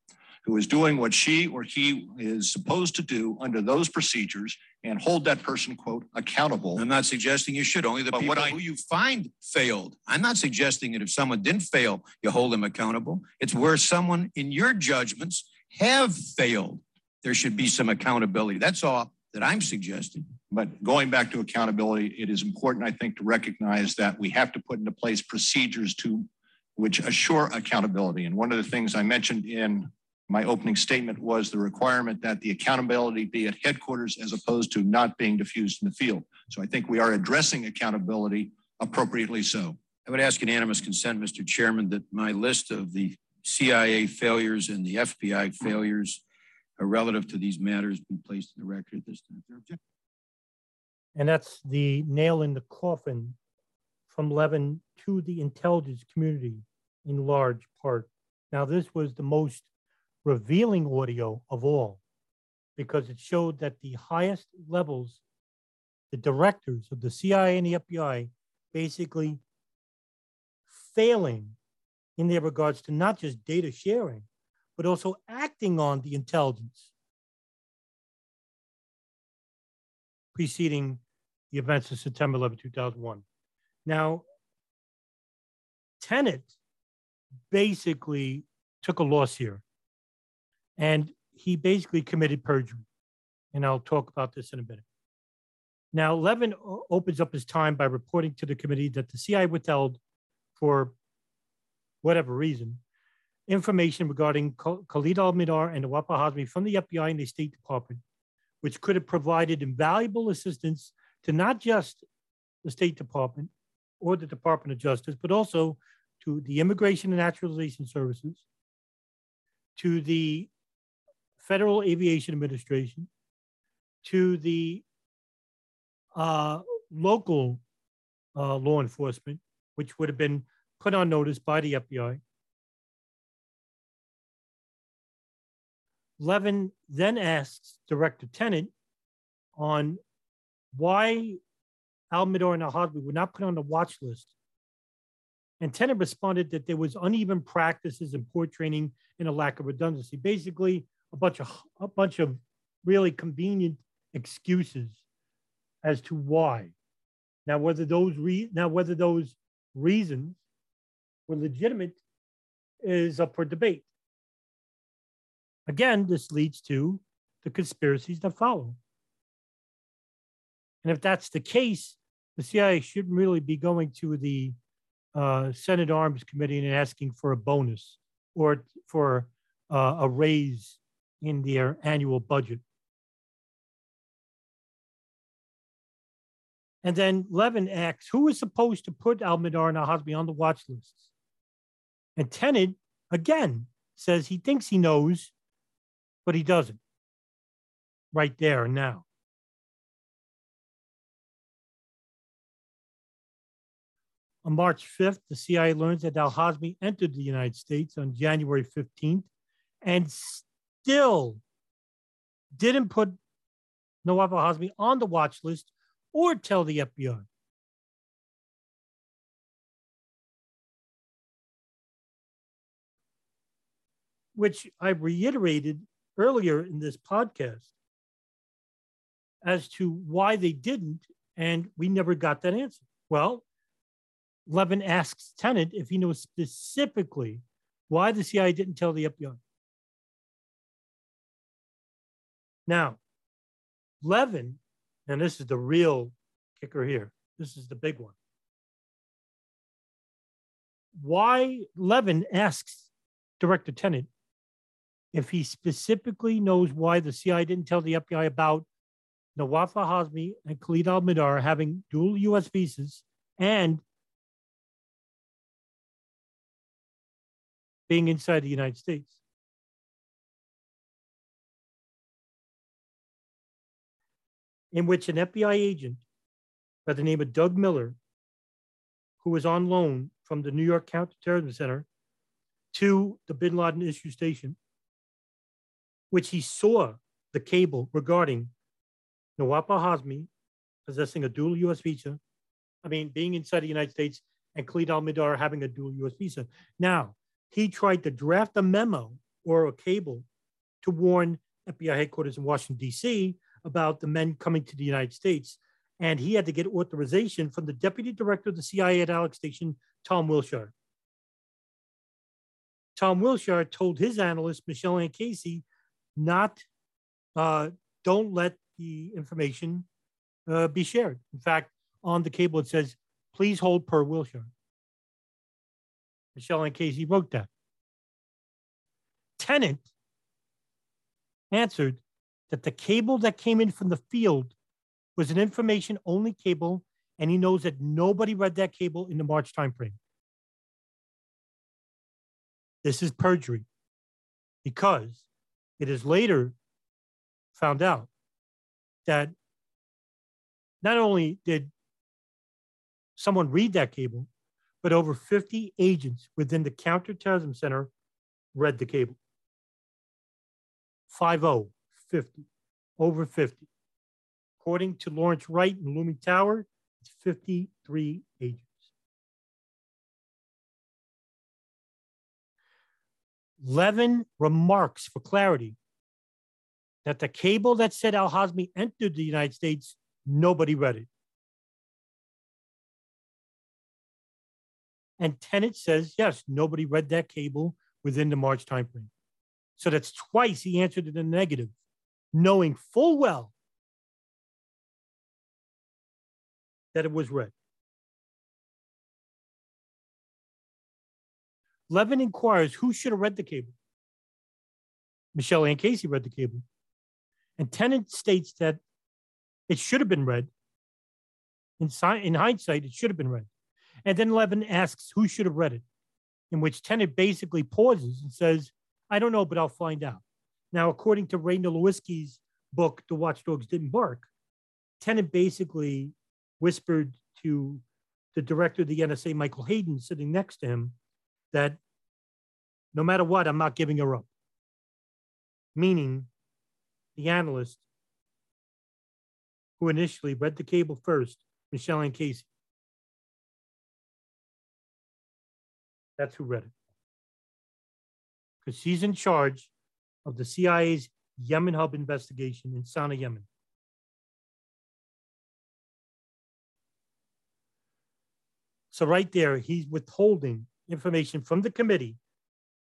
Speaker 15: who is doing what she or he is supposed to do under those procedures and hold that person, quote, accountable.
Speaker 3: I'm not suggesting you should. Only the
Speaker 15: But
Speaker 3: people
Speaker 15: I-
Speaker 3: who you find failed. I'm not suggesting that if someone didn't fail, you hold them accountable. It's where someone in your judgments have failed. There should be some accountability. That's all that I'm suggesting.
Speaker 15: But going back to accountability, it is important, I think, to recognize that we have to put into place procedures to which assure accountability. And one of the things I mentioned in my opening statement was the requirement that the accountability be at headquarters as opposed to not being diffused in the field. So I think we are addressing accountability appropriately so.
Speaker 3: I would ask unanimous consent, Mr. Chairman, that my list of the CIA failures and the FBI failures uh, relative to these matters be placed in the record at this time.
Speaker 2: And that's the nail in the coffin from Levin to the intelligence community in large part. Now, this was the most revealing audio of all because it showed that the highest levels, the directors of the CIA and the FBI, basically failing in their regards to not just data sharing, but also acting on the intelligence preceding the events of September 11, 2001. Now, Tenet basically took a loss here, and he basically committed perjury. And I'll talk about this in a minute. Now, Levin opens up his time by reporting to the committee that the CIA withheld, for whatever reason, information regarding Khalid al-Mihdhar and Nawaf al-Hazmi from the FBI and the State Department, which could have provided invaluable assistance to not just the State Department or the Department of Justice, but also to the Immigration and Naturalization Services, to the Federal Aviation Administration, to the uh, local uh, law enforcement, which would have been put on notice by the FBI. Levin then asks Director Tenet on why Al Mihdhar and Al Hazmi were not put on the watch list. And Tenet responded that there was uneven practices and poor training and a lack of redundancy. Basically, a bunch of a bunch of really convenient excuses as to why. Now, whether those re- now whether those reasons were legitimate is up for debate. Again, this leads to the conspiracies that follow. And if that's the case, the CIA shouldn't really be going to the uh, Senate Arms Committee and asking for a bonus or for uh, a raise in their annual budget. And then Levin asks, who is supposed to put Al-Mihdhar and Al-Hazmi on the watch lists? And Tenet, again, says he thinks he knows, but he doesn't. Right there and now. On March 5th, the CIA learns that Al Hazmi entered the United States on January 15th and still didn't put Nawaf Al Hazmi on the watch list or tell the FBI. Which I reiterated earlier in this podcast as to why they didn't, and we never got that answer. Well, Levin asks Tenet if he knows specifically why the CIA didn't tell the FBI. Now, Levin, and this is the real kicker here, this is the big one. Why Levin asks Director Tenet if he specifically knows why the CIA didn't tell the FBI about Nawaf Hazmi and Khalid al Mihdhar having dual US visas and being inside the United States. In which an FBI agent by the name of Doug Miller, who was on loan from the New York Counterterrorism Center to the bin Laden issue station, which he saw the cable regarding Nawaf Hazmi possessing a dual US visa, I mean, being inside the United States, and Khalid al Mihdhar having a dual US visa. Now, he tried to draft a memo or a cable to warn FBI headquarters in Washington, D.C. about the men coming to the United States. And he had to get authorization from the deputy director of the CIA at Alec Station, Tom Wilshire. Tom Wilshire told his analyst, Michelle Ann Casey, not, uh, don't let the information uh, be shared. In fact, on the cable, it says, please hold per Wilshire. Michelle Ann Casey wrote that. Tenet answered that the cable that came in from the field was an information only cable, and he knows that nobody read that cable in the March timeframe. This is perjury because it is later found out that not only did someone read that cable, but over 50 agents within the counterterrorism center read the cable. 50, 50, over 50. According to Lawrence Wright in Looming Tower, it's 53 agents. Levin remarks for clarity that the cable that said Al Hazmi entered the United States, nobody read it. And Tenet says, yes, nobody read that cable within the March timeframe. So that's twice he answered in the negative, knowing full well that it was read. Levin inquires who should have read the cable. Michelle Ann Casey read the cable. And Tenet states that it should have been read. In, in hindsight, it should have been read. And then Levin asks who should have read it, in which Tenet basically pauses and says, I don't know, but I'll find out. Now, according to Ray Nowosielski's book, The Watchdogs Didn't Bark, Tenet basically whispered to the director of the NSA, Michael Hayden, sitting next to him, that no matter what, I'm not giving her up. Meaning, the analyst who initially read the cable first, Michelle Ann Casey, That's who read it. Because she's in charge of the CIA's Yemen hub investigation in Sana'a, Yemen. So right there, he's withholding information from the committee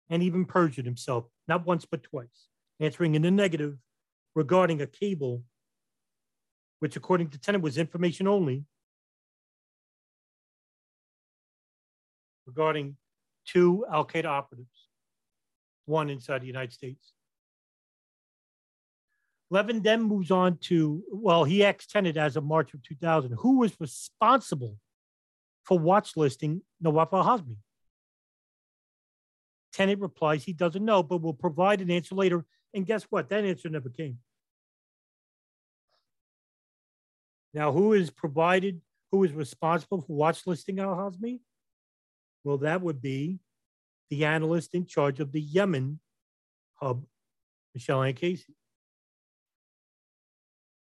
Speaker 2: and even perjured himself, not once but twice, answering in the negative regarding a cable, which according to Tenet was information only, regarding two Al Qaeda operatives, one inside the United States. Levin then moves on to, well, he extended as of March of 2000. Who was responsible for watch listing Nawaf al Hazmi? Tenet replies he doesn't know, but will provide an answer later. And guess what? That answer never came. Now, who is provided, who is responsible for watch listing al Hazmi? Well, that would be the analyst in charge of the Yemen hub, Michelle Ann Casey.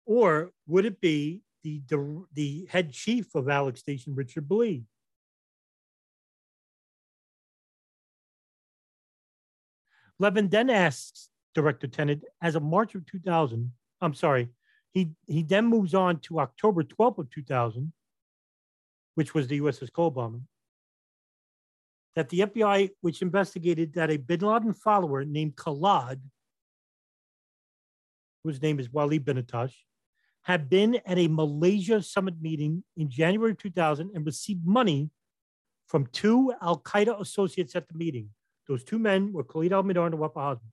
Speaker 2: Or would it be the, the, the head chief of Alec Station, Richard Blee? Levin then asks Director Tenet, as of March of 2000, I'm sorry, he, he then moves on to October 12th of 2000, which was the USS Cole bombing that the FBI, which investigated that a bin Laden follower named Khallad, whose name is Wali bin Attash, had been at a Malaysia summit meeting in January 2000 and received money from two Al Qaeda associates at the meeting. Those two men were Khalid al Mihdhar and Nawaf Hazmi.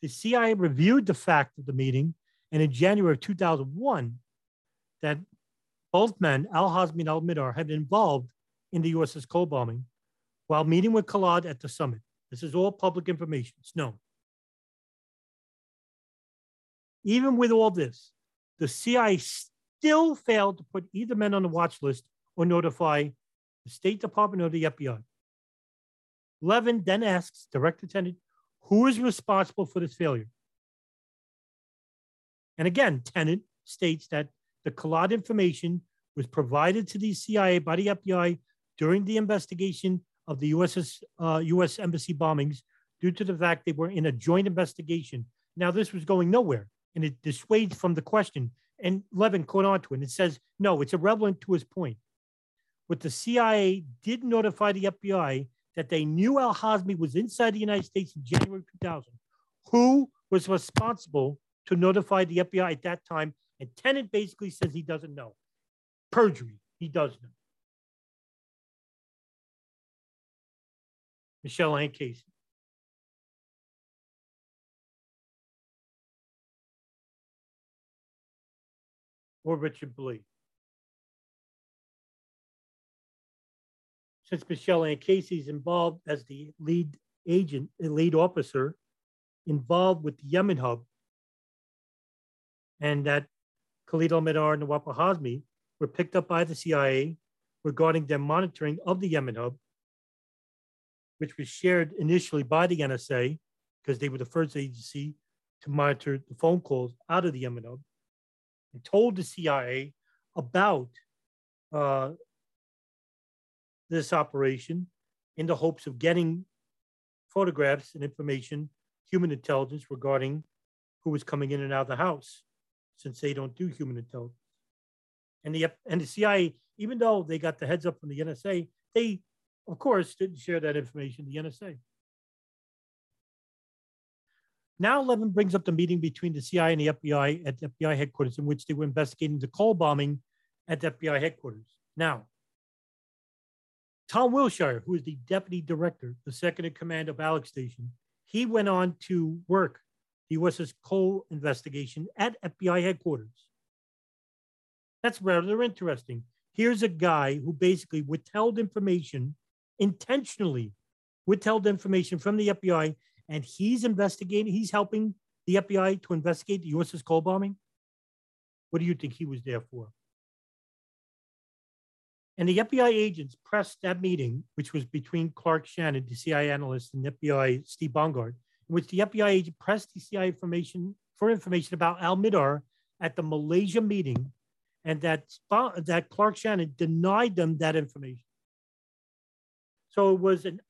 Speaker 2: The CIA reviewed the fact of the meeting, and in January of 2001, that both men, Al Hazmi and Al Mihdhar, had been involved in the USS Cole bombing while meeting with Khalid at the summit. This is all public information, it's known. Even with all this, the CIA still failed to put either men on the watch list or notify the State Department or the FBI. Levin then asks Director Tenet who is responsible for this failure. And again, Tenet states that the Khallad information was provided to the CIA by the FBI during the investigation of the USS, uh, U.S. Embassy bombings due to the fact they were in a joint investigation. Now, this was going nowhere, and it dissuades from the question. And Levin caught on to it. And says, no, it's irrelevant to his point. What the CIA did notify the FBI that they knew Al Hazmi was inside the United States in January 2000. Who was responsible to notify the FBI at that time? And Tenet basically says he doesn't know. Perjury, he does know. Michelle Ann Casey. Or Richard Blee. since Michelle Ann Casey is involved as the lead agent, lead officer involved with the Yemen hub, and that Khalid al-Mihdhar and Nawaf Hazmi were picked up by the CIA regarding their monitoring of the Yemen hub, which was shared initially by the NSA because they were the first agency to monitor the phone calls out of the Yemen hub, and told the CIA about uh, this operation in the hopes of getting photographs and information, human intelligence regarding who was coming in and out of the house, since they don't do human intelligence. And the and the CIA, even though they got the heads up from the NSA, they of course didn't share that information to the NSA. Now Levin brings up the meeting between the CIA and the FBI at FBI headquarters in which they were investigating the Cole bombing at FBI headquarters. Now, Tom Wilshire, who is the deputy director, the second in command of Alec Station, he went on to work the USS Cole investigation at FBI headquarters. That's rather interesting. Here's a guy who basically withheld information intentionally, withheld information from the FBI, and he's investigating, he's helping the FBI to investigate the USS Cole bombing. What do you think he was there for? And the FBI agents pressed that meeting, which was between Clark Shannon, the CIA analyst, and FBI Steve Bongardt, in which the FBI agent pressed the CIA information for information about Al Mihdhar at the Malaysia meeting, and that that Clark Shannon denied them that information. So it was an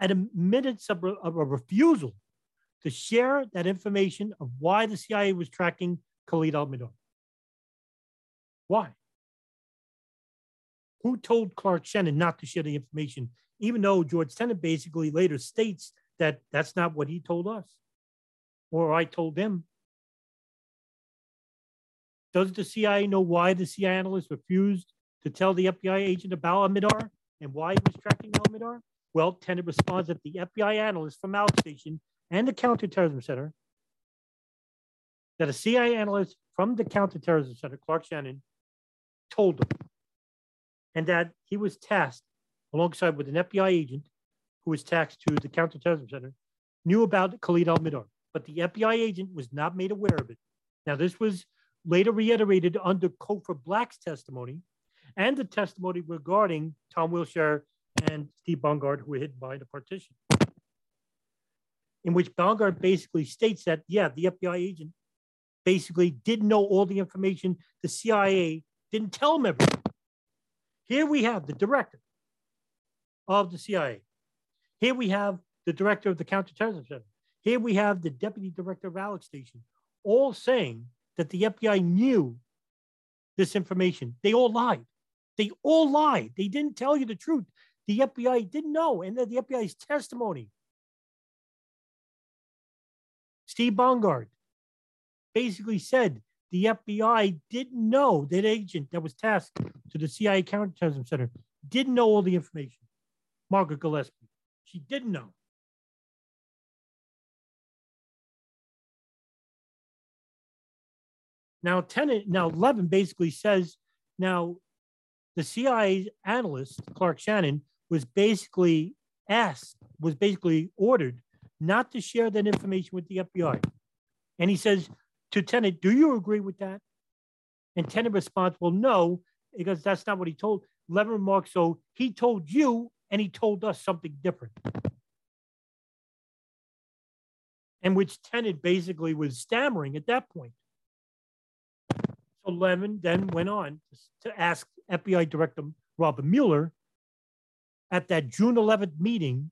Speaker 2: at a refusal to share that information of why the CIA was tracking Khalid al Mihdhar. Why? Who told Clark Shannon not to share the information, even though George Tenet basically later states that that's not what he told us or I told them? Does the CIA know why the CIA analyst refused to tell the FBI agent about Al and why he was tracking Al Well, Tenet responds that the FBI analyst from Alec Station and the Counterterrorism Center, that a CIA analyst from the Counterterrorism Center, Clark Shannon, told them and that he was tasked alongside with an FBI agent who was tasked to the counterterrorism center, knew about Khalid al-Mihdhar, but the FBI agent was not made aware of it. Now, this was later reiterated under Cofer Black's testimony and the testimony regarding Tom Wilshire and Steve Bongardt, who were hit by the partition, in which Bongardt basically states that, yeah, the FBI agent basically didn't know all the information. The CIA didn't tell him everything. Here we have the director of the CIA. Here we have the director of the counterterrorism center. Here we have the deputy director of Alec Station, all saying that the FBI knew this information. They all lied. They all lied. They didn't tell you the truth. The FBI didn't know, and the FBI's testimony. Steve Bongardt basically said the FBI didn't know that agent that was tasked to the CIA Counterterrorism Center didn't know all the information. Margaret Gillespie, she didn't know. Now, Tenet now Levin basically says now the CIA analyst Clark Shannon was basically asked, was basically ordered not to share that information with the FBI. And he says to Tenet, Do you agree with that? And Tenet responds, Well, no, because that's not what he told. Levin remarks, So he told you and he told us something different. And which Tenet basically was stammering at that point. So Levin then went on to ask FBI Director Robert Mueller at that June 11th meeting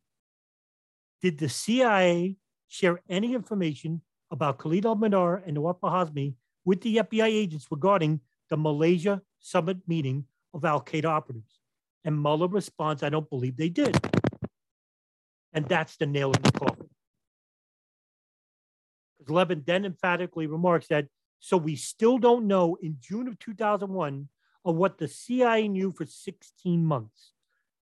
Speaker 2: did the CIA share any information about Khalid al-Mihdhar and Nawaf Hazmi with the FBI agents regarding the Malaysia summit meeting of Al-Qaeda operatives? And Mueller responds, I don't believe they did. And that's the nail in the coffin. Levin then emphatically remarks that so we still don't know in June of 2001 of what the CIA knew for 16 months.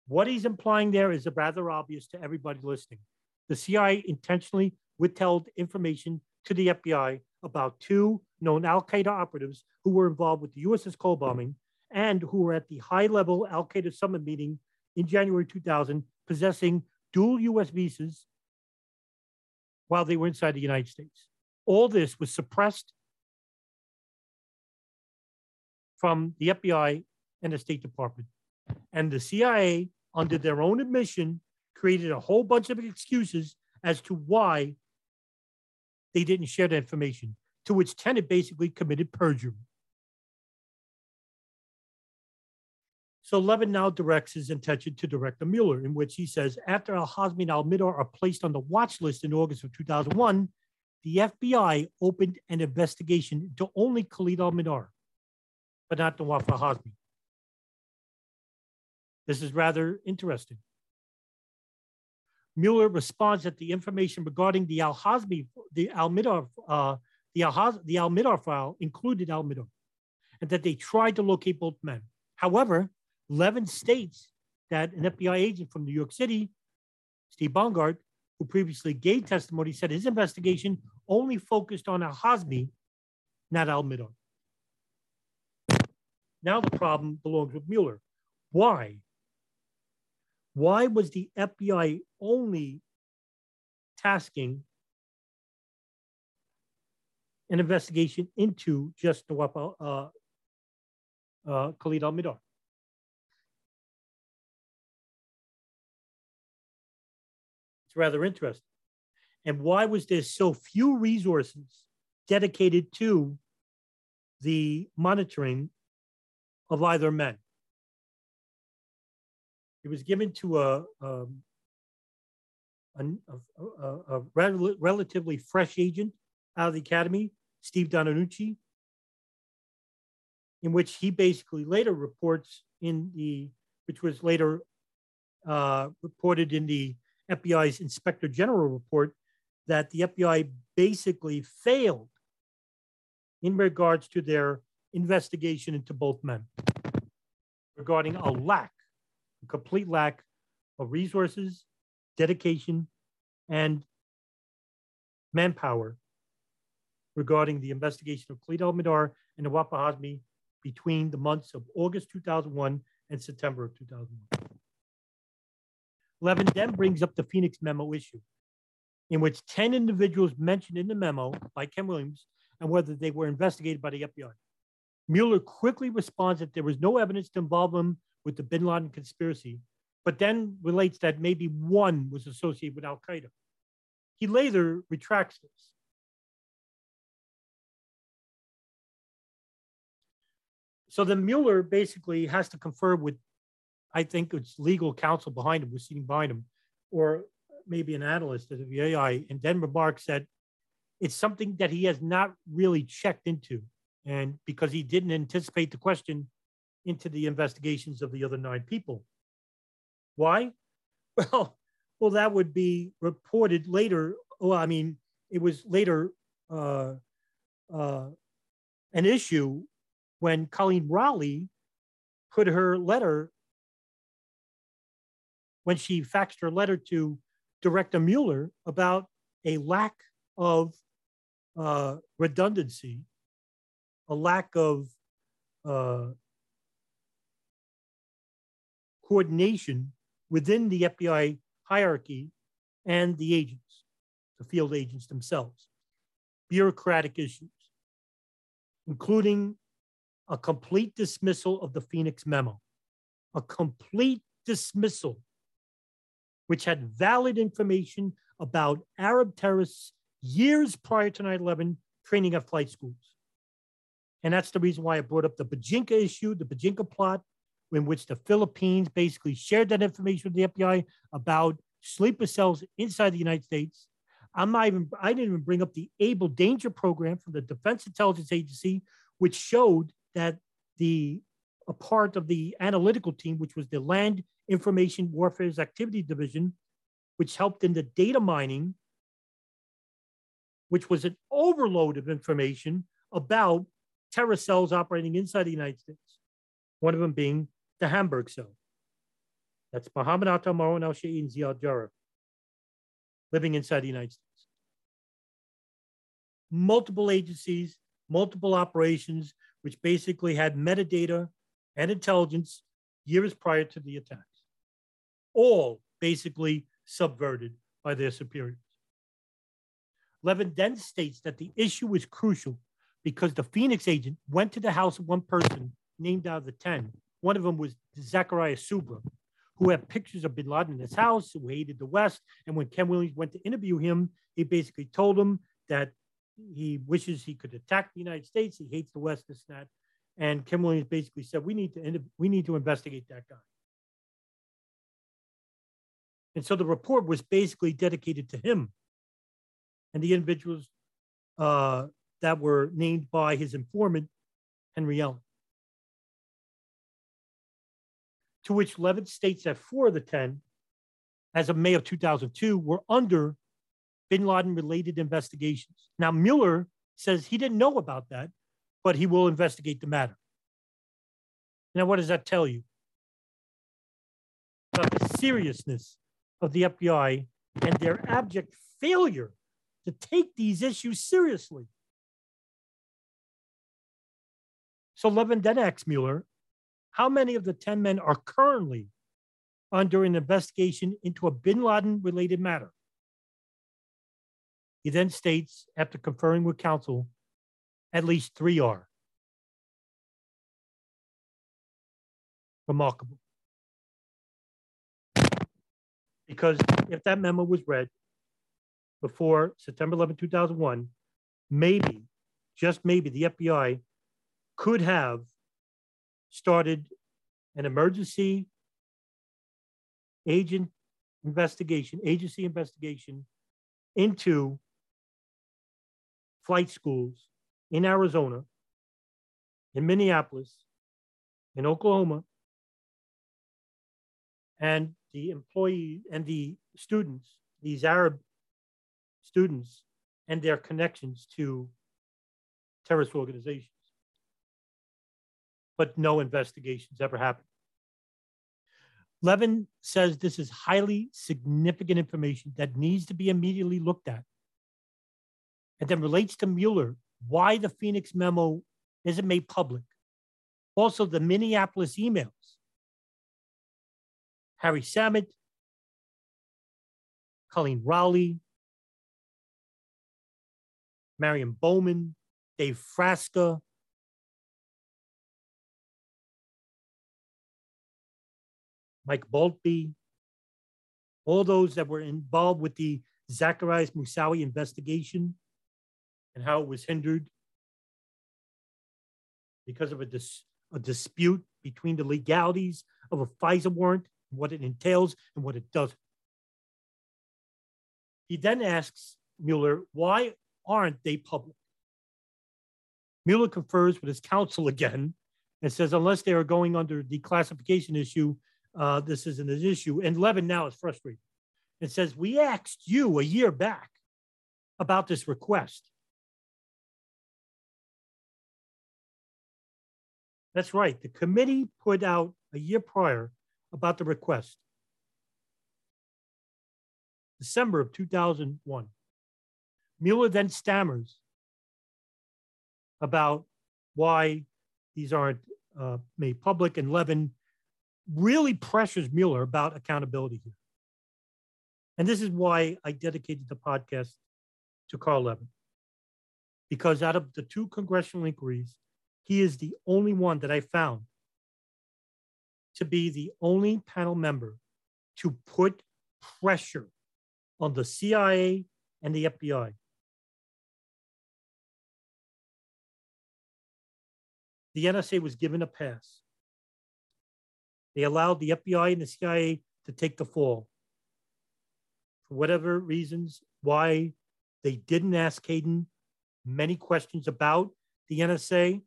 Speaker 2: What he's implying there is rather obvious to everybody listening. The CIA intentionally withheld information to the FBI about two known Al Qaeda operatives who were involved with the USS Cole bombing and who were at the high level Al Qaeda summit meeting in January 2000, possessing dual US visas while they were inside the United States. All this was suppressed from the FBI and the State Department. And the CIA, under their own admission, created a whole bunch of excuses as to why they didn't share the information, to which Tenet basically committed perjury. So Levin now directs his intention to Director Mueller, in which he says, after Al-Hazmi and Al-Mihdhar are placed on the watch list in August of 2001, the FBI opened an investigation into only Khalid al-Mihdhar, but not Nawaf al-Hazmi. This is rather interesting. Mueller responds that the information regarding the Al Hazmi, the Al Mihdhar, uh, the Al the Al Mihdhar file included Al Mihdhar, and that they tried to locate both men. However, Levin states that an FBI agent from New York City, Steve Bongardt, who previously gave testimony, said his investigation only focused on Al Hazmi, not Al Mihdhar. Now the problem belongs with Mueller. Why? Why was the FBI only tasking an investigation into just Nawaf uh, uh, Khalid al Mihdhar? It's rather interesting. And why was there so few resources dedicated to the monitoring of either men? It was given to a, um, a, a, a, rel relatively fresh agent out of the academy, Steve Donanucci, in which he basically later reports in the, which was later uh, reported in the FBI's Inspector General report, that the FBI basically failed in regards to their investigation into both men regarding a lack a complete lack of resources, dedication, and manpower regarding the investigation of Khalid al-Mihdhar and Nawaf Hazmi between the months of August 2001 and September of 2001. Levin then brings up the Phoenix memo issue, in which 10 individuals mentioned in the memo by Ken Williams and whether they were investigated by the FBI. Mueller quickly responds that there was no evidence to involve them with the bin Laden conspiracy, but then relates that maybe one was associated with Al Qaeda. He later retracts this. So then Mueller basically has to confer with, I think it's legal counsel behind him, was sitting behind him, or maybe an analyst at the AI, and then remarks that it's something that he has not really checked into. And because he didn't anticipate the question, into the investigations of the other nine people. Why? Well, well, that would be reported later. Well, I mean, it was later uh, uh, an issue when Colleen Rowley put her letter, when she faxed her letter to Director Mueller about a lack of uh, redundancy, a lack of uh, coordination within the FBI hierarchy and the agents, the field agents themselves. Bureaucratic issues, including a complete dismissal of the Phoenix memo, a complete dismissal, which had valid information about Arab terrorists years prior to 9 11 training at flight schools. And that's the reason why I brought up the Bojinka issue, the Bojinka plot, in which the Philippines basically shared that information with the FBI about sleeper cells inside the United States. I'm not even, I didn't even bring up the Able Danger program from the Defense Intelligence Agency, which showed that the a part of the analytical team, which was the Land Information Warfare's Activity Division, which helped in the data mining, which was an overload of information about terror cells operating inside the United States. One of them being the Hamburg cell. That's Muhammad Atta, Marwan al Shehhi, and Ziad Jarrah living inside the United States. Multiple agencies, multiple operations, which basically had metadata and intelligence years prior to the attacks, all basically subverted by their superiors. Levin then states that the issue was crucial because the Phoenix agent went to the house of one person named out of the 10 one of them was Zakaria Soubra, who had pictures of bin Laden in his house, who hated the West. And when Ken Williams went to interview him, he basically told him that he wishes he could attack the United States. He hates the West, this and that. And Ken Williams basically said, we need to, we need to investigate that guy. And so the report was basically dedicated to him and the individuals uh, that were named by his informant, Henry Allen. To which Levin states that four of the 10, as of May of 2002, were under bin Laden related investigations. Now, Mueller says he didn't know about that, but he will investigate the matter. Now, what does that tell you? About the seriousness of the FBI and their abject failure to take these issues seriously. So Levin then asks Mueller how many of the 10 men are currently under an investigation into a bin Laden related matter? He then states, after conferring with counsel, at least three are. Remarkable. Because if that memo was read before September 11, 2001, maybe, just maybe, the FBI could have started an emergency agent investigation, agency investigation into flight schools in Arizona, in Minneapolis, in Oklahoma, and the employee and the students, these Arab students, and their connections to terrorist organizations but no investigations ever happened. Levin says this is highly significant information that needs to be immediately looked at. And then relates to Mueller why the Phoenix memo isn't made public. Also, the Minneapolis emails. Harry Samit, Colleen Rowley, Marion Bowman, Dave Frasca, Mike Maltbie, all those that were involved with the Zacarias Moussaoui investigation and how it was hindered because of a, dis- a dispute between the legalities of a FISA warrant, what it entails and what it doesn't. He then asks Mueller, why aren't they public? Mueller confers with his counsel again and says, unless they are going under the declassification issue, uh, this isn't an issue. And Levin now is frustrated and says, We asked you a year back about this request. That's right. The committee put out a year prior about the request. December of 2001. Mueller then stammers about why these aren't uh, made public, and Levin really pressures Mueller about accountability here. And this is why I dedicated the podcast to Carl Levin, because out of the two congressional inquiries, he is the only one that I found to be the only panel member to put pressure on the CIA and the FBI. The NSA was given a pass. They allowed the FBI and the CIA to take the fall. For whatever reasons, why they didn't ask Hayden many questions about the NSA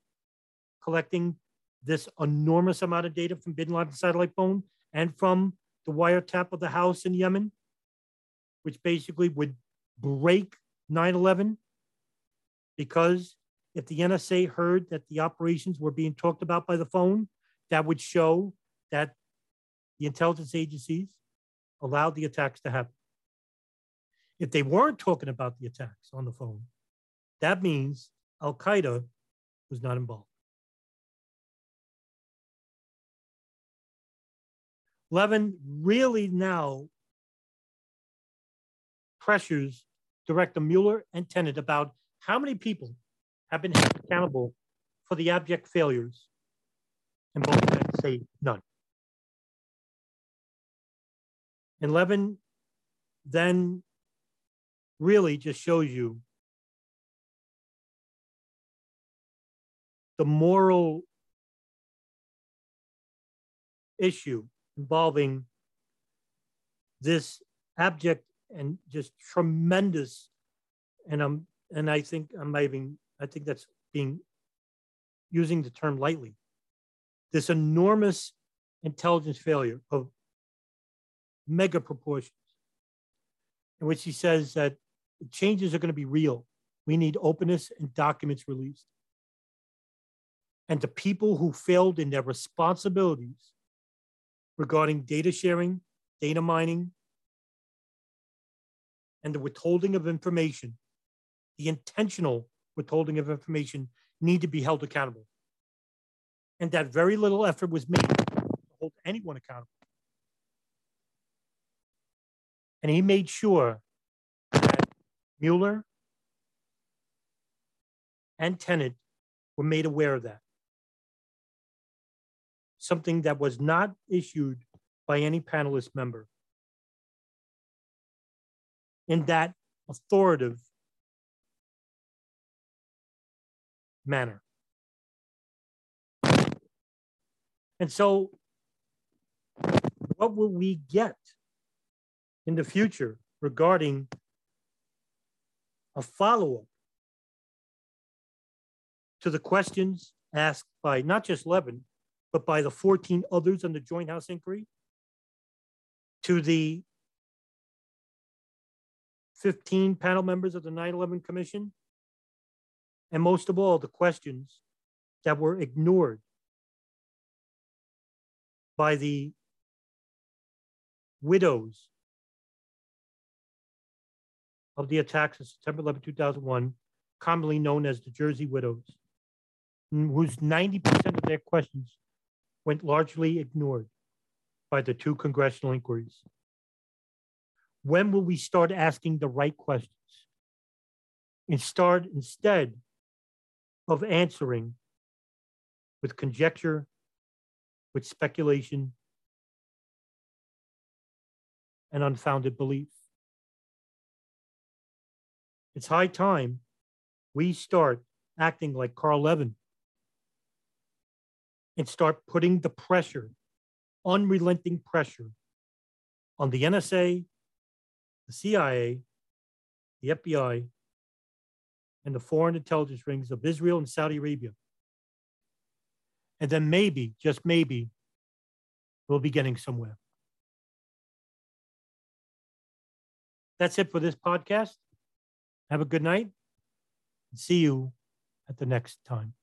Speaker 2: collecting this enormous amount of data from bin Laden's satellite phone and from the wiretap of the house in Yemen, which basically would break 9 11 because if the NSA heard that the operations were being talked about by the phone, that would show that the intelligence agencies allowed the attacks to happen. If they weren't talking about the attacks on the phone, that means Al Qaeda was not involved. Levin really now pressures Director Mueller and Tenet about how many people have been held accountable for the abject failures, and both men say none. And Levin then really just shows you the moral issue involving this abject and just tremendous and I'm and I think I'm even I think that's being using the term lightly. This enormous intelligence failure of mega proportions, in which he says that changes are going to be real. We need openness and documents released. And the people who failed in their responsibilities regarding data sharing, data mining, and the withholding of information, the intentional withholding of information, need to be held accountable. And that very little effort was made to hold anyone accountable. And he made sure that Mueller and Tenet were made aware of that. Something that was not issued by any panelist member. In that authoritative manner. And so, what will we get in the future regarding a follow up to the questions asked by not just Levin, but by the 14 others on the Joint House inquiry, to the 15 panel members of the 9 11 Commission, and most of all, the questions that were ignored by the widows of the attacks of September 11, 2001, commonly known as the Jersey Widows, whose 90% of their questions went largely ignored by the two congressional inquiries. When will we start asking the right questions and start instead of answering with conjecture, with speculation, and unfounded belief? It's high time we start acting like Carl Levin and start putting the pressure, unrelenting pressure, on the NSA, the CIA, the FBI, and the foreign intelligence rings of Israel and Saudi Arabia. And then maybe, just maybe, we'll be getting somewhere. That's it for this podcast. Have a good night. See you at the next time.